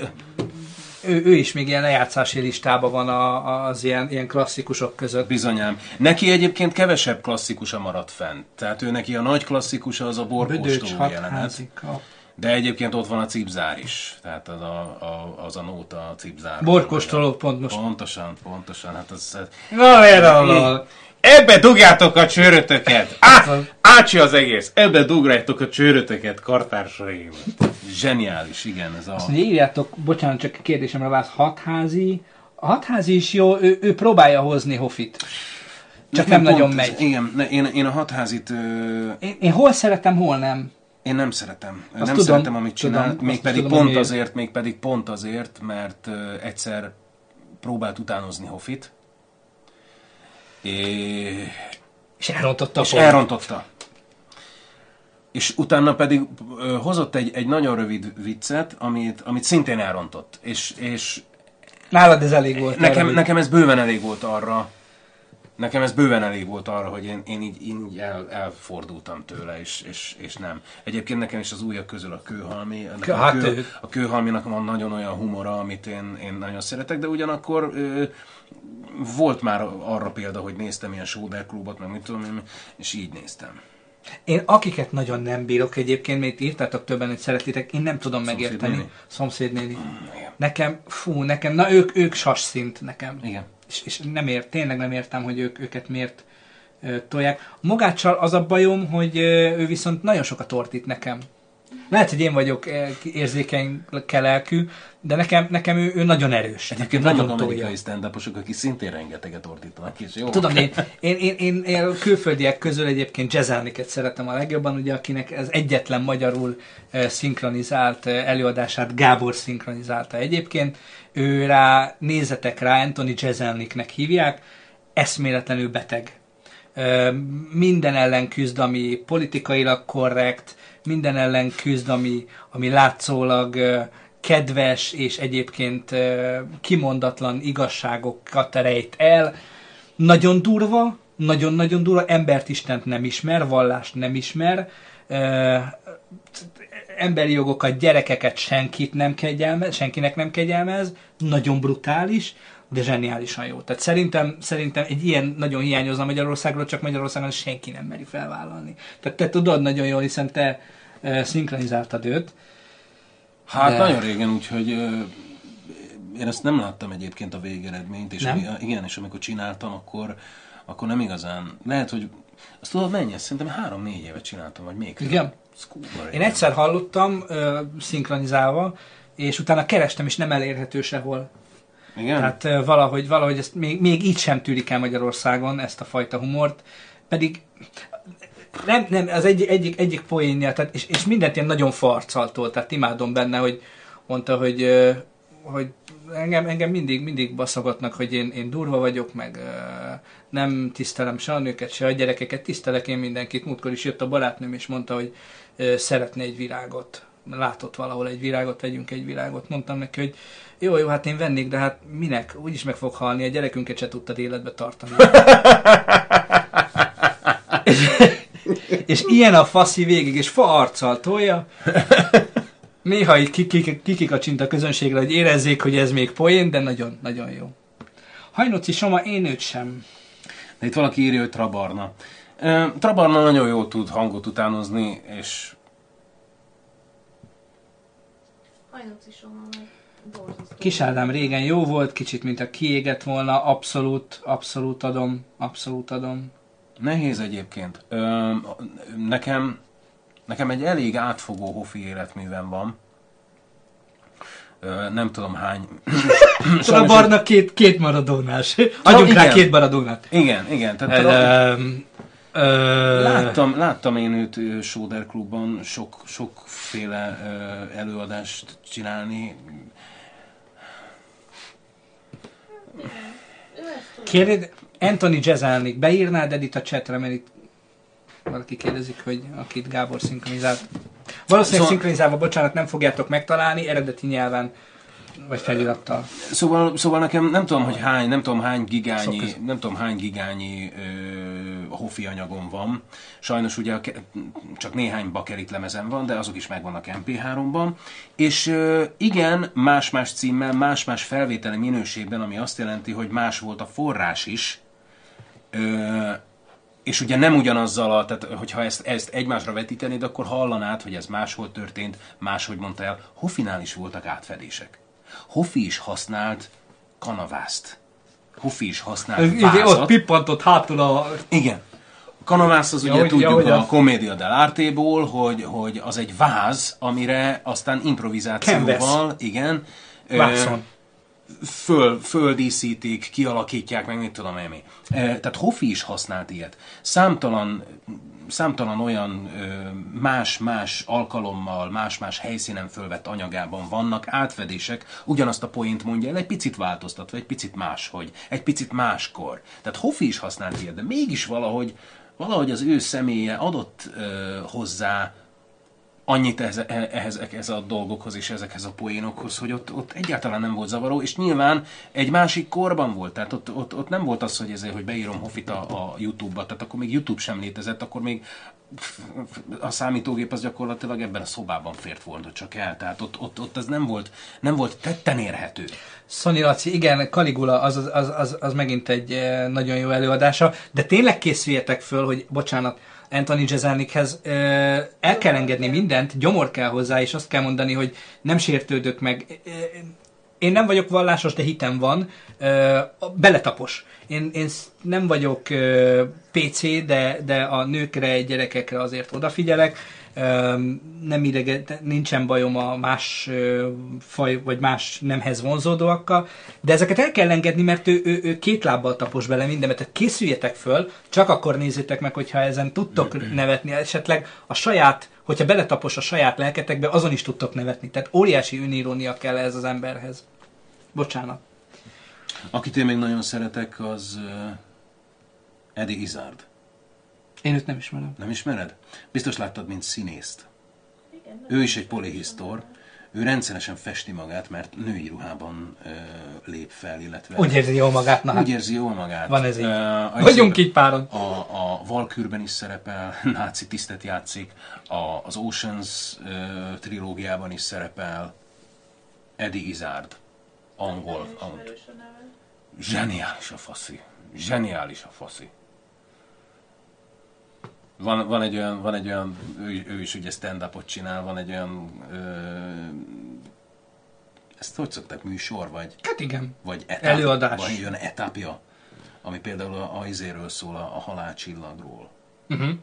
Ő, ő is még ilyen lejátszási listában van a, az ilyen, ilyen klasszikusok között. Bizonyám. Neki egyébként kevesebb klasszikusa maradt fent. Tehát ő neki a nagy klasszikusa az a Bödöcs, borkóstoló jelenet. De egyébként ott van a cipzár is. Tehát az a, a, az a nóta a cipzár. Borkóstoló pont most. Pontosan, pontosan. Hát az, hát... Na, például. Ebbe dugjátok a csőrötöket! Á, ácsi az egész! Ebbe dugjátok a csőrötöket, kartársaim! Zseniális, igen, ez a... Azt mondja, írjátok, bocsánat, csak a kérdésemre válasz, hatházi. A hatházi is jó, ő, ő próbálja hozni Hofit. Csak nem Pont nagyon ez- megy. Igen, ne, én, én a hatházit... Ö, Én, én hol szeretem, hol nem. Én nem szeretem. Azt nem tudom, szeretem, amit tudom, csinál, azt mégpedig tudom, pont azért, mégpedig pont azért, mert ö, egyszer próbált utánozni Hofit, és, És elrontotta a és poént. elrontotta. És utána pedig ö, hozott egy, egy nagyon rövid viccet, amit, amit szintén elrontott. És, és Nálad ez elég volt. nekem, nekem ez bőven elég volt arra, nekem ez bőven elég volt arra, hogy én, én így, én így el, elfordultam tőle, és, és, és nem. Egyébként nekem is az újak közül a kőhalmi. Hát a, kő, a kőhalminak van nagyon olyan humora, amit én, én nagyon szeretek, de ugyanakkor ö, volt már arra példa, hogy néztem ilyen Soder klubot, meg mit tudom én, és így néztem. Én akiket nagyon nem bírok egyébként, még írtátok többen, hogy szeretitek, én nem tudom megérteni. Szomszédnéni? Szomszédnéni. igen. Nekem, fú, nekem, na ők, ők sas szint nekem. Igen. És, és nem ért, tényleg nem értem, hogy ők, őket miért ö, tolják. A Mogáccsal az a bajom, hogy ö, ő viszont nagyon sokat ordít nekem. Lehet, hogy én vagyok eh, érzékeny lelkű, de nekem, nekem ő, ő nagyon erős. Egyébként nagyon vannak amerikai stand akik szintén rengeteget ordítanak, és jó. Tudom, én, én, én, én, én külföldiek közül egyébként jazzelniket szeretem a legjobban, ugye akinek ez egyetlen magyarul eh, szinkronizált eh, előadását Gábor szinkronizálta egyébként. Ő rá, nézzetek rá, Anthony Jezelniknek hívják, eszméletlenül beteg. Minden ellen küzd, ami politikailag korrekt, minden ellen küzd, ami, ami látszólag kedves és egyébként kimondatlan igazságokat rejt el. Nagyon durva, nagyon-nagyon durva, embert Istent nem ismer, vallást nem ismer, emberi jogokat, gyerekeket senkit nem kegyelmez, senkinek nem kegyelmez, nagyon brutális, de zseniálisan jó. Tehát szerintem, szerintem egy ilyen nagyon hiányozna Magyarországról, csak Magyarországon senki nem meri felvállalni. Tehát te tudod nagyon jól, hiszen te uh, szinkronizáltad őt. Hát De- nagyon régen, úgyhogy ö, én ezt nem láttam egyébként a végeredményt, és ami, igen, és amikor csináltam, akkor, akkor nem igazán, lehet, hogy azt tudod mennyi? Szerintem három-négy évet csináltam, vagy még. több. Igen? Ez Én egyszer hallottam uh, szinkronizálva, és utána kerestem, és nem elérhető sehol. Igen? Tehát ö, valahogy, valahogy ezt még, még így sem tűrik el Magyarországon, ezt a fajta humort, pedig nem, nem, az egy, egyik, egyik poénja, tehát, és, és mindent ilyen nagyon farcaltól, tehát imádom benne, hogy mondta, hogy, ö, hogy engem, engem mindig, mindig baszogatnak, hogy én, én durva vagyok, meg ö, nem tisztelem se a nőket, se a gyerekeket, tisztelek én mindenkit. Múltkor is jött a barátnőm, és mondta, hogy ö, szeretne egy virágot. Látott valahol egy virágot, vegyünk egy virágot. Mondtam neki, hogy jó, jó, hát én vennék, de hát minek? Úgyis meg fog halni, a gyerekünket se tudtad életbe tartani. és, és ilyen a faszi végig, és fa arccal tolja. Néha így kikik- kikikacsint a közönségre, hogy érezzék, hogy ez még poén, de nagyon, nagyon jó. Hajnoci Soma, én őt sem. De itt valaki írja, hogy Trabarna. Trabarna nagyon jól tud hangot utánozni, és. Kis Ádám régen jó volt, kicsit mint a kiégett volna, abszolút, abszolút adom, abszolút adom. nehéz egyébként. Ö, nekem, nekem egy elég átfogó hofi életművem van. Ö, nem tudom hány. A Sajnos- barna két, két maradónás. Adjunk rá igen. két maradónát. Igen, igen. Tehát Ö, Láttam, láttam én őt ö, Soder Klubban sok, sokféle előadást csinálni. Kérdez, Anthony Jezálnik, beírnád Edit a chatre, mert itt valaki kérdezik, hogy akit Gábor szinkronizált. Valószínűleg Szóval- szinkronizálva, bocsánat, nem fogjátok megtalálni, eredeti nyelven, vagy felirattal. Szóval, szóval nekem nem tudom, hogy hány, nem tudom hány gigányi, nem tudom hány gigányi ö, hofi anyagom van. Sajnos ugye csak néhány bakerit lemezem van, de azok is megvannak MP3-ban. És ö, igen, más-más címmel, más-más felvételi minőségben, ami azt jelenti, hogy más volt a forrás is. Ö, és ugye nem ugyanazzal, a, tehát hogyha ezt, ezt egymásra vetítenéd, akkor hallanád, hogy ez máshol történt, máshogy mondta el. Hoffinál is voltak átfedések. Hoffi is használt kanavászt. Hoffi is használt Ez, ide, ott vázat. pippantott hátul a... Igen. A kanavász az Ja, ugye hogy- tudjuk ja, a a- Commedia dell'arte-ból, hogy, hogy az egy váz, amire aztán improvizációval, Canvas. igen, Vászon. föl, földíszítik, kialakítják, meg mit tudom én mi. Tehát Hoffi is használt ilyet. Számtalan, számtalan olyan más-más alkalommal, más-más helyszínen fölvett anyagában vannak átfedések, ugyanazt a poént mondja el, egy picit változtatva, egy picit máshogy, egy picit máskor. Tehát Hoffi is használt ilyet, de mégis valahogy, valahogy az ő személye adott ö, hozzá annyit ehhez, ehhez, ehhez a dolgokhoz és ezekhez a poénokhoz, hogy ott, ott egyáltalán nem volt zavaró, és nyilván egy másik korban volt, tehát ott, ott, ott nem volt az, hogy, ezért, hogy beírom Hoffit a, a YouTube-ba, tehát akkor még YouTube sem létezett, akkor még a számítógép az gyakorlatilag ebben a szobában fért volna csak el, tehát ott, ott, ott ez nem volt, nem volt tetten érhető. Szonyi Laci, igen, Caligula, az, az, az, az, az megint egy eh, nagyon jó előadása, de tényleg készüljetek föl, hogy bocsánat, Anthony Jeselnikhez el kell engedni mindent, gyomor kell hozzá, és azt kell mondani, hogy nem sértődök meg. Én nem vagyok vallásos, de hitem van. Beletapos. Én, én nem vagyok PC, de, de a nőkre, gyerekekre azért odafigyelek. Nem idege, nincsen bajom a más faj, vagy más nemhez vonzódóakkal, de ezeket el kell engedni, mert ő, ő, ő két lábbal tapos bele mindenbe, tehát készüljetek föl, csak akkor nézzétek meg, hogyha ezen tudtok nevetni, esetleg a saját, hogyha beletapos a saját lelketekbe, azon is tudtok nevetni. Tehát óriási önirónia kell ez az emberhez. Bocsánat. Akit én még nagyon szeretek, az Eddie Izzard. Én őt nem ismerem. Nem ismered? Biztos láttad, mint színészt. Ő is egy polihisztor. Ő rendszeresen festi magát, mert női ruhában ö, lép fel, illetve... Úgy érzi jól magát, na hát. Úgy érzi jól magát. Van ez így. A- Vagyunk így páron. A, a Valkürben is szerepel, náci tisztet játszik, a, az Oceans ö, trilógiában is szerepel, Eddie Izzard, angol. angol. Zseniális a faszi. Zseniális a faszi. Van, van egy olyan, van egy olyan ő, ő is ugye stand-upot csinál, van egy olyan, ö, ezt hogy szokták, műsor, vagy, Hát igen. vagy etap, Előadás. Vagy olyan etapja, ami például a, a izéről szól, a, a halálcsillagról. Uh-huh.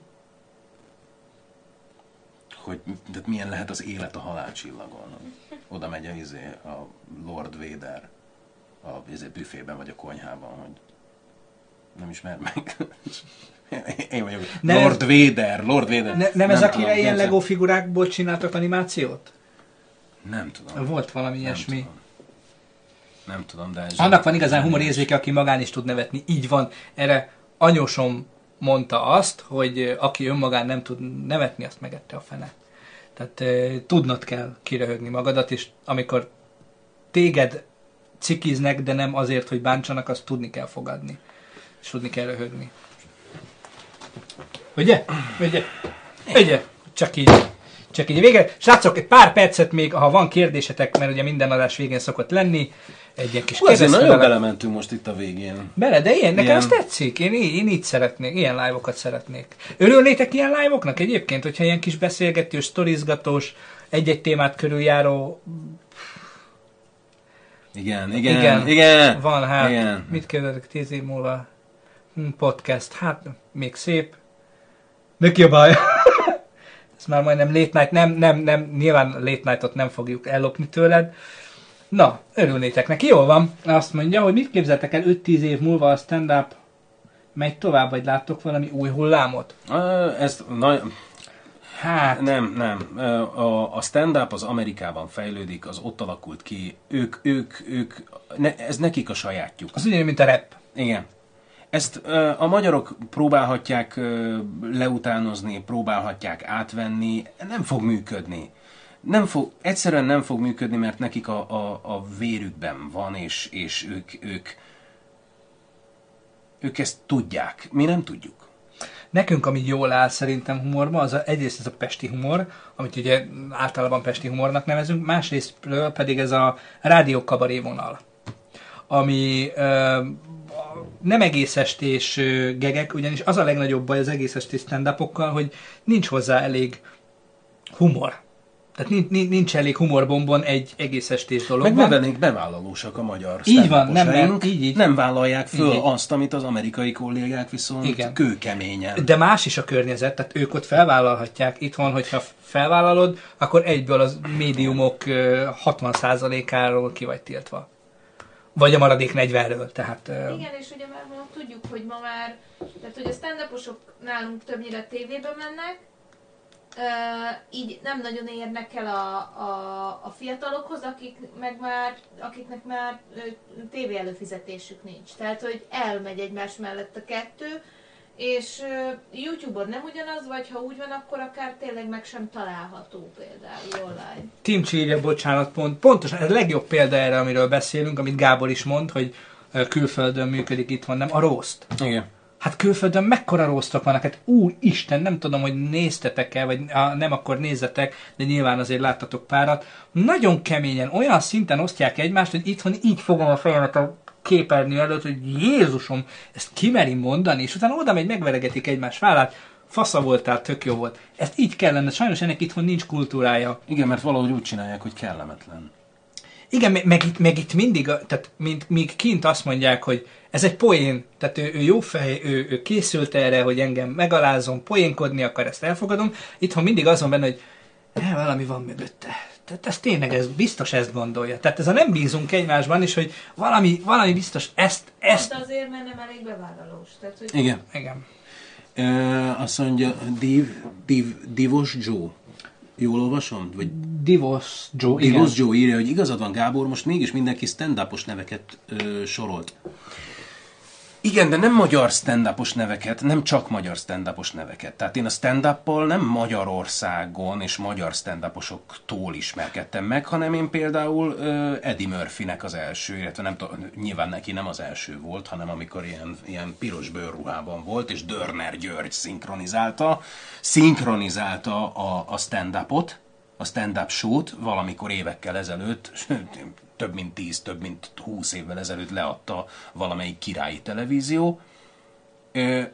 Hogy tehát milyen lehet az élet a halálcsillagon. Oda megy a, izé, a Lord Vader a izé, büfében vagy a konyhában, hogy nem ismer meg. Én vagyok. Nem- Lord Vader, Lord Vader. Ne, nem, ez akire ilyen nem Lego figurákból csináltak animációt? Nem tudom. Volt valami Nem ilyesmi. tudom. Nem tudom, de... ez- Annak van igazán humorérzéke, aki magán is tud nevetni. Így van. Erre anyósom mondta azt, hogy aki önmagán nem tud nevetni, azt megette a fene. Tehát eh, tudnod kell kiröhögni magadat, és amikor téged cikiznek, de nem azért, hogy bántsanak, azt tudni kell fogadni. És tudni kell röhögni. Ugye? Ugye? Ugye? Csak így. Csak így vége. Srácok, egy pár percet még, ha van kérdésetek, mert ugye minden adás végén szokott lenni, egy ilyen kis Hú, azért nagyon belementünk most itt a végén. Bele, de ilyen, nekem Ilyen- ez tetszik. Én, í- én így szeretnék, ilyen live-okat szeretnék. Örülnétek ilyen live-oknak egyébként, hogyha ilyen kis beszélgetős, sztorizgatós, egy-egy témát körüljáró... Igen, igen, igen. igen. Van, hát, Igen. mit kérdezek tíz év múlva? Podcast, hát, még szép. Ne kiabálj! Ez már majdnem late night, nem, nem, nem, nyilván late nightot nem fogjuk ellopni tőled. Na, örülnétek neki, jól van. Azt mondja, hogy mit képzeltek el 5-10 év múlva a stand-up megy tovább, vagy láttok valami új hullámot? Ö, Ez na, Hát, nem, nem. A, a stand-up az Amerikában fejlődik, az ott alakult ki. Ők, ők, ők, ne, ez nekik a sajátjuk. az ugyanúgy, mint a rap. Igen. Ezt a magyarok próbálhatják leutánozni, próbálhatják átvenni, nem fog működni. Nem fog, egyszerűen nem fog működni, mert nekik a, a, a vérükben van, és, és ők, ők, ők ezt tudják. Mi nem tudjuk. Nekünk, ami jól áll szerintem humorban, az a, egyrészt ez a pesti humor, amit ugye általában pesti humornak nevezünk, másrészt pedig ez a rádiókabaré vonal, ami nem egész estés gegek, ugyanis az a legnagyobb baj az egész estés stand hogy nincs hozzá elég humor. Tehát nincs, nincs, elég humorbombon egy egész estés Meg dologban. ne lennék bevállalósak a magyar Így van, nem, nem, így, így. nem vállalják föl Így, azt, amit az amerikai kollégák viszont Igen. kőkeményen. De más is a környezet, tehát ők ott felvállalhatják. Itthon, hogyha felvállalod, akkor egyből az médiumok ö, 60%-áról ki vagy tiltva. Vagy a maradék 40-ről. Tehát, Igen, és ugye már ma tudjuk, hogy ma már, tehát hogy a stand nálunk többnyire tévébe mennek, így nem nagyon érnek el a, a, a fiatalokhoz, akik meg már, akiknek már tévé előfizetésük nincs. Tehát, hogy elmegy egymás mellett a kettő, és YouTube-on nem ugyanaz, vagy ha úgy van, akkor akár tényleg meg sem található például online. Tim írja, bocsánat, pont, pontosan, ez a legjobb példa erre, amiről beszélünk, amit Gábor is mond, hogy külföldön működik, itthon nem, a roast. Igen. Hát külföldön mekkora rosztok vannak, hát úristen, nem tudom, hogy néztetek-e, vagy á, nem, akkor nézzetek, de nyilván azért láttatok párat. Nagyon keményen, olyan szinten osztják egymást, hogy itthon így fogom a fejemet a képernyő előtt, hogy Jézusom, ezt kimeri mondani, és utána oda megy, megveregetik egymás vállát, fasza voltál, tök jó volt. Ezt így kellene, sajnos ennek itthon nincs kultúrája. Igen, mert valahogy úgy csinálják, hogy kellemetlen. Igen, me- meg itt, meg itt mindig, tehát mint, míg kint azt mondják, hogy ez egy poén, tehát ő, ő jó fej, ő, ő készült erre, hogy engem megalázom, poénkodni akar, ezt elfogadom. Itthon mindig azon benne, hogy eh, valami van mögötte. Tehát ez tényleg, ez biztos ezt gondolja. Tehát ez a nem bízunk egymásban is, hogy valami, valami biztos ezt, ezt. Pont azért, mert nem elég bevállalós. Tehát, hogy Igen. Igen. Uh, azt mondja, Div, Div, Divos Joe. Jól olvasom? Vagy Divos Joe, igen. Divos Joe írja, hogy igazad van Gábor, most mégis mindenki stand neveket ö, sorolt. Igen, de nem magyar stand neveket, nem csak magyar stand neveket. Tehát én a stand nem Magyarországon és magyar stand ismerkedtem meg, hanem én például uh, Eddie Murphynek az első, illetve nem tudom, nyilván neki nem az első volt, hanem amikor ilyen, ilyen piros bőrruhában volt, és Dörner György szinkronizálta, szinkronizálta a, a stand-upot, a stand-up show-t valamikor évekkel ezelőtt, több mint 10, több mint 20 évvel ezelőtt leadta valamelyik királyi televízió.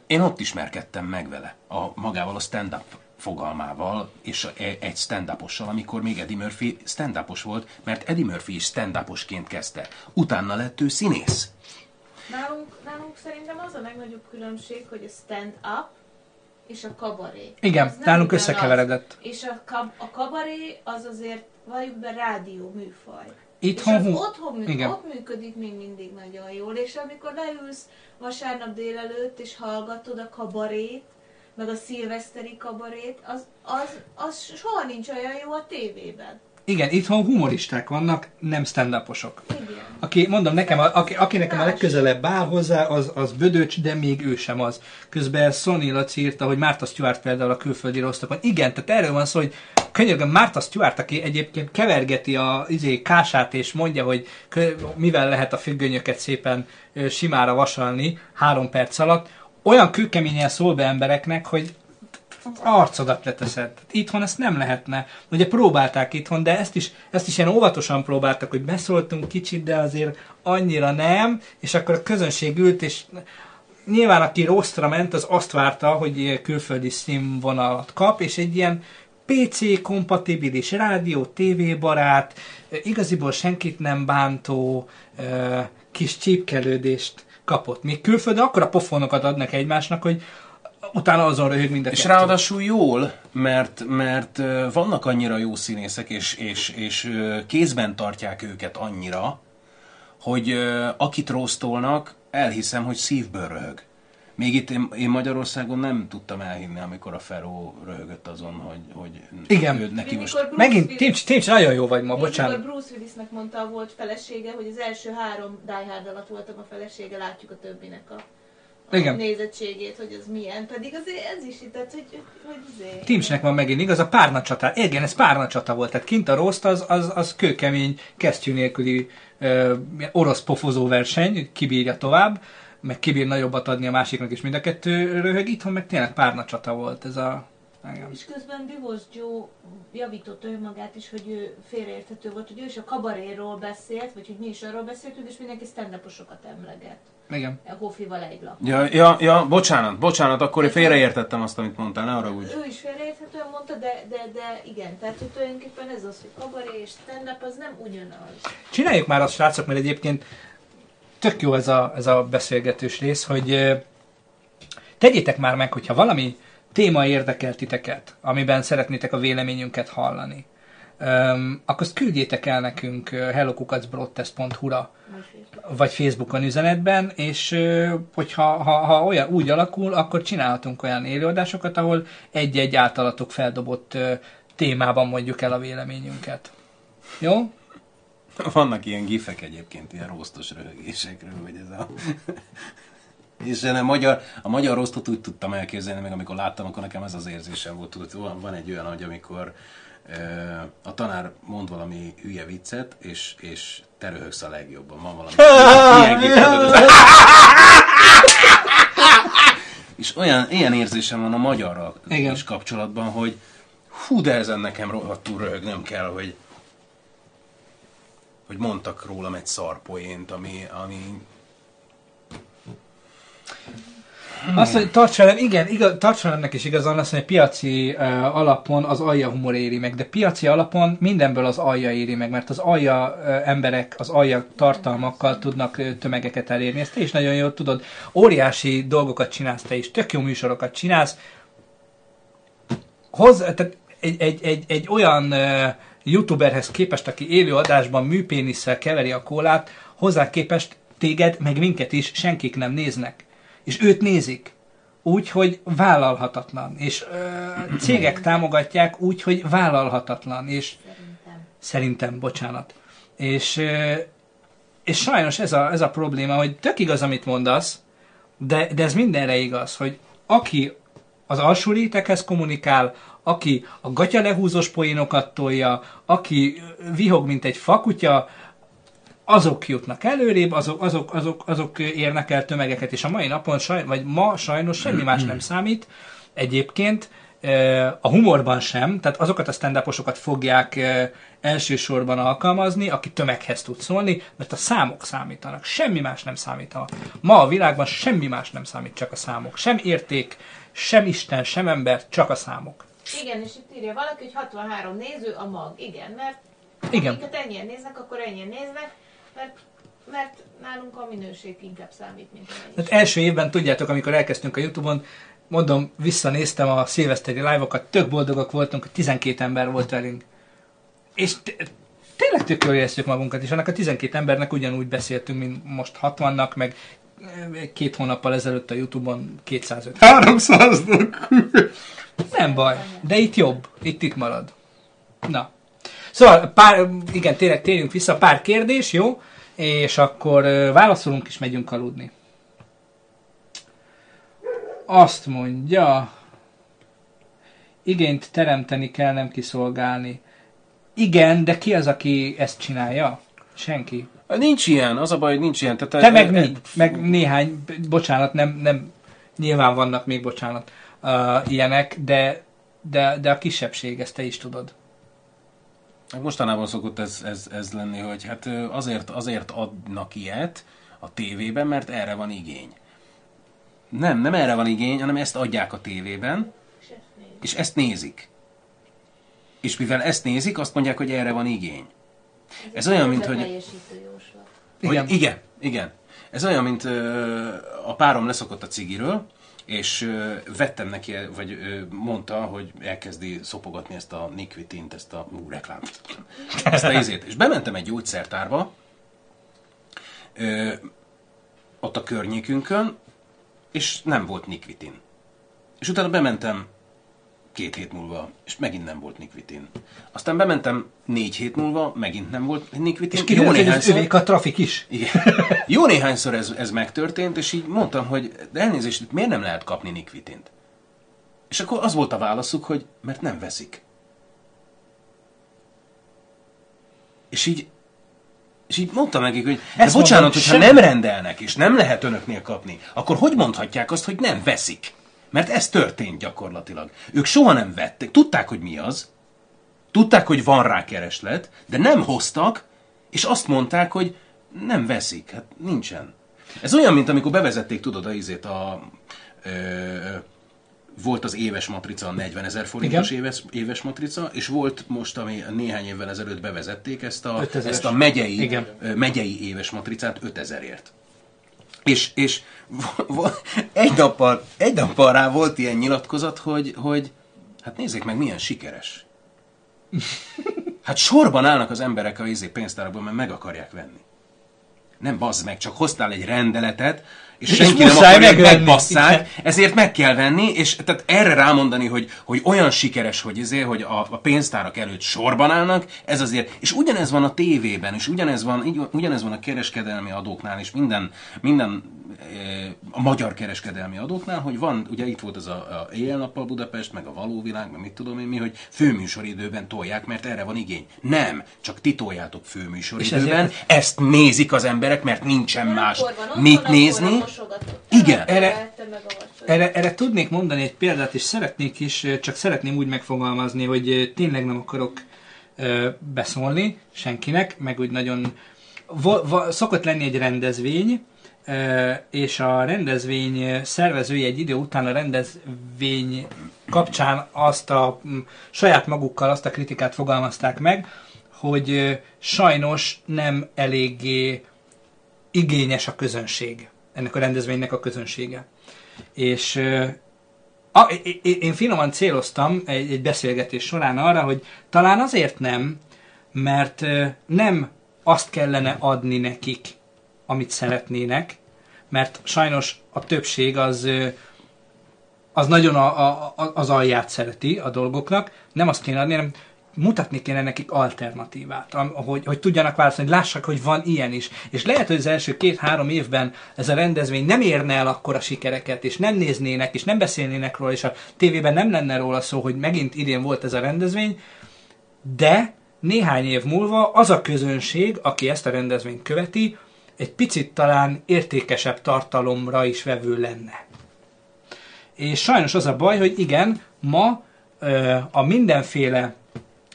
Én ott ismerkedtem meg vele, a, magával a stand-up fogalmával, és e- egy stand amikor még Eddie Murphy stand volt, mert Eddie Murphy is stand kezdte. Utána lett ő színész. Nálunk, nálunk szerintem az a legnagyobb különbség, hogy a stand-up és a kabaré. Igen, Az nálunk összekeveredett. És a, kab- a kabaré az azért, valljuk be, rádió műfaj. Itthon és az otthon működik, igen. ott működik még mindig nagyon jól, és amikor leülsz vasárnap délelőtt, és hallgatod a kabarét, meg a szilveszteri kabarét, az, az, az soha nincs olyan jó a tévében. Igen, itthon humoristák vannak, nem stand Igen. Aki, mondom, nekem, a, aki, aki nekem a legközelebb áll hozzá, az, az Bödöcs, de még ő sem az. Közben Sonny Laci írta, hogy Márta Stewart például a külföldi rosszokon. Igen, tehát erről van szó, hogy könyörgöm, Márta Stewart, aki egyébként kevergeti a izé, kását, és mondja, hogy kö, mivel lehet a függönyöket szépen ö, simára vasalni három perc alatt, olyan kőkeményen szól be embereknek, hogy arcodat leteszed. Itthon ezt nem lehetne. Ugye próbálták itthon, de ezt is, ezt is ilyen óvatosan próbáltak, hogy beszóltunk kicsit, de azért annyira nem, és akkor a közönség ült, és nyilván aki rosszra ment, az azt várta, hogy külföldi színvonalat kap, és egy ilyen PC kompatibilis rádió, TV barát, igaziból senkit nem bántó kis csípkelődést kapott. Még külföldön akkora pofonokat adnak egymásnak, hogy utána azon röhög mind a És kettő. ráadásul jól, mert, mert vannak annyira jó színészek, és, és, és kézben tartják őket annyira, hogy akit rosztolnak, elhiszem, hogy szívből röhög. Még itt én, én Magyarországon nem tudtam elhinni, amikor a Feró röhögött azon, hogy, hogy Igen. ő neki Még most... mikor Bruce Megint, Willis- Timcs, Timcs, nagyon jó vagy ma, bocsánat. Mikor Bruce Willisnek mondta a volt felesége, hogy az első három Die Hard alatt voltam a felesége, látjuk a többinek a, a Igen. nézettségét, hogy az milyen. Pedig azért ez is itt, tehát, hogy, hogy azért... Timcsnek van megint igaz, a párna csata. Igen, ez párna csata volt. Tehát kint a roszt az, az, az kőkemény, kesztyű nélküli ö, orosz pofozó verseny, kibírja tovább, meg kibír nagyobbat adni a másiknak, és mind a kettő röhög. Itthon meg tényleg párna csata volt ez a... Igen. És közben Divorce Joe javította önmagát is, hogy ő félreérthető volt, hogy ő is a kabaréról beszélt, vagy hogy mi is arról beszéltünk, és mindenki stand emleget. Igen. Hofival egy lap. Ja, ja, ja, bocsánat, bocsánat, akkor én félreértettem azt, amit mondtál, ne arra úgy. Ő is félreérthetően mondta, de, de, de igen, tehát hogy tulajdonképpen ez az, hogy kabaré és stand-up az nem ugyanaz. Csináljuk már azt, srácok, mert egyébként tök jó ez a, ez a beszélgetős rész, hogy tegyétek már meg, hogyha valami téma érdekel titeket, amiben szeretnétek a véleményünket hallani, öm, akkor azt küldjétek el nekünk hellokukacbroadtest.hu-ra vagy Facebookon üzenetben, és hogyha ha, ha olyan úgy alakul, akkor csinálhatunk olyan élőadásokat, ahol egy-egy általatok feldobott témában mondjuk el a véleményünket. Jó? Vannak ilyen gifek egyébként, ilyen rosztos röhögésekről, hogy ez a... És a magyar, a magyar rosztot úgy tudtam elképzelni, meg amikor láttam, akkor nekem ez az érzésem volt. Tudod, van, van egy olyan, hogy amikor a tanár mond valami hülye viccet, és, és te röhögsz a legjobban. Van valami ilyen az- És olyan, ilyen érzésem van a magyarral Igen. is kapcsolatban, hogy hú, de ezen nekem rohadtul röhögnöm kell, hogy hogy mondtak rólam egy szarpoént, ami, ami Azt mondja, tarts velem, igen, igaz, tarts velemnek is igazán, azt mondja, piaci uh, alapon az alja humor éri meg, de piaci alapon mindenből az alja éri meg, mert az alja uh, emberek, az alja tartalmakkal tudnak uh, tömegeket elérni. Ezt te is nagyon jól tudod. Óriási dolgokat csinálsz te is, tök jó műsorokat csinálsz. Hozzá, tehát egy, egy, egy, egy olyan uh, youtuberhez képest, aki élő adásban műpénisszel keveri a kólát, hozzá képest téged, meg minket is senkik nem néznek. És őt nézik. Úgy, hogy vállalhatatlan. És ö, cégek támogatják úgy, hogy vállalhatatlan. És Szerintem. szerintem, bocsánat. És, ö, és sajnos ez a, ez a probléma, hogy tök igaz, amit mondasz, de, de ez mindenre igaz, hogy aki az alsó réteghez kommunikál, aki a gatya lehúzós poénokat tolja, aki vihog, mint egy fakutya, azok jutnak előrébb, azok, azok, azok, azok érnek el tömegeket, és a mai napon, saj, vagy ma sajnos semmi más nem számít. Egyébként a humorban sem, tehát azokat a stand fogják elsősorban alkalmazni, aki tömeghez tud szólni, mert a számok számítanak, semmi más nem számítanak. Ma a világban semmi más nem számít, csak a számok. Sem érték, sem Isten, sem ember, csak a számok. Igen, és itt írja valaki, hogy 63 néző a mag. Igen, mert Igen. akiket ennyien néznek, akkor ennyien néznek, mert, mert nálunk a minőség inkább számít, mint a mennyiség. Tehát első évben, tudjátok, amikor elkezdtünk a Youtube-on, mondom, visszanéztem a szilveszteri live-okat, tök boldogak voltunk, hogy 12 ember volt velünk. És t- tényleg tök jól éreztük magunkat, és annak a 12 embernek ugyanúgy beszéltünk, mint most 60-nak, meg eh, két hónappal ezelőtt a Youtube-on 250. 300 Nem baj, de itt jobb, itt itt marad. Na. Szóval, pár, igen, tényleg térjünk vissza, pár kérdés, jó? És akkor válaszolunk és megyünk aludni. Azt mondja, igényt teremteni kell, nem kiszolgálni. Igen, de ki az, aki ezt csinálja? Senki. Nincs ilyen, az a baj, hogy nincs ilyen. Tehát Te meg mi? Meg néhány, bocsánat, nem, nem, nyilván vannak még, bocsánat, uh, ilyenek, de, de, de a kisebbség, ezt te is tudod. Hát Mostanában szokott ez, ez, ez lenni, hogy hát azért, azért adnak ilyet a tévében, mert erre van igény. Nem, nem erre van igény, hanem ezt adják a tévében, és ezt nézik. És mivel ezt nézik, azt mondják, hogy erre van igény. Ez olyan, mint hogy... Igen. Igen, igen. Ez olyan, mint ö, a párom leszokott a cigiről, és vettem neki, vagy mondta, hogy elkezdi szopogatni ezt a Nikvitint, ezt a ú, reklám, ezt a izét. És bementem egy gyógyszertárba, ott a környékünkön, és nem volt nikvitin. És utána bementem két hét múlva, és megint nem volt nikvitin. Aztán bementem négy hét múlva, megint nem volt nikvitin. És hogy az övék a trafik is. Igen. Jó néhányszor ez, ez megtörtént, és így mondtam, hogy de elnézést, itt miért nem lehet kapni nikvitint? És akkor az volt a válaszuk, hogy mert nem veszik. És így, és így mondtam nekik, hogy Ezt bocsánat, mondom, hogyha sem- nem rendelnek, és nem lehet önöknél kapni, akkor hogy mondhatják azt, hogy nem veszik? Mert ez történt gyakorlatilag. Ők soha nem vették. Tudták, hogy mi az. Tudták, hogy van rá kereslet, de nem hoztak, és azt mondták, hogy nem veszik. Hát nincsen. Ez olyan, mint amikor bevezették, tudod, a izét a... Ö, volt az éves matrica, a 40 ezer forintos Igen. éves, éves matrica, és volt most, ami néhány évvel ezelőtt bevezették ezt a, 5000-es. ezt a megyei, Igen. megyei éves matricát 5000ért. És, és egy, nappal, egy nappal rá volt ilyen nyilatkozat, hogy, hogy hát nézzék meg, milyen sikeres. Hát sorban állnak az emberek a izé pénztárakban, mert meg akarják venni. Nem bazd meg, csak hoztál egy rendeletet, és És senki nem muszáj akarja, hogy megbasszák, ezért meg kell venni, és tehát erre rámondani, hogy, hogy olyan sikeres, hogy ezért, hogy a, a pénztárak előtt sorban állnak, ez azért, és ugyanez van a tévében, és ugyanez van, ugyanez van a kereskedelmi adóknál, és minden, minden eh, a magyar kereskedelmi adóknál, hogy van, ugye itt volt az a, a éjjel-nappal Budapest, meg a való világ, meg mit tudom én mi, hogy főműsoridőben tolják, mert erre van igény. Nem, csak ti toljátok főműsoridőben, ezért- ezt nézik az emberek, mert nincsen más. mit nézni. Igen. Erre-. Erre, erre tudnék mondani egy példát, és szeretnék is, csak szeretném úgy megfogalmazni, hogy tényleg nem akarok ö, beszólni senkinek, meg úgy nagyon... Vo, va, szokott lenni egy rendezvény, ö, és a rendezvény szervezői egy idő után a rendezvény kapcsán azt a m, saját magukkal azt a kritikát fogalmazták meg, hogy ö, sajnos nem eléggé igényes a közönség, ennek a rendezvénynek a közönsége. És a, én finoman céloztam egy, egy beszélgetés során arra, hogy talán azért nem, mert nem azt kellene adni nekik, amit szeretnének, mert sajnos a többség az az nagyon a, a- az alját szereti a dolgoknak, nem azt kéne adni, hanem mutatni kéne nekik alternatívát, hogy, hogy tudjanak válaszolni, hogy lássák, hogy van ilyen is. És lehet, hogy az első két-három évben ez a rendezvény nem érne el akkora sikereket, és nem néznének, és nem beszélnének róla, és a tévében nem lenne róla szó, hogy megint idén volt ez a rendezvény, de néhány év múlva az a közönség, aki ezt a rendezvényt követi, egy picit talán értékesebb tartalomra is vevő lenne. És sajnos az a baj, hogy igen, ma a mindenféle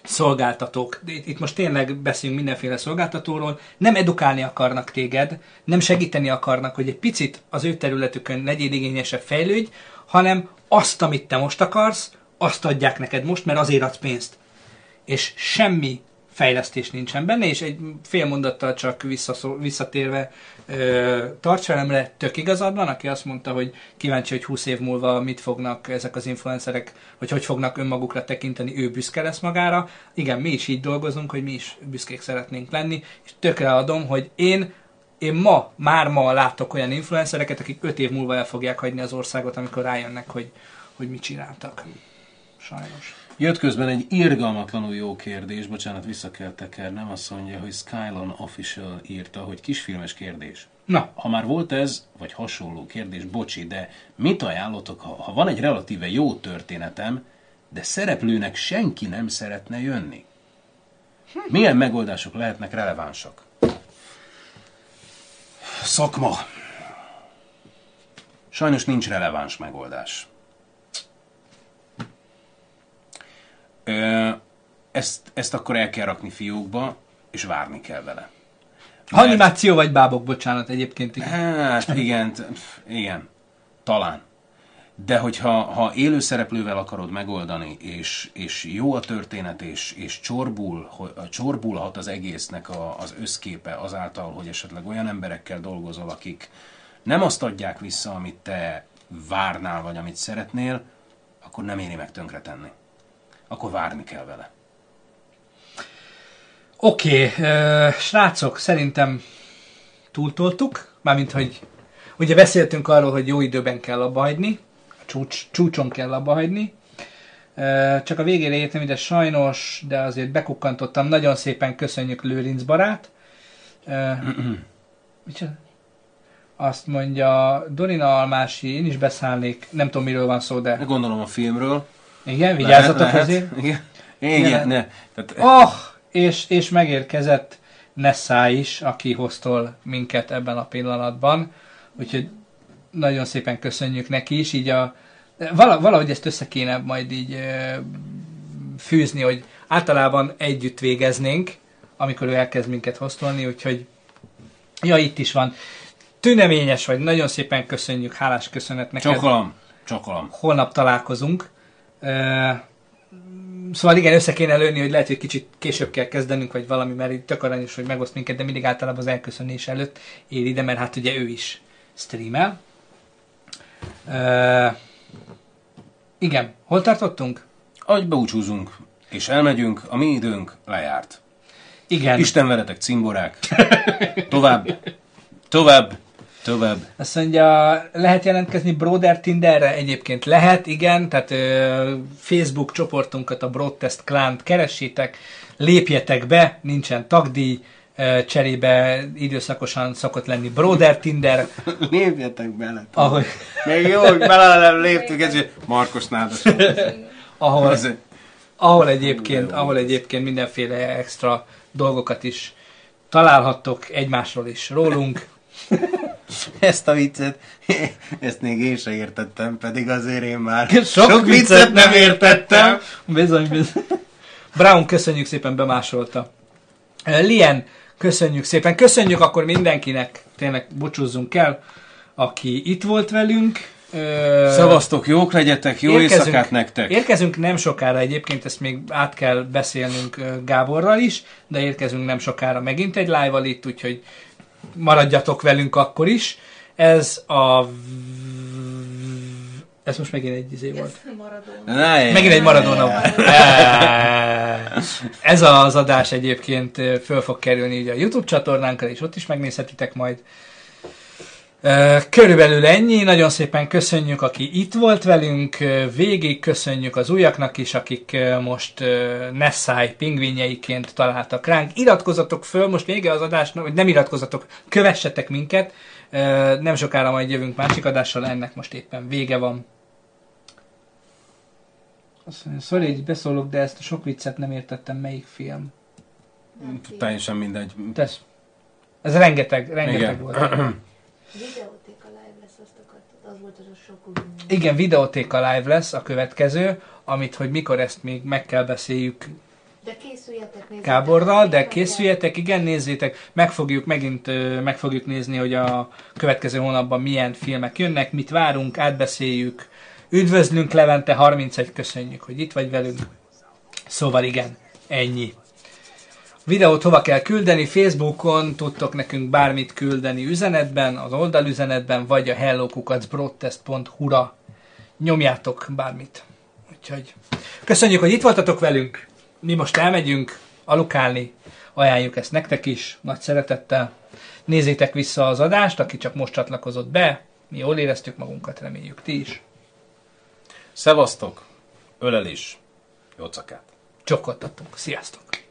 szolgáltatók, itt most tényleg beszélünk mindenféle szolgáltatóról, nem edukálni akarnak téged, nem segíteni akarnak, hogy egy picit az ő területükön legyél igényesebb, fejlődj, hanem azt, amit te most akarsz, azt adják neked most, mert azért adsz pénzt. És semmi fejlesztés nincsen benne, és egy fél mondattal csak visszatérve ö, tarts velemre, tök igazad van, aki azt mondta, hogy kíváncsi, hogy 20 év múlva mit fognak ezek az influencerek, vagy hogy fognak önmagukra tekinteni, ő büszke lesz magára. Igen, mi is így dolgozunk, hogy mi is büszkék szeretnénk lenni, és tökre adom, hogy én én ma, már ma látok olyan influencereket, akik 5 év múlva el fogják hagyni az országot, amikor rájönnek, hogy, hogy mit csináltak. Sajnos. Jött közben egy irgalmatlanul jó kérdés, bocsánat, vissza kell tekernem, azt mondja, hogy Skylon Official írta, hogy kisfilmes kérdés. Na, Ha már volt ez, vagy hasonló kérdés, bocsi, de mit ajánlotok, ha, ha van egy relatíve jó történetem, de szereplőnek senki nem szeretne jönni? Milyen megoldások lehetnek relevánsak? Szakma. Sajnos nincs releváns megoldás. Ezt, ezt akkor el kell rakni fiókba, és várni kell vele. animáció vagy bábok, bocsánat, egyébként igen. Hát igen, igen, talán. De hogyha ha élő szereplővel akarod megoldani, és, és jó a történet, és, és csorbul, csorbulhat az egésznek a, az összképe azáltal, hogy esetleg olyan emberekkel dolgozol, akik nem azt adják vissza, amit te várnál, vagy amit szeretnél, akkor nem éri meg tönkretenni. Akkor várni kell vele. Oké, okay, srácok, szerintem túltoltuk, mármint, hogy Ugye beszéltünk arról, hogy jó időben kell abba hagyni, a csúcs, csúcson kell abba hagyni. Ö, Csak a végére értem ide sajnos, de azért bekukkantottam. Nagyon szépen köszönjük Lőrinc barát. Micsoda? Azt mondja, Dorina Almási, én is beszállnék, nem tudom miről van szó, de Gondolom a filmről. Igen, vigyázzatok Lehet, azért. lehet. Igen. Igen, Igen. ne. Tehát, Oh, és, és megérkezett Nessa is, aki hoztol minket ebben a pillanatban. Úgyhogy nagyon szépen köszönjük neki is. Így a, vala, valahogy ezt össze kéne majd így fűzni, hogy általában együtt végeznénk, amikor ő elkezd minket hoztolni, úgyhogy ja, itt is van. Tüneményes vagy, nagyon szépen köszönjük, hálás köszönet neked csokolom. Csokolom. holnap találkozunk. Szóval igen, össze kéne lőni, hogy lehet, hogy kicsit később kell kezdenünk, vagy valami, mert itt tök aranyos, hogy megoszt minket, de mindig általában az elköszönés előtt ér ide, mert hát ugye ő is streamel. Ö, igen, hol tartottunk? Ahogy búcsúzunk, és elmegyünk, a mi időnk lejárt. Igen. Isten veletek, cimborák. Tovább, tovább, tovább. Azt mondja, lehet jelentkezni Broder Tinderre? Egyébként lehet, igen, tehát ö, Facebook csoportunkat, a Broadtest Clan-t keressétek, lépjetek be, nincsen tagdíj, ö, cserébe időszakosan szokott lenni Broder Tinder, Lépjetek bele. ahogy, Még jó, hogy bele nem léptünk, ez Markos nádas. ahol, ahol, egyébként, ahol egyébként mindenféle extra dolgokat is találhattok egymásról is rólunk. Ezt a viccet, ezt még én se értettem, pedig azért én már Sok, viccet nem értettem. Bizony, bizony. Brown, köszönjük szépen, bemásolta. Lien, köszönjük szépen. Köszönjük akkor mindenkinek, tényleg búcsúzzunk el, aki itt volt velünk. Uh, Szavaztok, jók legyetek, jó Érkezünk- éjszakát nektek. Érkezünk nem sokára egyébként, ezt még át kell beszélnünk ö, Gáborral is, de érkezünk nem sokára megint egy live itt, úgyhogy maradjatok velünk akkor is. Ez a... Ez most megint egy izé volt. Maradona. Megint egy Maradona volt. Ez az adás egyébként föl fog kerülni ugye a YouTube csatornánkra, és ott is megnézhetitek majd. Körülbelül ennyi, nagyon szépen köszönjük, aki itt volt velünk, végig köszönjük az újaknak is, akik most Nessai pingvinjeiként találtak ránk. Iratkozzatok föl, most vége az adásnak, hogy nem iratkozzatok, kövessetek minket, nem sokára majd jövünk másik adással, ennek most éppen vége van. Azt mondja, sorry, hogy beszólok, de ezt a sok viccet nem értettem, melyik film. Teljesen mindegy. Tesz. Ez rengeteg, rengeteg Igen. volt. Videótéka live lesz, azt akartad. Az volt az a sok Igen, videótéka live lesz a következő, amit, hogy mikor ezt még meg kell beszéljük De készüljetek, nézzétek. Gáborral, de készüljetek, igen, nézzétek, meg fogjuk, megint meg fogjuk nézni, hogy a következő hónapban milyen filmek jönnek, mit várunk, átbeszéljük. Üdvözlünk Levente 31, köszönjük, hogy itt vagy velünk. Szóval igen, ennyi. Videót hova kell küldeni? Facebookon tudtok nekünk bármit küldeni üzenetben, az oldalüzenetben, vagy a hellokukacbroadtest.hu-ra nyomjátok bármit. Úgyhogy köszönjük, hogy itt voltatok velünk. Mi most elmegyünk alukálni. Ajánljuk ezt nektek is, nagy szeretettel. Nézzétek vissza az adást, aki csak most csatlakozott be. Mi jól éreztük magunkat, reméljük ti is. Szevasztok, ölelés, jócakát. Csokkoltatunk. Sziasztok!